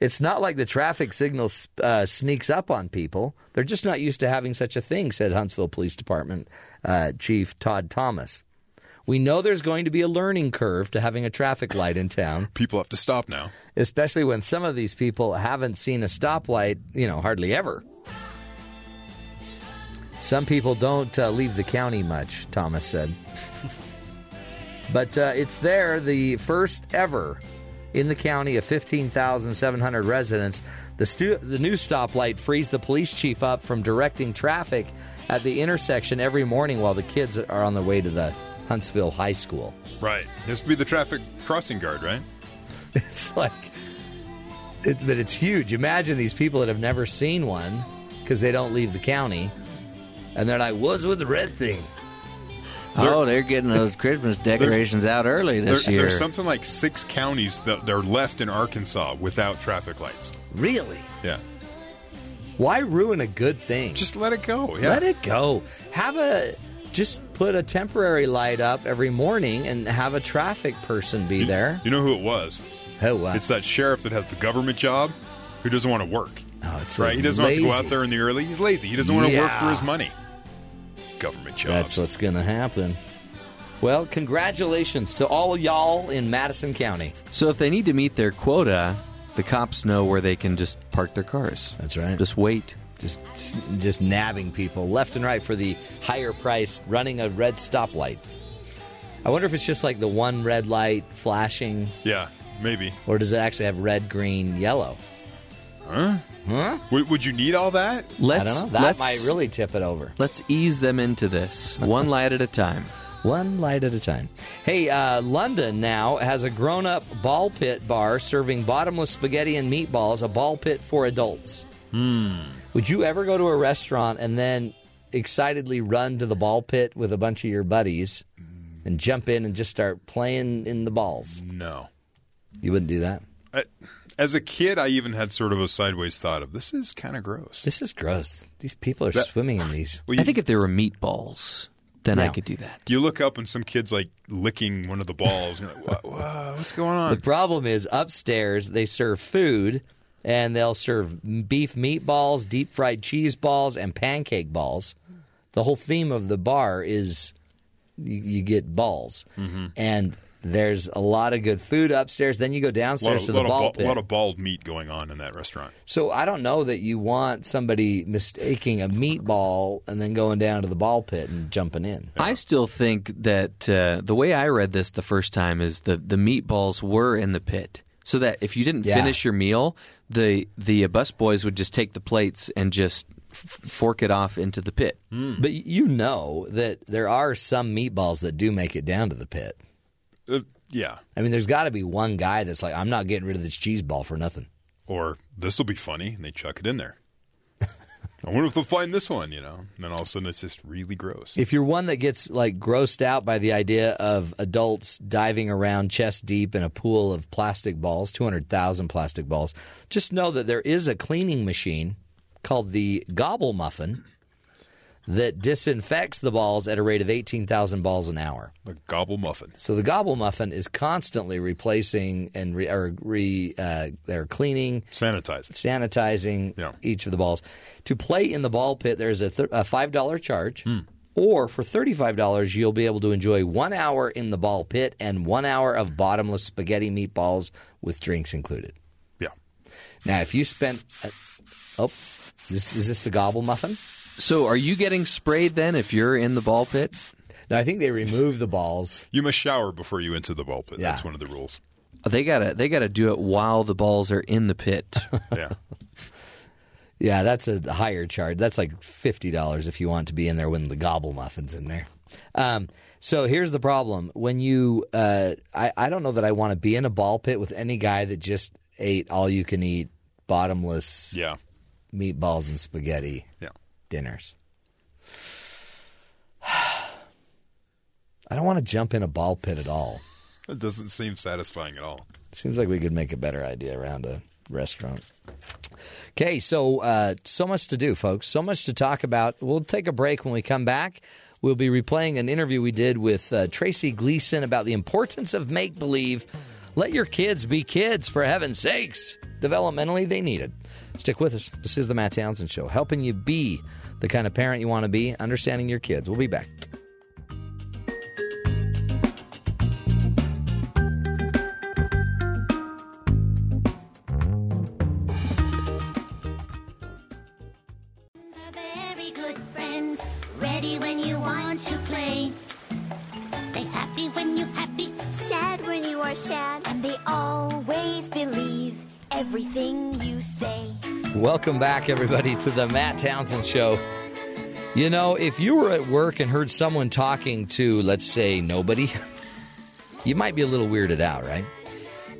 It's not like the traffic signal uh, sneaks up on people. They're just not used to having such a thing, said Huntsville Police Department uh, Chief Todd Thomas. We know there's going to be a learning curve to having a traffic light in town, [LAUGHS] People have to stop now. especially when some of these people haven't seen a stoplight, you know, hardly ever. Some people don't uh, leave the county much, Thomas said. [LAUGHS] but uh, it's there, the first ever in the county of 15,700 residents. The, stu- the new stoplight frees the police chief up from directing traffic at the intersection every morning while the kids are on their way to the Huntsville High School. Right. It has to be the traffic crossing guard, right? [LAUGHS] It's like, it, but it's huge. Imagine these people that have never seen one because they don't leave the county, and they're like, "What's with the red thing?" oh, they're getting those [LAUGHS] Christmas decorations out early this There- year. There's something like six counties that are left in Arkansas without traffic lights. Really? Yeah. Why ruin a good thing? Just let it go. Yeah. Let it go. Have a just put a temporary light up every morning and have a traffic person be there. You know who it was? Who? Uh, It's that sheriff that has the government job. who doesn't want to work. Oh, it's right. He doesn't want to go out there in the early. He's lazy. He doesn't want to work for his money. Government jobs. That's what's going to happen. Well, congratulations to all y'all in Madison County. So if they need to meet their quota, the cops know where they can just park their cars. That's right. Just wait. Just just nabbing people left and right for the higher price running a red stoplight. I wonder if it's just like the one red light flashing Yeah, maybe. or does it actually have red, green, yellow? Huh? Huh? Would, would you need all that? Let's, I don't know. That let's, might really tip it over. Let's ease them into this, one light at a time. One light at a time. Hey, uh, London now has a grown up ball pit bar serving bottomless spaghetti and meatballs, a ball pit for adults. Hmm. Would you ever go to a restaurant and then excitedly run to the ball pit with a bunch of your buddies and jump in and just start playing in the balls? No. You wouldn't do that? I, as a kid, I even had sort of a sideways thought of this is kind of gross. This is gross. These people are That- swimming in these. Well, you, I think if there were meatballs, then I could do that. you look up and some kid's like licking one of the balls. And you're like, what, what, what's going on? The problem is upstairs they serve food and they'll serve beef meatballs, deep fried cheese balls, and pancake balls. The whole theme of the bar is you, you get balls, Mm-hmm. and there's a lot of good food upstairs. Then you go downstairs of, to the lot, ball of, pit. ba- lot of bald meat going on in that restaurant. so I don't know that you want somebody mistaking a meatball and then going down to the ball pit and jumping in. I still think that uh, the way I read this the first time is the the meatballs were in the pit, so that if you didn't Yeah. finish your meal, the the bus boys would just take the plates and just f- fork it off into the pit. But you know that there are some meatballs that do make it down to the pit. Uh, yeah. I mean, there's got to be one guy that's like, I'm not getting rid of this cheese ball for nothing. Or this will be funny, and they chuck it in there. I wonder if they'll find this one, you know. And then all of a sudden, it's just really gross. If you're one that gets like grossed out by the idea of adults diving around chest deep in a pool of plastic balls, 200,000 plastic balls, just know that there is a cleaning machine called the Gobble Muffin that disinfects the balls at a rate of 18,000 balls an hour. The gobble muffin. So the Gobble Muffin is constantly replacing and re, or re, uh, they're cleaning, Sanitizing. sanitizing Yeah. each of the balls. To play in the ball pit, there's a, th- a five dollar charge, or for thirty five dollars, you'll be able to enjoy one hour in the ball pit and one hour of bottomless spaghetti meatballs with drinks included. Yeah. Now, if you spent, uh, oh, this, is this the Gobble Muffin? So, are you getting sprayed then if you're in the ball pit? No, I think they remove the balls. You must shower before you enter the ball pit. Yeah. That's one of the rules. They gotta they gotta do it while the balls are in the pit. [LAUGHS] [LAUGHS] Yeah. Yeah, that's a higher charge. That's like fifty dollars if you want to be in there when the gobble muffins in there. Um, so here's the problem: when you, uh, I, I don't know that I want to be in a ball pit with any guy that just ate all you can eat bottomless Yeah. meatballs and spaghetti Yeah. Dinners. [SIGHS] I don't want to jump in a ball pit at all. It doesn't seem satisfying at all. Seems like we could make a better idea around a restaurant. Okay, so uh, so much to do, folks. So much to talk about. We'll take a break when we come back. We'll be replaying an interview we did with uh, Tracy Gleason about the importance of make believe. Let your kids be kids, for heaven's sakes. Developmentally, they need it. Stick with us. This is the Matt Townsend Show, helping you be the kind of parent you want to be, understanding your kids. We'll be back. Welcome back, everybody, to the Matt Townsend Show. You know, if you were at work and heard someone talking to, let's say, nobody, [LAUGHS] you might be a little weirded out, right?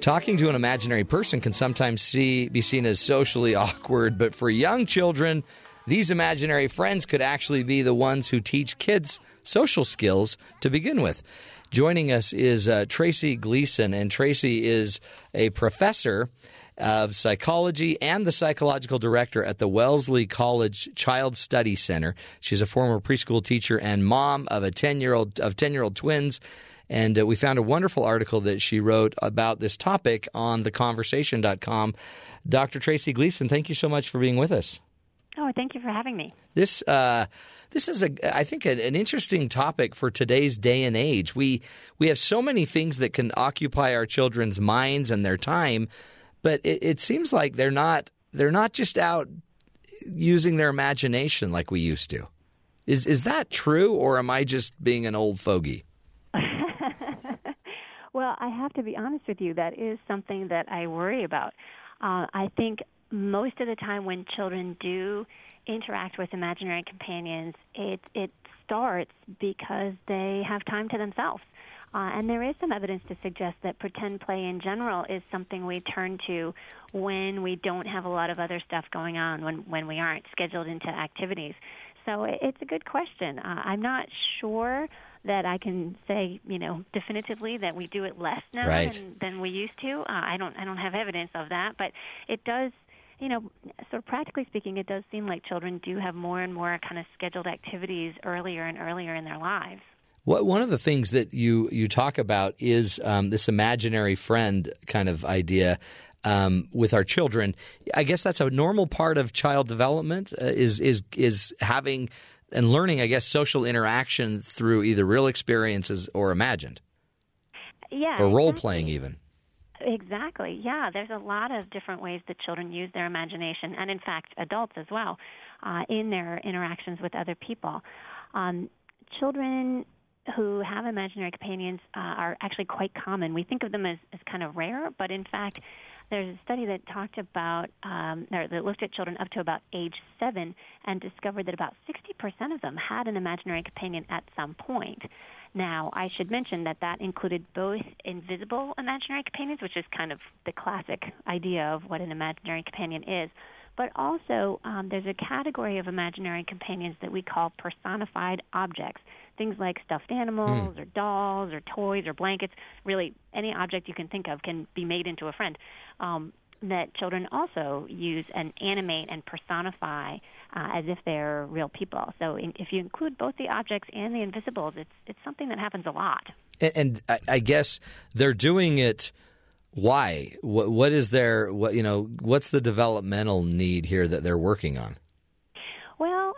Talking to an imaginary person can sometimes see, be seen as socially [LAUGHS] awkward, but for young children, these imaginary friends could actually be the ones who teach kids social skills to begin with. Joining us is uh, Tracy Gleason, and Tracy is a professor of psychology and the psychological director at the Wellesley College Child Study Center. She's a former preschool teacher and mom of a 10-year-old of 10-year-old twins And uh, we found a wonderful article that she wrote about this topic on theconversation.com. Dr. Tracy Gleason, thank you so much for being with us. Oh, thank you for having me. This uh, this is a I think an, an interesting topic for today's day and age. We we have so many things that can occupy our children's minds and their time, but it, it seems like they're not they're not just out using their imagination like we used to. Is is that true, or am I just being an old fogey? [LAUGHS] Well, I have to be honest with you. That is something that I worry about. Uh, I think most of the time when children do interact with imaginary companions, it it starts because they have time to themselves. Uh, and there is some evidence to suggest that pretend play in general is something we turn to when we don't have a lot of other stuff going on, when when we aren't scheduled into activities. So it's a good question. Uh, I'm not sure that I can say, you know, definitively that we do it less now Right. than, than we used to. Uh, I don't I don't have evidence of that, but it does. You know, sort of practically speaking, it does seem like children do have more and more kind of scheduled activities earlier and earlier in their lives. What, one of the things that you you talk about is um, this imaginary friend kind of idea um, with our children. I guess that's a normal part of child development uh, is is is having and learning. I guess social interaction through either real experiences or imagined Yeah, or role exactly. playing even. Exactly. Yeah, there's a lot of different ways that children use their imagination, and in fact, adults as well, uh, in their interactions with other people. Um, children who have imaginary companions uh, are actually quite common. We think of them as, as kind of rare, but in fact, there's a study that talked about um, or that looked at children up to about age seven and discovered that about 60% of them had an imaginary companion at some point. Now, I should mention that that included both invisible imaginary companions, which is kind of the classic idea of what an imaginary companion is, but also um, there's a category of imaginary companions that we call personified objects. Things like stuffed animals Hmm. or dolls or toys or blankets. Really, any object you can think of can be made into a friend. Um, that children also use and animate and personify uh, as if they're real people. So, in, if you include both the objects and the invisibles, it's it's something that happens a lot. And, and I, I guess they're doing it. Why? What, what is their what you know? What's the developmental need here that they're working on?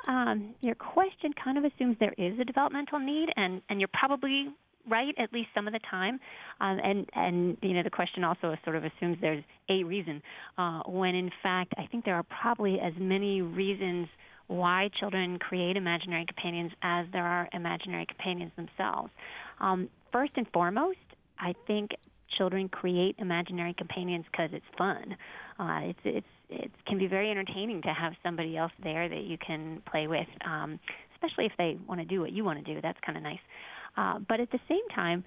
Um, your question kind of assumes there is a developmental need, and, and you're probably right at least some of the time. Um, and and you know the question also sort of assumes there's a reason, uh, when in fact I think there are probably as many reasons why children create imaginary companions as there are imaginary companions themselves. Um, first and foremost, I think children create imaginary companions because it's fun. Uh, it's it's it can be very entertaining to have somebody else there that you can play with, um, especially if they want to do what you want to do. That's kind of nice. Uh, but at the same time,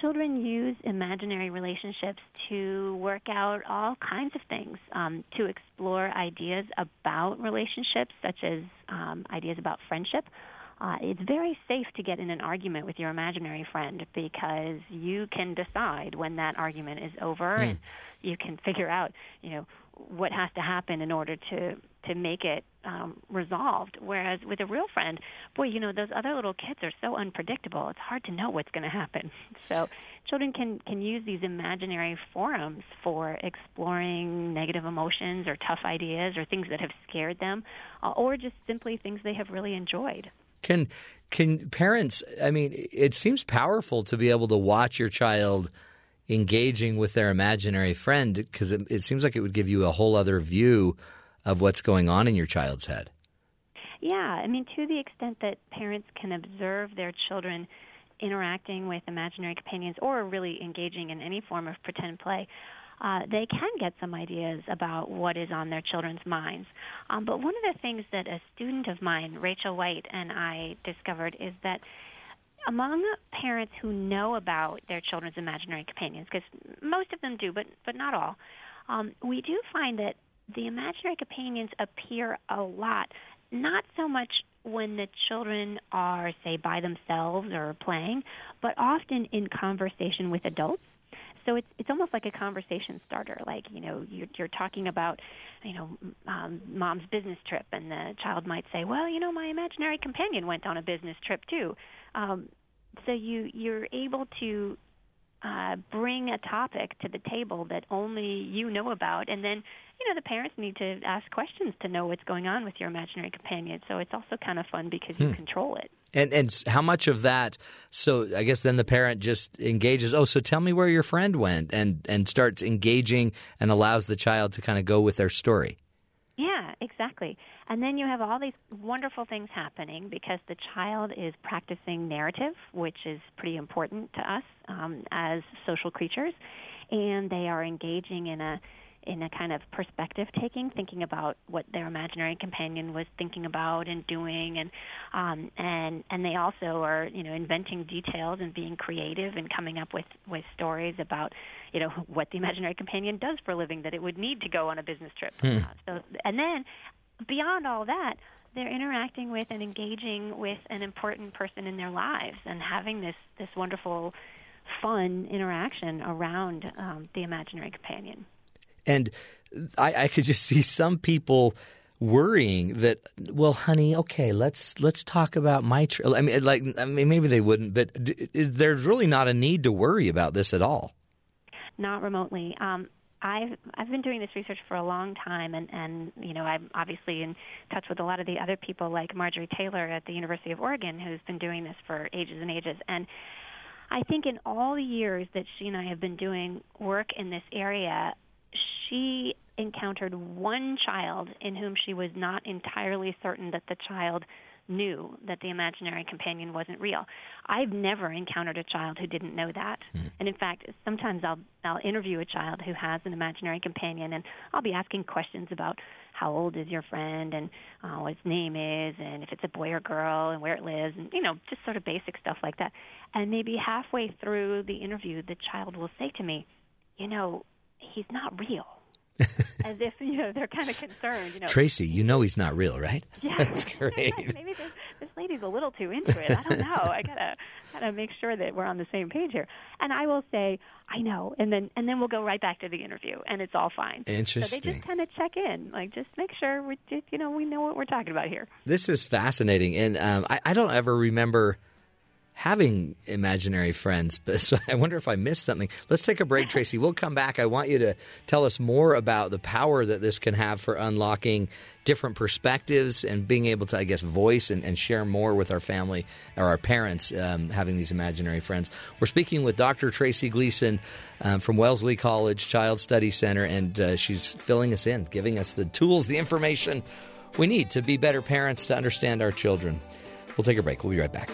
children use imaginary relationships to work out all kinds of things, um, to explore ideas about relationships, such as um, ideas about friendship. Uh, it's very safe to get in an argument with your imaginary friend because you can decide when that argument is over Hmm. and you can figure out, you know, what has to happen in order to to make it um, resolved. Whereas with a real friend, boy, you know, those other little kids are so unpredictable. It's hard to know what's going to happen. [LAUGHS] So children can can use these imaginary forums for exploring negative emotions or tough ideas or things that have scared them, uh, or just simply things they have really enjoyed. Can can parents? I mean, it seems powerful to be able to watch your child engaging with their imaginary friend because it, it seems like it would give you a whole other view of what's going on in your child's head. Yeah, I mean, to the extent that parents can observe their children interacting with imaginary companions or really engaging in any form of pretend play, uh, they can get some ideas about what is on their children's minds. Um, but one of the things that a student of mine, Rachel White, and I discovered is that among parents who know about their children's imaginary companions, because most of them do, but but not all, um, we do find that the imaginary companions appear a lot. Not so much when the children are, say, by themselves or playing, but often in conversation with adults. So it's it's almost like a conversation starter. Like you know, you're, you're talking about, you know, um, mom's business trip, and the child might say, "Well, you know, my imaginary companion went on a business trip too." Um, so you you're able to uh, bring a topic to the table that only you know about, and then you know the parents need to ask questions to know what's going on with your imaginary companion. So it's also kind of fun because you Hmm. control it. And and how much of that? So I guess then the parent just engages. Oh, so tell me where your friend went, and and starts engaging and allows the child to kind of go with their story. Yeah, exactly. And then you have all these wonderful things happening because the child is practicing narrative, which is pretty important to us um, as social creatures, and they are engaging in a in a kind of perspective taking, thinking about what their imaginary companion was thinking about and doing, and um, and and they also are you know inventing details and being creative and coming up with with stories about you know [LAUGHS] what the imaginary companion does for a living that it would need to go on a business trip. Hmm. Uh, so and then beyond all that, they're interacting with and engaging with an important person in their lives and having this this wonderful fun interaction around um, the imaginary companion. And I, I could just [LAUGHS] see some people worrying that, well, honey, okay, let's let's talk about my. Tr-. I mean, like, I mean, maybe they wouldn't, but d- there's really not a need to worry about this at all. Not remotely. Um, I've I've been doing this research for a long time, and and you know I'm obviously in touch with a lot of the other people like Marjorie Taylor at the University of Oregon, who's been doing this for ages and ages. And I think in all the years that she and I have been doing work in this area, she encountered one child in whom she was not entirely certain that the child knew that the imaginary companion wasn't real. I've never encountered a child who didn't know that. And in fact, sometimes I'll I'll interview a child who has an imaginary companion and I'll be asking questions about how old is your friend and uh, what its name is and if it's a boy or girl and where it lives and you know just sort of basic stuff like that. And maybe halfway through the interview the child will say to me, "You know, he's not real." [LAUGHS] As if you know they're kind of concerned, you know. Tracy, you know he's not real, right? [LAUGHS] Yeah. That's [LAUGHS] great. Maybe this, this lady's a little too into it. I don't know. I gotta gotta make sure that we're on the same page here. And I will say, I know, and then and then we'll go right back to the interview, and it's all fine. Interesting. So they just kind of check in, like just make sure we just you know we know what we're talking about here. This is fascinating, and um, I, I don't ever remember having imaginary friends, [LAUGHS] but so I wonder if I missed something. Let's take a break, Tracy. We'll come back. I want you to tell us more about the power that this can have for unlocking different perspectives and being able to, I guess, voice and, and share more with our family or our parents um, having these imaginary friends. We're speaking with Dr. Tracy Gleason um, from Wellesley College Child Study Center, and uh, she's filling us in, giving us the tools, the information we need to be better parents to understand our children. We'll take a break. We'll be right back.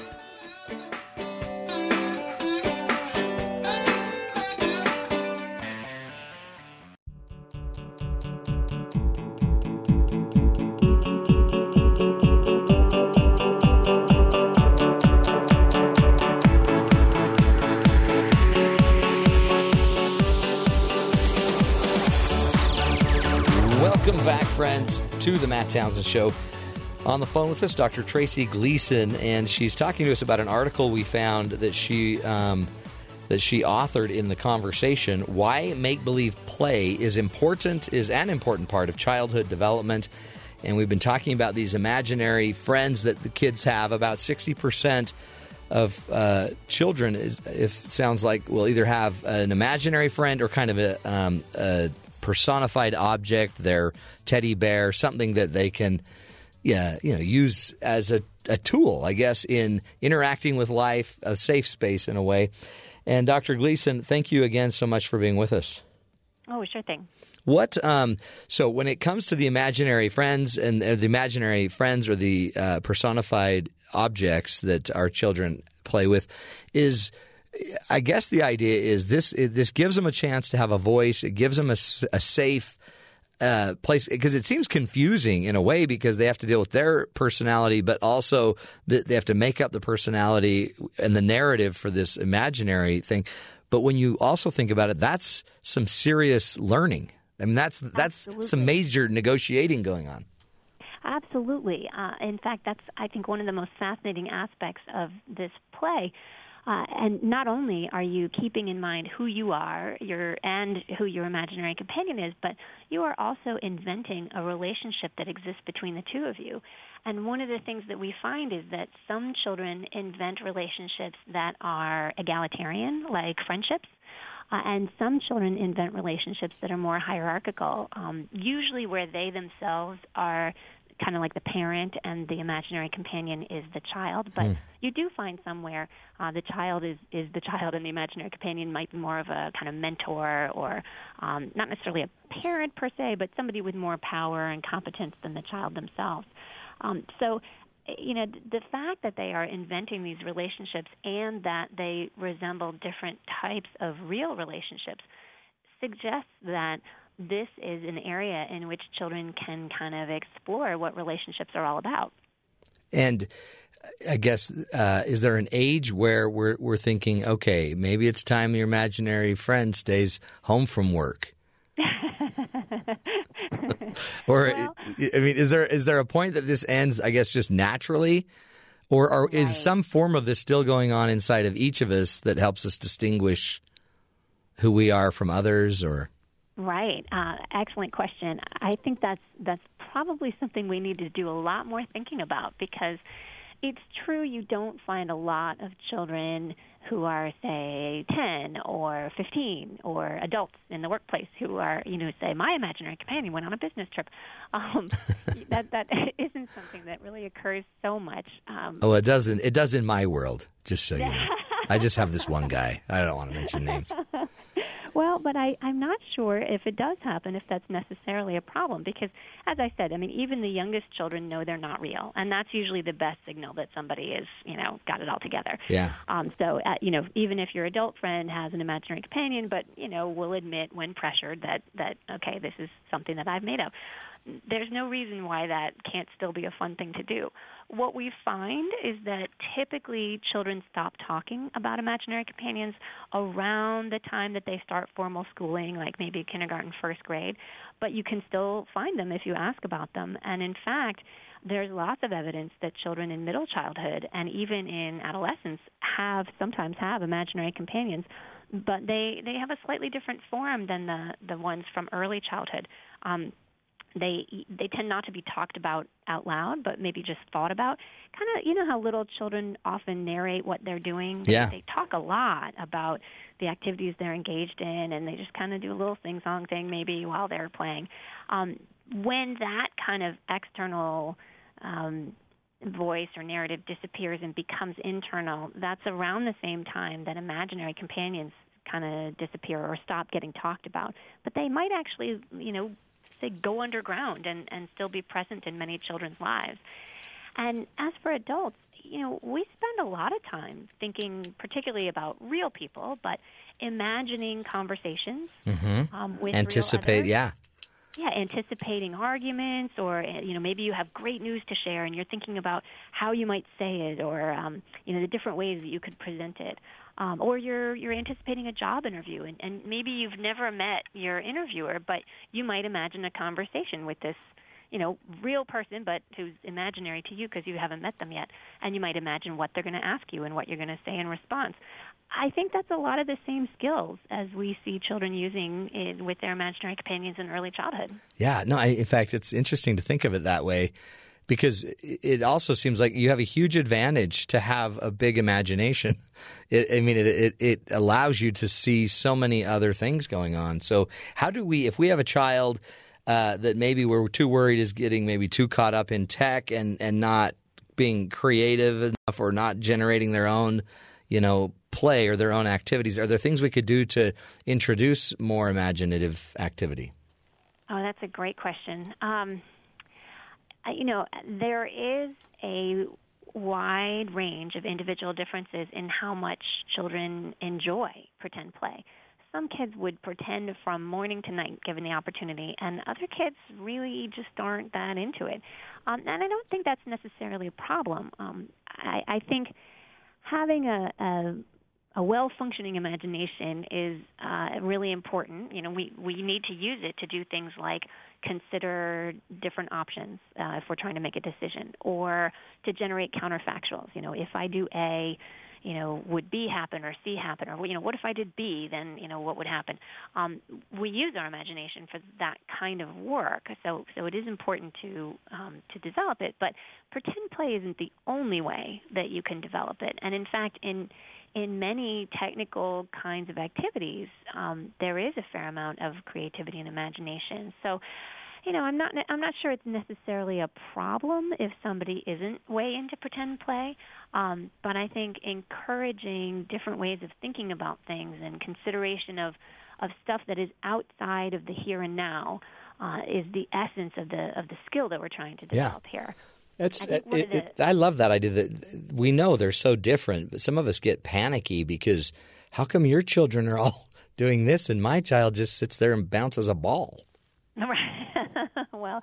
To the Matt Townsend Show. On the phone with us, Dr. Tracy Gleason, and she's talking to us about an article we found that she um, that she authored in the conversation. Why make believe play is important is an important part of childhood development, and we've been talking about these imaginary friends that the kids have. About sixty percent of uh, children, if it sounds like, will either have an imaginary friend or kind of a, um, a personified object, their teddy bear, something that they can, yeah, you know, use as a, a tool, I guess, in interacting with life, a safe space in a way. And Dr. Gleason, thank you again so much for being with us. Oh, sure thing. What um, so when it comes to the imaginary friends and uh, the imaginary friends or the uh, personified objects that our children play with, is I guess the idea is this this gives them a chance to have a voice. It gives them a safe uh, place because it seems confusing in a way because they have to deal with their personality, but also th- they have to make up the personality and the narrative for this imaginary thing. But when you also think about it, that's some serious learning. I mean, that's that's some major negotiating going on. Absolutely. Uh, in fact, that's I think one of the most fascinating aspects of this play. Uh, and not only are you keeping in mind who you are, your and who your imaginary companion is, but you are also inventing a relationship that exists between the two of you. And one of the things that we find is that some children invent relationships that are egalitarian, like friendships. Uh, and some children invent relationships that are more hierarchical, um, usually where they themselves are kind of like the parent and the imaginary companion is the child. But Hmm. you do find somewhere uh, the child is, is the child and the imaginary companion might be more of a kind of mentor or um, not necessarily a parent per se, but somebody with more power and competence than the child themselves. Um, so, you know, the fact that they are inventing these relationships and that they resemble different types of real relationships suggests that this is an area in which children can kind of explore what relationships are all about. And I guess uh, is there an age where we're we're thinking, okay, maybe it's time your imaginary friend stays home from work, [LAUGHS] or I mean, is there is there a point that this ends? I guess just naturally, or, or is some form of this still going on inside of each of us that helps us distinguish who we are from others, or Right. Uh, excellent question. I think that's that's probably something we need to do a lot more thinking about because it's true you don't find a lot of children who are say 10 or 15 or adults in the workplace who are you know say my imaginary companion went on a business trip [LAUGHS] um, that that [LAUGHS] isn't something that really occurs so much um, oh, it doesn't. It does in my world. Just so you know, [LAUGHS] I just have this one guy. I don't want to mention names. Well, but I, I'm not sure if it does happen, if that's necessarily a problem. Because, as I said, I mean, even the youngest children know they're not real, and that's usually the best signal that somebody is, you know, got it all together. Yeah. Um, so, uh, you know, even if your adult friend has an imaginary companion, but you know, will admit when pressured that that okay, this is something that I've made up. There's no reason why that can't still be a fun thing to do. What we find is that typically children stop talking about imaginary companions around the time that they start formal schooling, like maybe kindergarten, first grade, but you can still find them if you ask about them. And in fact, there's lots of evidence that children in middle childhood and even in adolescence have sometimes have imaginary companions, but they they have a slightly different form than the the ones from early childhood. Um, they they tend not to be talked about out loud, but maybe just thought about. Kind of, you know how little children often narrate what they're doing. They- Yeah. They talk a lot about the activities they're engaged in, and they just kind of do a little sing song thing maybe while they're playing. Um, when that kind of external um, voice or narrative disappears and becomes internal, that's around the same time that imaginary companions kind of disappear or stop getting talked about. But they might actually, you know, go underground and, and still be present in many children's lives. And as for adults, you know, we spend a lot of time thinking particularly about real people, but imagining conversations Mm-hmm. um, with Anticipate, yeah. Yeah, anticipating arguments, or you know, maybe you have great news to share, and you're thinking about how you might say it, or um, you know, the different ways that you could present it. Um, or you're you're anticipating a job interview, and, and maybe you've never met your interviewer, but you might imagine a conversation with this, you know, real person, but who's imaginary to you because you haven't met them yet, and you might imagine what they're going to ask you and what you're going to say in response. I think that's a lot of the same skills as we see children using in, with their imaginary companions in early childhood. Yeah, no. I, in fact, it's interesting to think of it that way because it- also seems like you have a huge advantage to have a big imagination. [LAUGHS] It, I mean, it, it it allows you to see so many other things going on. So, how do we, if we have a child uh, that maybe we're too worried is getting maybe too caught up in tech and and not being creative enough or not generating their own, you know, play or their own activities, are there things we could do to introduce more imaginative activity? Oh, that's a great question. Um, you know, there is a wide range of individual differences in how much children enjoy pretend play. Some kids would pretend from morning to night given the opportunity, and other kids really just aren't that into it. Um, and I don't think that's necessarily a problem. Um, I, I think having a, a a well functioning imagination is uh, really important. You know, we, we need to use it to do things like consider different options uh, if we're trying to make a decision, or to generate counterfactuals. You know, if I do A, you know, would B happen or C happen, or you know, what if I did B? Then you know, what would happen? Um, we use our imagination for that kind of work, so so it is important to um, to develop it. But pretend play isn't the only way that you can develop it, and in fact, in in many technical kinds of activities, um, there is a fair amount of creativity and imagination. So, you know, I'm not I'm not sure it's necessarily a problem if somebody isn't way into pretend play, um, but I think encouraging different ways of thinking about things and consideration of of stuff that is outside of the here and now uh, is the essence of the of the skill that we're trying to Yeah. develop here. It's, I one it, it, I love that idea that we know they're so different, but some of us get panicky because how come your children are all [LAUGHS] doing this and my child just sits there and bounces a ball? [LAUGHS] well,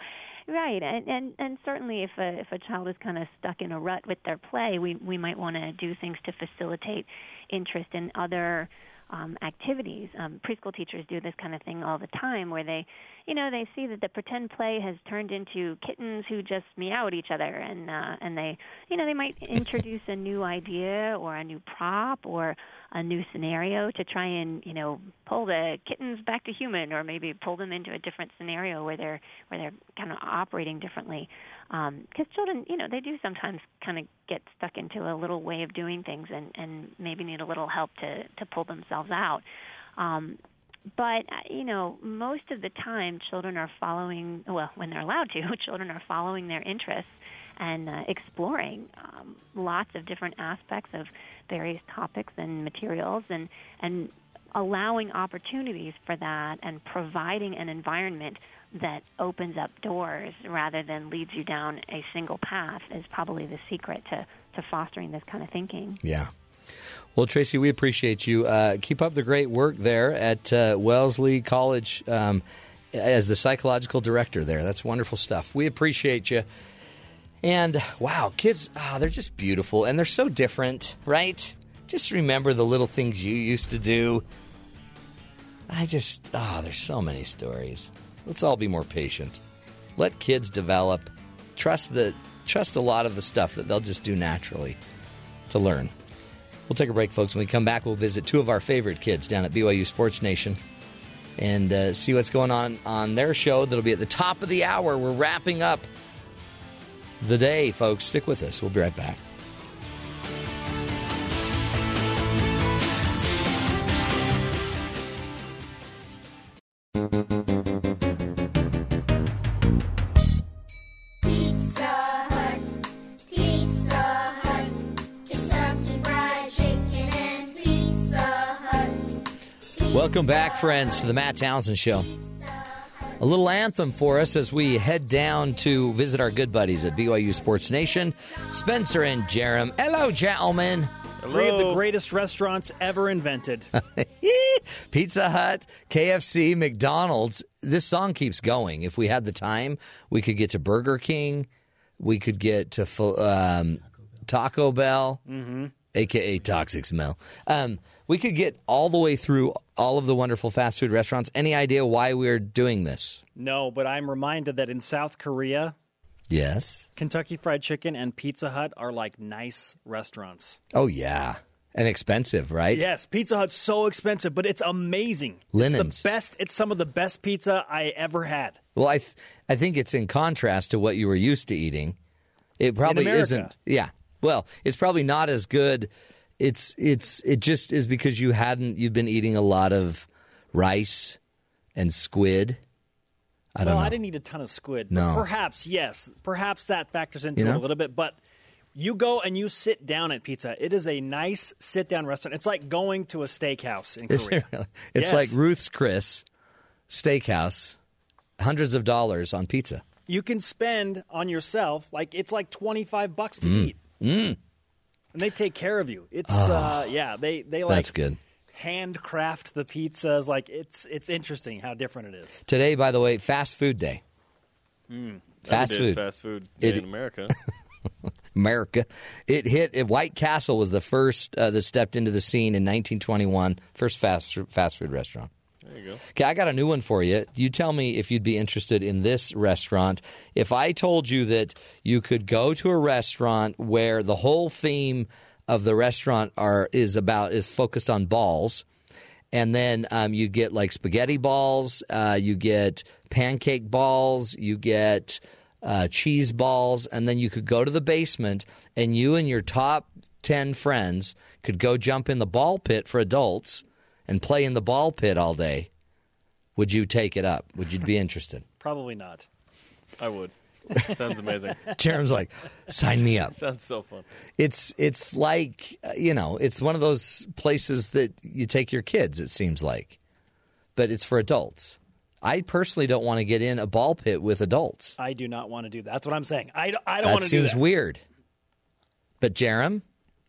right, and and and certainly if a if a child is kind of stuck in a rut with their play, we we might want to do things to facilitate interest in other um, activities. Um, preschool teachers do this kind of thing all the time, where they, you know, they see that the pretend play has turned into kittens who just meow at each other, and uh, and they, you know, they might [LAUGHS] introduce a new idea or a new prop or a new scenario to try and you know pull the kittens back to human, or maybe pull them into a different scenario where they're where they're kind of operating differently. Because children, you know, they do sometimes kind of get stuck into a little way of doing things, and and maybe need a little help to to pull themselves out. Um, but uh, you know, most of the time, children are following. Well, when they're allowed to, [LAUGHS] children are following their interests and uh, exploring um, lots of different aspects of various topics and materials, and and allowing opportunities for that, and providing an environment that opens up doors rather than leads you down a single path is probably the secret to to fostering this kind of thinking. Yeah. Well, Tracy, we appreciate you. Uh, keep up the great work there at uh, Wellesley College um, as the psychological director there. That's wonderful stuff. We appreciate you. And wow, kids, ah, they're just beautiful and they're so different, right? Just remember the little things you used to do. I just, ah, there's so many stories. Let's all be more patient. Let kids develop. Trust the trust a lot of the stuff that they'll just do naturally to learn. We'll take a break, folks. When we come back, we'll visit two of our favorite kids down at BYU Sports Nation and uh, see what's going on on their show. That'll be at the top of the hour. We're wrapping up the day, folks. Stick with us. We'll be right back. Welcome back, friends, to the Matt Townsend Show. A little anthem for us as we head down to visit our good buddies at BYU Sports Nation, Spencer and Jarom. Hello, gentlemen. Three of the greatest restaurants ever invented. [LAUGHS] Pizza Hut, KFC, McDonald's. This song keeps going. If we had the time, we could get to Burger King. We could get to um, Taco Bell, Mm-hmm. Aka Toxic Smell. Um, we could get all the way through all of the wonderful fast food restaurants. Any idea why we're doing this? No, but I'm reminded that in South Korea, Yes. Kentucky Fried Chicken and Pizza Hut are like nice restaurants. Oh, yeah. And expensive, right? Yes, Pizza Hut's so expensive, but it's amazing. It's Linens. the best. It's some of the best pizza I ever had. Well, I th- I think it's in contrast to what you were used to eating. It probably isn't. Yeah. Well, it's probably not as good. It's it's it just is because you hadn't you've been eating a lot of rice and squid. I don't well, know. I didn't eat a ton of squid. No. Perhaps, yes. Perhaps that factors into You it a little bit, but you go and you sit down at pizza. It is a nice sit down restaurant. It's like going to a steakhouse in [LAUGHS] Korea. it really? It's Yes. like Ruth's Chris Steakhouse, hundreds of dollars on pizza. You can spend on yourself like it's like 25 bucks to Mm. eat. Mm. And they take care of you. It's Oh. uh yeah, they they like That's good. handcraft the pizzas. Like it's it's interesting how different it is. Today, by the way, fast food day. Mm. Fast Every day is food. fast food day It- in America. [LAUGHS] America. It hit. It, White Castle was the first uh, that stepped into the scene in 1921. First fast fast food restaurant. There you go. Okay, I got a new one for you. You tell me if you'd be interested in this restaurant. If I told you that you could go to a restaurant where the whole theme of the restaurant are is about is focused on balls, and then um, you get like spaghetti balls, uh, you get pancake balls, you get uh, cheese balls, and then you could go to the basement and you and your top ten friends could go jump in the ball pit for adults and play in the ball pit all day. Would you take it up? Would you be interested? Probably not. I would. Sounds amazing. [LAUGHS] Jarom's like, sign me up. Sounds so fun. It's it's like uh, you know, it's one of those places that you take your kids. It seems like, but it's for adults. I personally don't want to get in a ball pit with adults. I do not want to do that. That's what I'm saying. I, I don't That want to do that. Seems weird. But Jarom,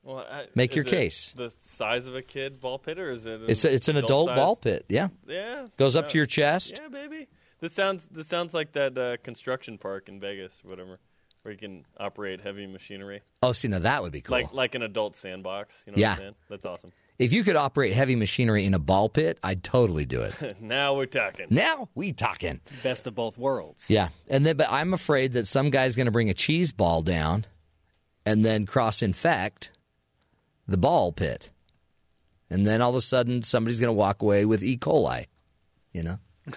Well, I, Make is your it case. The size of a kid ball pit, or is it? An it's a, it's an adult size? ball pit. Yeah, Yeah, goes up yeah. to your chest. Yeah, baby. This sounds this sounds like that uh, construction park in Vegas, or whatever, where you can operate heavy machinery. Oh, see, now that would be cool. Like like an adult sandbox. You know Yeah. what I'm? That's awesome. if you could operate heavy machinery in a ball pit, I'd totally do it. [LAUGHS] now we're talking. now we talking. Best of both worlds. Yeah, and then but I'm afraid that some guy's going to bring a cheese ball down, and then cross infect the ball pit, and then all of a sudden somebody's going to walk away with E. coli. You know, [LAUGHS]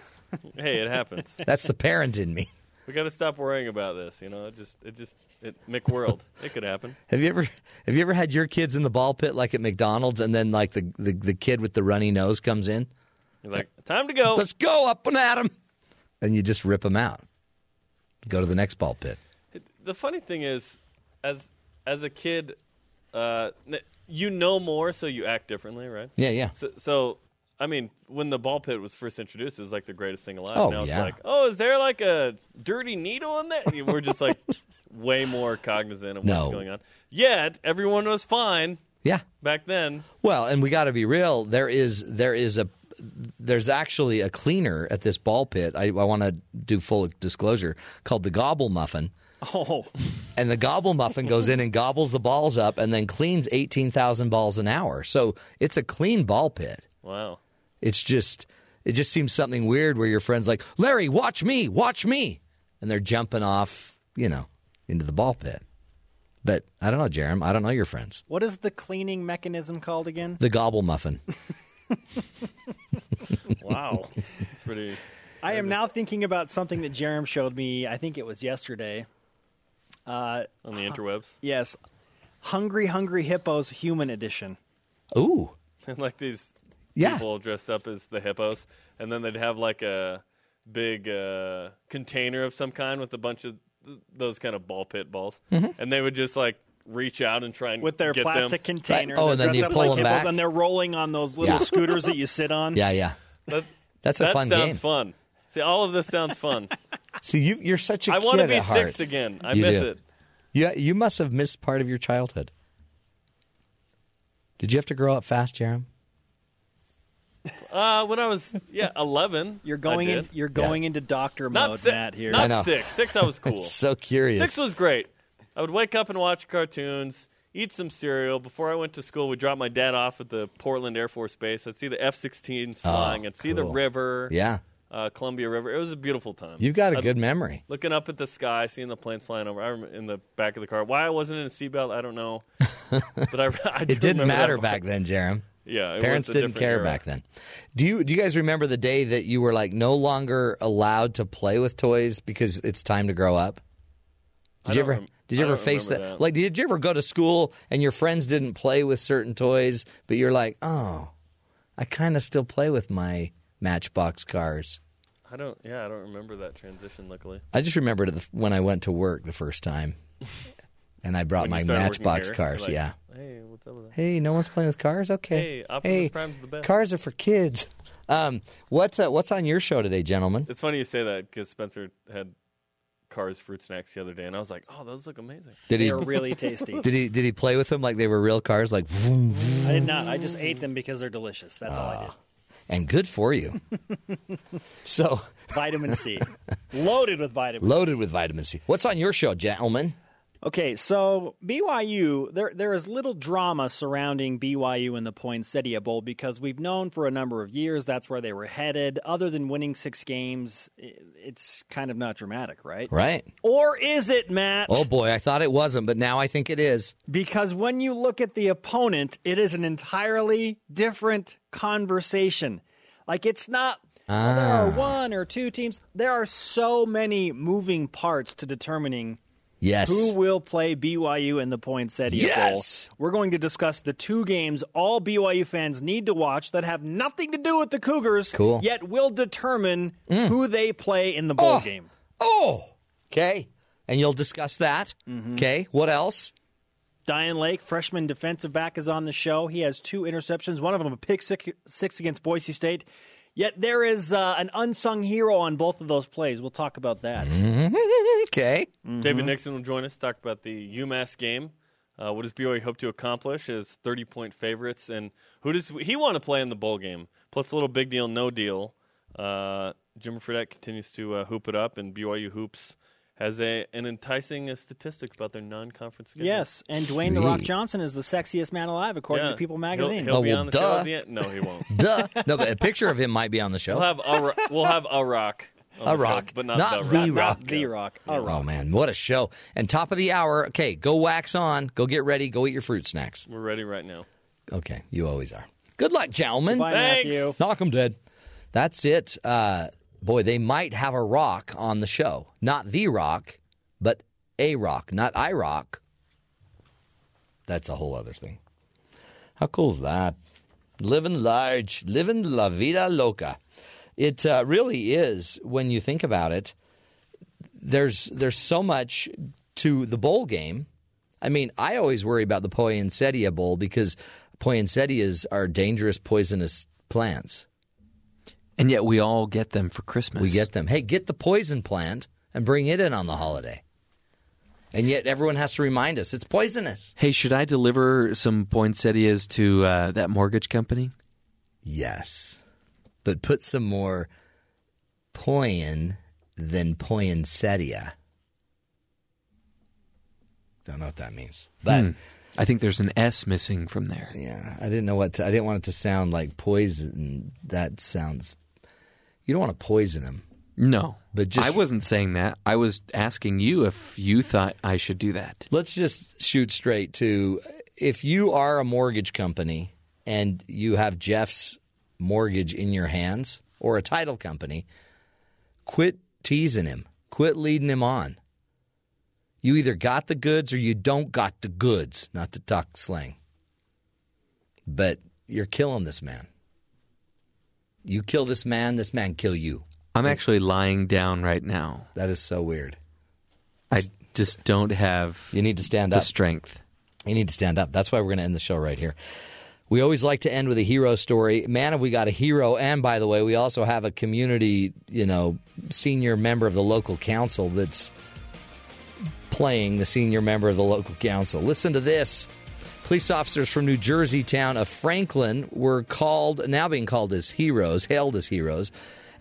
hey, it happens. that's the parent in me. We got to stop worrying about this. You know, it just it just it McWorld. it could happen. [LAUGHS] Have you ever have you ever had your kids in the ball pit like at McDonald's, and then like the the, the kid with the runny nose comes in? You're like, time to go. Let's go up and at him, and you just rip them out. Go to the next ball pit. The funny thing is, as as a kid, uh, you know more, so you act differently, right? Yeah, yeah. So, so I mean, when the ball pit was first introduced, it was like the greatest thing alive. Oh, now it's like, oh, is there like a dirty needle in there? We're just like [LAUGHS] way more cognizant of No. what's going on. Yet everyone was fine Yeah. back then. Well, and we got to be real. There is there is a there's actually a cleaner at this ball pit. I, I want to do full disclosure called the Gobble Muffin. Oh, [LAUGHS] And the Gobble Muffin goes in and gobbles the balls up and then cleans eighteen thousand balls an hour. So it's a clean ball pit. Wow. It's just it just seems something weird where your friends like Larry, watch me, watch me, and they're jumping off, you know, into the ball pit. But I don't know, Jarom. I don't know your friends. what is the cleaning mechanism called again? The Gobble Muffin. [LAUGHS] Wow. it's pretty. I am now thinking about something that Jarom showed me. I think it was yesterday. Uh, On the interwebs. yes, Hungry Hungry Hippos Human Edition. Ooh. [LAUGHS] And like these Yeah. people dressed up as the hippos, and then they'd have like a big uh, container of some kind with a bunch of th- those kind of ball pit balls, Mhm. and they would just like reach out and try and get their balls. With their get plastic them. container. Oh, They're and then dressed you up pull like them hippos, back? And they're rolling on those little Yeah. scooters that you sit on. [LAUGHS] Yeah, yeah. That, That's a that fun sounds game. fun. See, all of this sounds fun. [LAUGHS] See, you, you're such a I kid I wanna be at heart. six again. I You miss do. it. Yeah, you must have missed part of your childhood. Did you have to grow up fast, Jarom? Uh, when I was yeah [LAUGHS] eleven, You're going in. You're going into doctor Not mode, si- Matt. Here. Not six. Six, I was [LAUGHS] cool. so curious. Six was great. I would wake up and watch cartoons, eat some cereal. Before I went to school, we'd drop my dad off at the Portland Air Force Base. I'd see the F 16s Oh, flying. I'd see the river. Yeah. Uh, Columbia River. It was a beautiful time. You've got a I'd- good memory. Looking up at the sky, seeing the planes flying over. I remember in the back of the car. Why I wasn't in a seatbelt, I don't know. [LAUGHS] but I, I It didn't matter back then, Jarom. Yeah, it Parents didn't care era. back then. Do you do you guys remember the day that you were like no longer allowed to play with toys because it's time to grow up? I Did you ever rem- did you I ever face that? that. Like did you ever go to school and your friends didn't play with certain toys, but you're like, "Oh, I kind of still play with my Matchbox cars." I don't. Yeah, I don't remember that transition. Luckily, I just remembered it when I went to work the first time. [LAUGHS] And I brought When my Matchbox here, cars, like, yeah. Hey, what's up with that? Hey, no one's playing with cars? Okay. Hey, Optimus hey, Prime's the best. Cars are for kids. Um, what, uh, what's on your show today, gentlemen? It's funny you say that because Spencer had Cars fruit snacks the other day, and I was like, "Oh, those look amazing." Did he They're really tasty. [LAUGHS] Did he did he play with them like they were real cars, like vroom, vroom? I did not. I just ate them because they're delicious. That's all I did. And good for you. [LAUGHS] so Vitamin C, loaded with vitamin. loaded with vitamin C. What's on your show, gentlemen? Okay, so BYU, there there is little drama surrounding BYU and the Poinsettia Bowl because we've known for a number of years that's where they were headed. Other than winning six games, it's kind of not dramatic, right? Right. Or is it, Matt? Oh boy, I thought it wasn't, but now I think it is. Because when you look at the opponent, it is an entirely different conversation. Like it's not. well, there are Ah. one or two teams. There are so many moving parts to determining Yes. who will play BYU in the Poinsettia Yes. Bowl. We're going to discuss the two games all BYU fans need to watch that have nothing to do with the Cougars, Cool. yet will determine who they play in the bowl Oh. game. Oh, okay. And you'll discuss that. Mm-hmm. Okay. What else? Dayan Lake, freshman defensive back, is on the show. He has two interceptions, one of them a pick six, six against Boise State. Yet there is uh, an unsung hero on both of those plays. We'll talk about that. [LAUGHS] okay. David Nixon will join us to talk about the UMass game. Uh, what does BYU hope to accomplish as 30 point favorites? And who does he want to play in the bowl game? Plus, a little big deal, no deal. Uh, Jimmer Fredette continues to uh, hoop it up, and BYU Hoops has a, an enticing uh, statistics about their non conference schedule. Yes, and Dwayne The Rock Johnson is the sexiest man alive, according Yeah. to People He'll- magazine. He'll, Oh, be well, on the show duh. at the end. No, he won't. [LAUGHS] Duh. No, but a picture of him might be on the show. We'll have a, Ro- we'll have a rock. on a the show, rock, but not, not the the rock. rock. Not the rock. A rock. Oh man, what a show! And top of the hour. Okay, go wax on. Go get ready. Go eat your fruit snacks. We're ready right now. Okay, you always are. Good luck, gentlemen. Bye, Thanks. Matthew. Knock 'em dead. That's it. Uh, boy, they might have a rock on the show. Not the rock, but a rock. Not I rock. That's a whole other thing. How cool is that? Living large, living la vida loca. It uh, really is when you think about it. There's there's so much to the bowl game. I mean, I always worry about the poinsettia bowl because poinsettias are dangerous, poisonous plants. And yet we all get them for Christmas. We get them. Hey, get the poison plant and bring it in on the holiday. And yet everyone has to remind us it's poisonous. Hey, should I deliver some poinsettias to uh, that mortgage company? Yes. But put some more poin than poinsettia. Don't know what that means. But Hmm. I think there's an S missing from there. yeah, I didn't know what to, I didn't want it to sound like poison. That sounds You don't want to poison him. No, But just I wasn't saying that. I was asking you if you thought I should do that. Let's just shoot straight to if you are a mortgage company and you have Jeff's mortgage in your hands or a title company, quit teasing him. Quit leading him on. You either got the goods or you don't got the goods, not to talk slang. But you're killing this man. You kill this man, this man kill you. I'm actually lying down right now. That is so weird. I just don't have You need to stand the up. strength. You need to stand up. That's why we're going to end the show right here. We always like to end with a hero story. Man, have we got a hero. And by the way, we also have a community, you know, senior member of the local council that's playing the senior member of the local council. Listen to this. Police officers from New Jersey town of Franklin were called, now being called as heroes, hailed as heroes,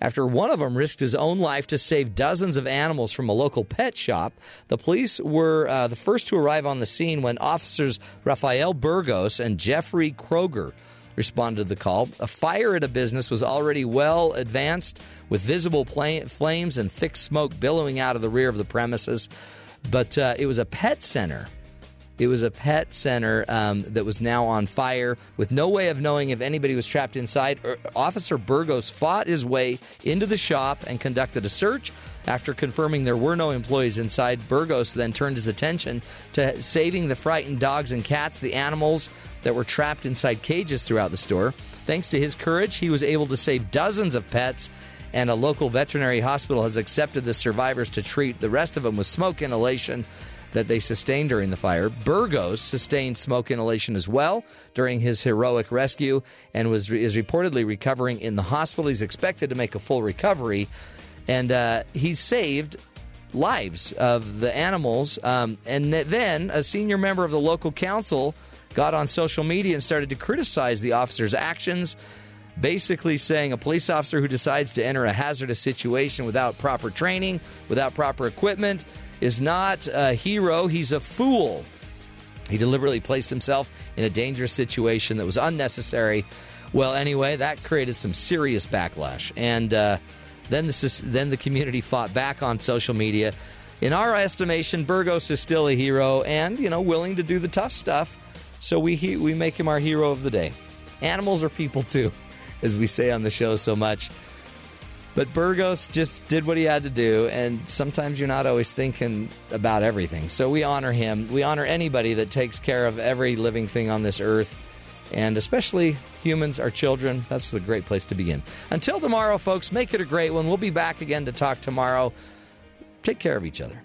after one of them risked his own life to save dozens of animals from a local pet shop. The police were uh, the first to arrive on the scene when officers Rafael Burgos and Jeffrey Kroger responded to the call. A fire at a business was already well advanced with visible pla- flames and thick smoke billowing out of the rear of the premises. But uh, it was a pet center. It was a pet center um, that was now on fire with no way of knowing if anybody was trapped inside. Er, Officer Burgos fought his way into the shop and conducted a search. After confirming there were no employees inside, Burgos then turned his attention to saving the frightened dogs and cats, the animals that were trapped inside cages throughout the store. Thanks to his courage, he was able to save dozens of pets and a local veterinary hospital has accepted the survivors to treat the rest of them with smoke inhalation that they sustained during the fire. Burgos sustained smoke inhalation as well during his heroic rescue and was is reportedly recovering in the hospital. He's expected to make a full recovery, and uh, he saved lives of the animals. Um, and then a senior member of the local council got on social media and started to criticize the officer's actions. basically saying a police officer who decides to enter a hazardous situation without proper training, without proper equipment, is not a hero, he's a fool. He deliberately placed himself in a dangerous situation that was unnecessary. Well, anyway, that created some serious backlash, and uh, then the then the community fought back on social media. In our estimation, Burgos is still a hero, and you know, willing to do the tough stuff. So we he- we make him our hero of the day. Animals are people too, [LAUGHS] as we say on the show so much. But Burgos just did what he had to do, and sometimes you're not always thinking about everything. So we honor him. We honor anybody that takes care of every living thing on this earth, and especially humans, our children. That's a great place to begin. Until tomorrow, folks, make it a great one. We'll be back again to talk tomorrow. Take care of each other.